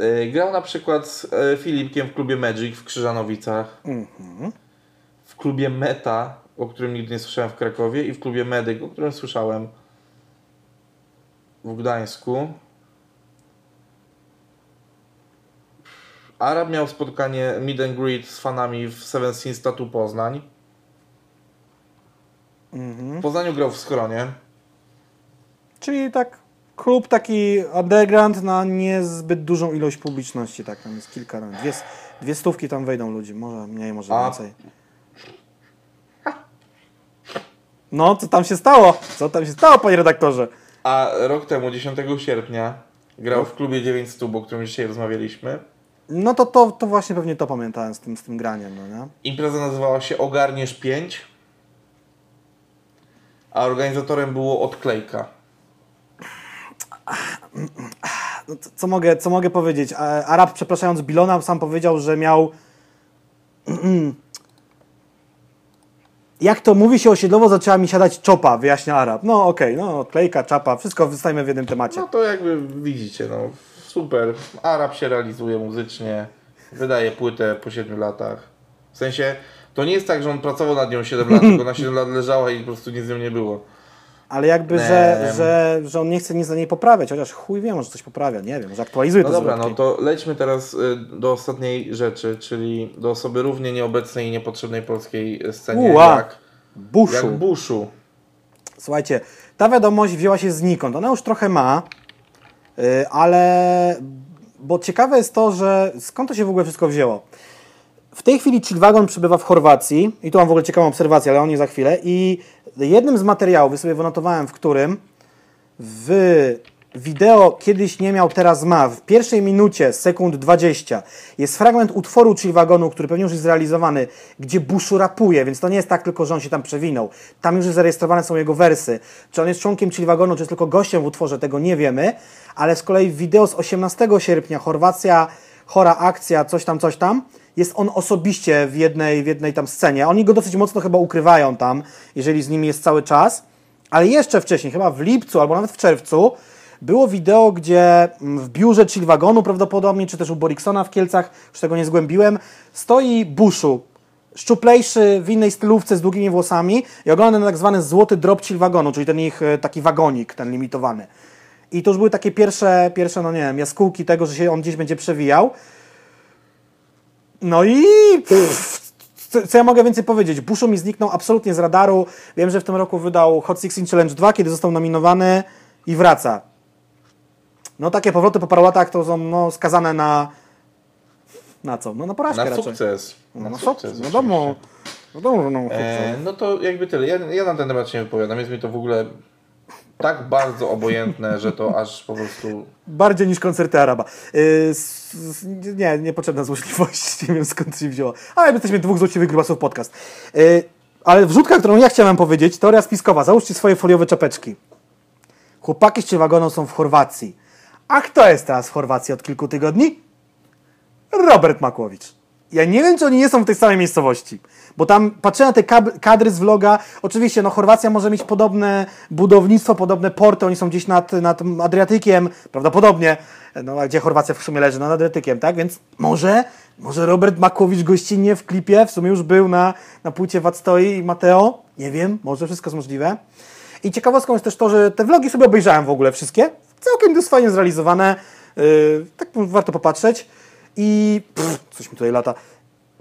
Y, grał na przykład z y, Filipkiem w klubie Magic w Krzyżanowicach, w klubie Meta, o którym nigdy nie słyszałem w Krakowie i w klubie Medyk, o którym słyszałem w Gdańsku. Arab miał spotkanie meet and greet z fanami w Seven Sins Tattoo Poznań. W Poznaniu grał w schronie. Czyli tak klub taki underground na niezbyt dużą ilość publiczności, tak, tam jest kilka, no, dwie, dwie stówki tam wejdą ludzi, może mniej, może A- więcej. No, co tam się stało? Co tam się stało, panie redaktorze? A rok temu, 10 sierpnia, grał w klubie 900, o którym dzisiaj rozmawialiśmy. No to, to, to właśnie pewnie to pamiętałem z tym, z tym graniem, no nie? Impreza nazywała się Ogarniesz 5, a organizatorem było Odklejka. No, co- mogę, co mogę powiedzieć? Arab, przepraszając Bilona, sam powiedział, że miał. Jak to mówi się osiedlowo, zaczęła mi siadać czopa, wyjaśnia Arab. No okej, no klejka, czapa, wszystko wystajemy w jednym temacie. No to jakby widzicie, no super. Arab się realizuje muzycznie, wydaje płytę po 7 latach. W sensie, to nie jest tak, że on pracował nad nią 7 lat, tylko na 7 lat leżała i po prostu nic z nią nie było. Ale jakby, że, że, że on nie chce nic za niej poprawiać, chociaż chuj wie, może coś poprawia, nie wiem, może aktualizuje No te dobra, no to lećmy teraz y, do ostatniej rzeczy, czyli do osoby równie nieobecnej i niepotrzebnej polskiej scenie Uła. jak, Buszu. jak Bushu. Słuchajcie, ta wiadomość wzięła się znikąd. Ona już trochę ma, yy, ale. Bo ciekawe jest to, że skąd to się w ogóle wszystko wzięło. W tej chwili Chillwagon przebywa w Chorwacji i tu mam w ogóle ciekawą obserwację, ale o niej za chwilę. I jednym z materiałów, ja sobie wynotowałem, w którym w wideo kiedyś nie miał, teraz ma, w pierwszej minucie, sekund 20, jest fragment utworu Chillwagonu, który pewnie już jest zrealizowany, gdzie Bushu rapuje, więc to nie jest tak tylko, że on się tam przewinął. Tam już zarejestrowane są jego wersy. Czy on jest członkiem Chillwagonu, czy jest tylko gościem w utworze, tego nie wiemy, ale z kolei w wideo z 18 sierpnia, Chorwacja, chora akcja, coś tam, coś tam, jest on osobiście w jednej, w jednej tam scenie. Oni go dosyć mocno chyba ukrywają tam, jeżeli z nimi jest cały czas. Ale jeszcze wcześniej, chyba w lipcu albo nawet w czerwcu, było wideo, gdzie mm, w biurze Chillwagonu prawdopodobnie, czy też u Boriksona w Kielcach, już tego nie zgłębiłem, stoi Bushu, szczuplejszy, w innej stylówce z długimi włosami i ogląda na tak zwany złoty drop Chillwagonu, czyli ten ich e, taki wagonik, ten limitowany. I to już były takie pierwsze, pierwsze, no nie wiem, jaskółki tego, że się on gdzieś będzie przewijał. No i pff, co, co ja mogę więcej powiedzieć? Bushu mi zniknął absolutnie z radaru. Wiem, że w tym roku wydał Hot 16 Challenge 2, kiedy został nominowany i wraca. No takie powroty po paru latach to są no, skazane na... Na co? No na porażkę Na sukces. No, na sukces, sukces. Wiadomo. Wiadomo, że no, E, no to jakby tyle. Ja, ja na ten temat się nie wypowiadam. Jest mi to w ogóle tak bardzo obojętne, że to aż po prostu... Bardziej niż koncerty Araba. Yy, nie, niepotrzebna złośliwość. Nie wiem skąd się wzięła. Ale my jesteśmy dwóch złośliwych grubasów podcast. Yy, ale wrzutka, którą ja chciałem powiedzieć, teoria spiskowa. Załóżcie swoje foliowe czapeczki. Chłopaki z Chillwagoną są w Chorwacji. A kto jest teraz w Chorwacji od kilku tygodni? Robert Makłowicz. Ja nie wiem, czy oni nie są w tej samej miejscowości, bo tam patrzę na te kadry z vloga. Oczywiście, no Chorwacja może mieć podobne budownictwo, podobne porty, oni są gdzieś nad, nad Adriatykiem, prawdopodobnie. No, a gdzie Chorwacja w sumie leży? Nad Adriatykiem, tak? Więc może, może Robert Makłowicz gościnnie w klipie, w sumie już był na, na płycie Wactoi i Mateo. Nie wiem, może wszystko jest możliwe. I ciekawostką jest też to, że te vlogi sobie obejrzałem w ogóle wszystkie. Całkiem dość fajnie zrealizowane. Yy, tak warto popatrzeć. I pff, coś mi tutaj lata.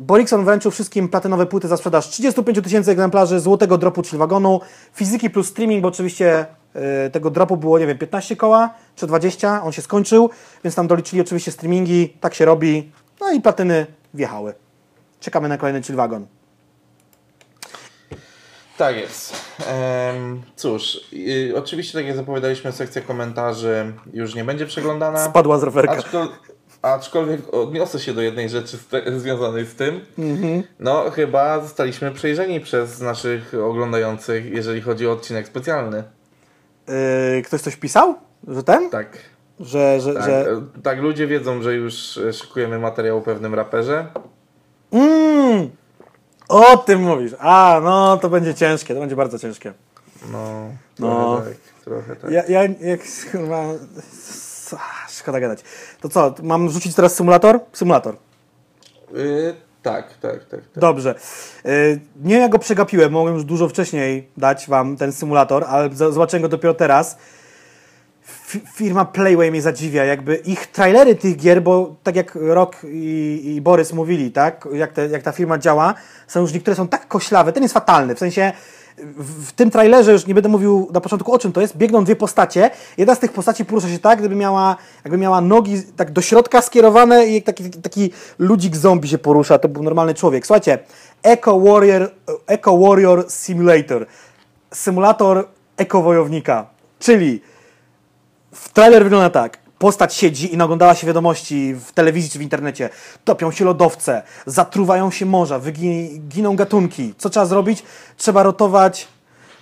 Borikson wręczył wszystkim platynowe płyty za sprzedaż 35 tysięcy egzemplarzy złotego dropu Chillwagonu, fizyki plus streaming, bo oczywiście y, tego dropu było, nie wiem, 15 koła czy 20, on się skończył, więc tam doliczyli oczywiście streamingi, tak się robi, no i platyny wjechały. Czekamy na kolejny Chillwagon. Tak jest. Em, cóż, y, oczywiście tak jak zapowiadaliśmy, sekcja komentarzy już nie będzie przeglądana. Spadła z rowerka. Aczkol, aczkolwiek odniosę się do jednej rzeczy z związanej z tym. No, chyba zostaliśmy przejrzeni przez naszych oglądających, jeżeli chodzi o odcinek specjalny. Yy, ktoś coś pisał? Że ten? Tak. Że, że, Tak, że... e, tak, ludzie wiedzą, że już szykujemy materiał o pewnym raperze. Mm, o tym mówisz. A, no to będzie ciężkie, to będzie bardzo ciężkie. No, trochę No. tak, trochę tak. Ja, ja jak chyba... Szkoda gadać. To co, mam rzucić teraz symulator? Symulator. Y, tak, tak, tak. tak. Dobrze. Yy, nie ja go przegapiłem, mogłem już dużo wcześniej dać wam ten symulator, ale zobaczyłem go dopiero teraz. Fi- Firma Playway mnie zadziwia, jakby ich trailery tych gier, bo tak jak Rok i, i Borys mówili, tak, jak, te, jak ta firma działa, są już niektóre są tak koślawe, ten jest fatalny, w sensie w, tym trailerze już nie będę mówił na początku o czym to jest, biegną dwie postacie, jedna z tych postaci porusza się tak, gdyby miała, jakby miała nogi tak do środka skierowane i taki, taki ludzik zombie się porusza, to był normalny człowiek. Słuchajcie, Eco Warrior, Eco Warrior Simulator, symulator ekowojownika, czyli w trailer wygląda tak. Postać siedzi i naglądała się wiadomości w telewizji czy w internecie. Topią się lodowce, zatruwają się morza, wygi- giną gatunki. Co trzeba zrobić? Trzeba rotować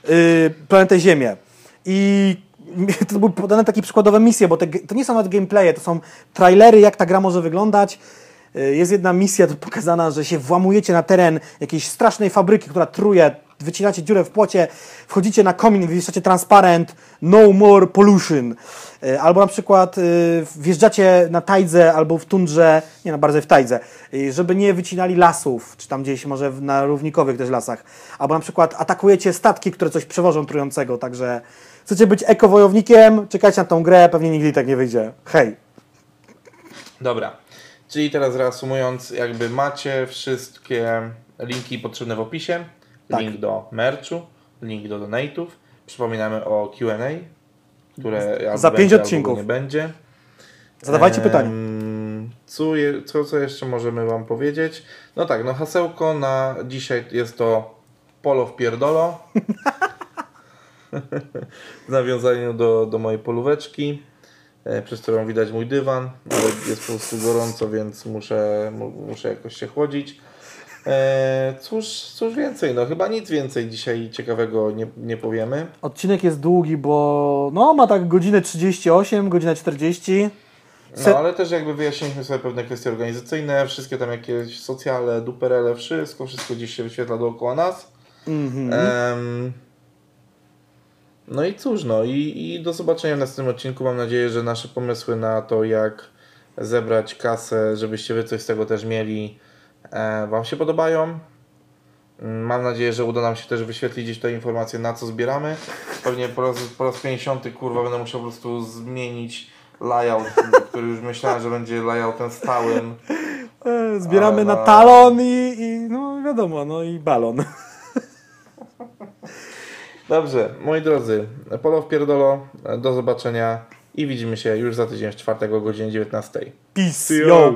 yy, planetę Ziemię. I to były podane takie przykładowe misje, bo te, to nie są nawet gameplaye, to są trailery, jak ta gra może wyglądać. Y, Jest jedna misja pokazana, że się włamujecie na teren jakiejś strasznej fabryki, która truje, wycinacie dziurę w płocie, wchodzicie na komin, wywieszacie transparent No more pollution. Y, Albo na przykład y, wjeżdżacie na tajdze albo w tundrze, nie no, bardziej w tajdze, żeby nie wycinali lasów, czy tam gdzieś może na równikowych też lasach. Albo na przykład atakujecie statki, które coś przewożą trującego, także chcecie być ekowojownikiem, czekajcie na tą grę, pewnie nigdy i tak nie wyjdzie. Hej. Dobra. Czyli teraz reasumując, jakby macie wszystkie linki potrzebne w opisie. Tak. Link do merchu, link do donate'ów. Przypominamy o Q&A, które Za pięć będzie, odcinków. nie będzie. Zadawajcie Em, pytania. Co, je, co, co jeszcze możemy Wam powiedzieć? No tak, no hasełko na dzisiaj jest to polo w pierdolo. w nawiązaniu do, do mojej polóweczki, e, przez którą widać mój dywan, ale jest po prostu gorąco, więc muszę, mu, muszę jakoś się chłodzić. E, cóż, cóż więcej, no chyba nic więcej dzisiaj ciekawego nie, nie powiemy. Odcinek jest długi, bo no ma tak godzinę 38, godzinę 40. No ale też jakby wyjaśniliśmy sobie pewne kwestie organizacyjne, wszystkie tam jakieś socjale, duperele, wszystko, wszystko gdzieś się wyświetla dookoła nas. Mhm. Em, no i cóż, no i, i do zobaczenia w następnym odcinku. Mam nadzieję, że nasze pomysły na to, jak zebrać kasę, żebyście wy coś z tego też mieli, Wam się podobają. Mm, Mam nadzieję, że uda nam się też wyświetlić gdzieś te informacje, na co zbieramy. Pewnie po raz, po raz 50 kurwa będę musiał po prostu zmienić layout, który już myślałem, że będzie layoutem stałym. E, Zbieramy na no- talon i, i no wiadomo, no i balon. Dobrze, moi drodzy, polo w pierdolo, do zobaczenia i widzimy się już za tydzień w czwartek o godzinie 19. Peace, yo!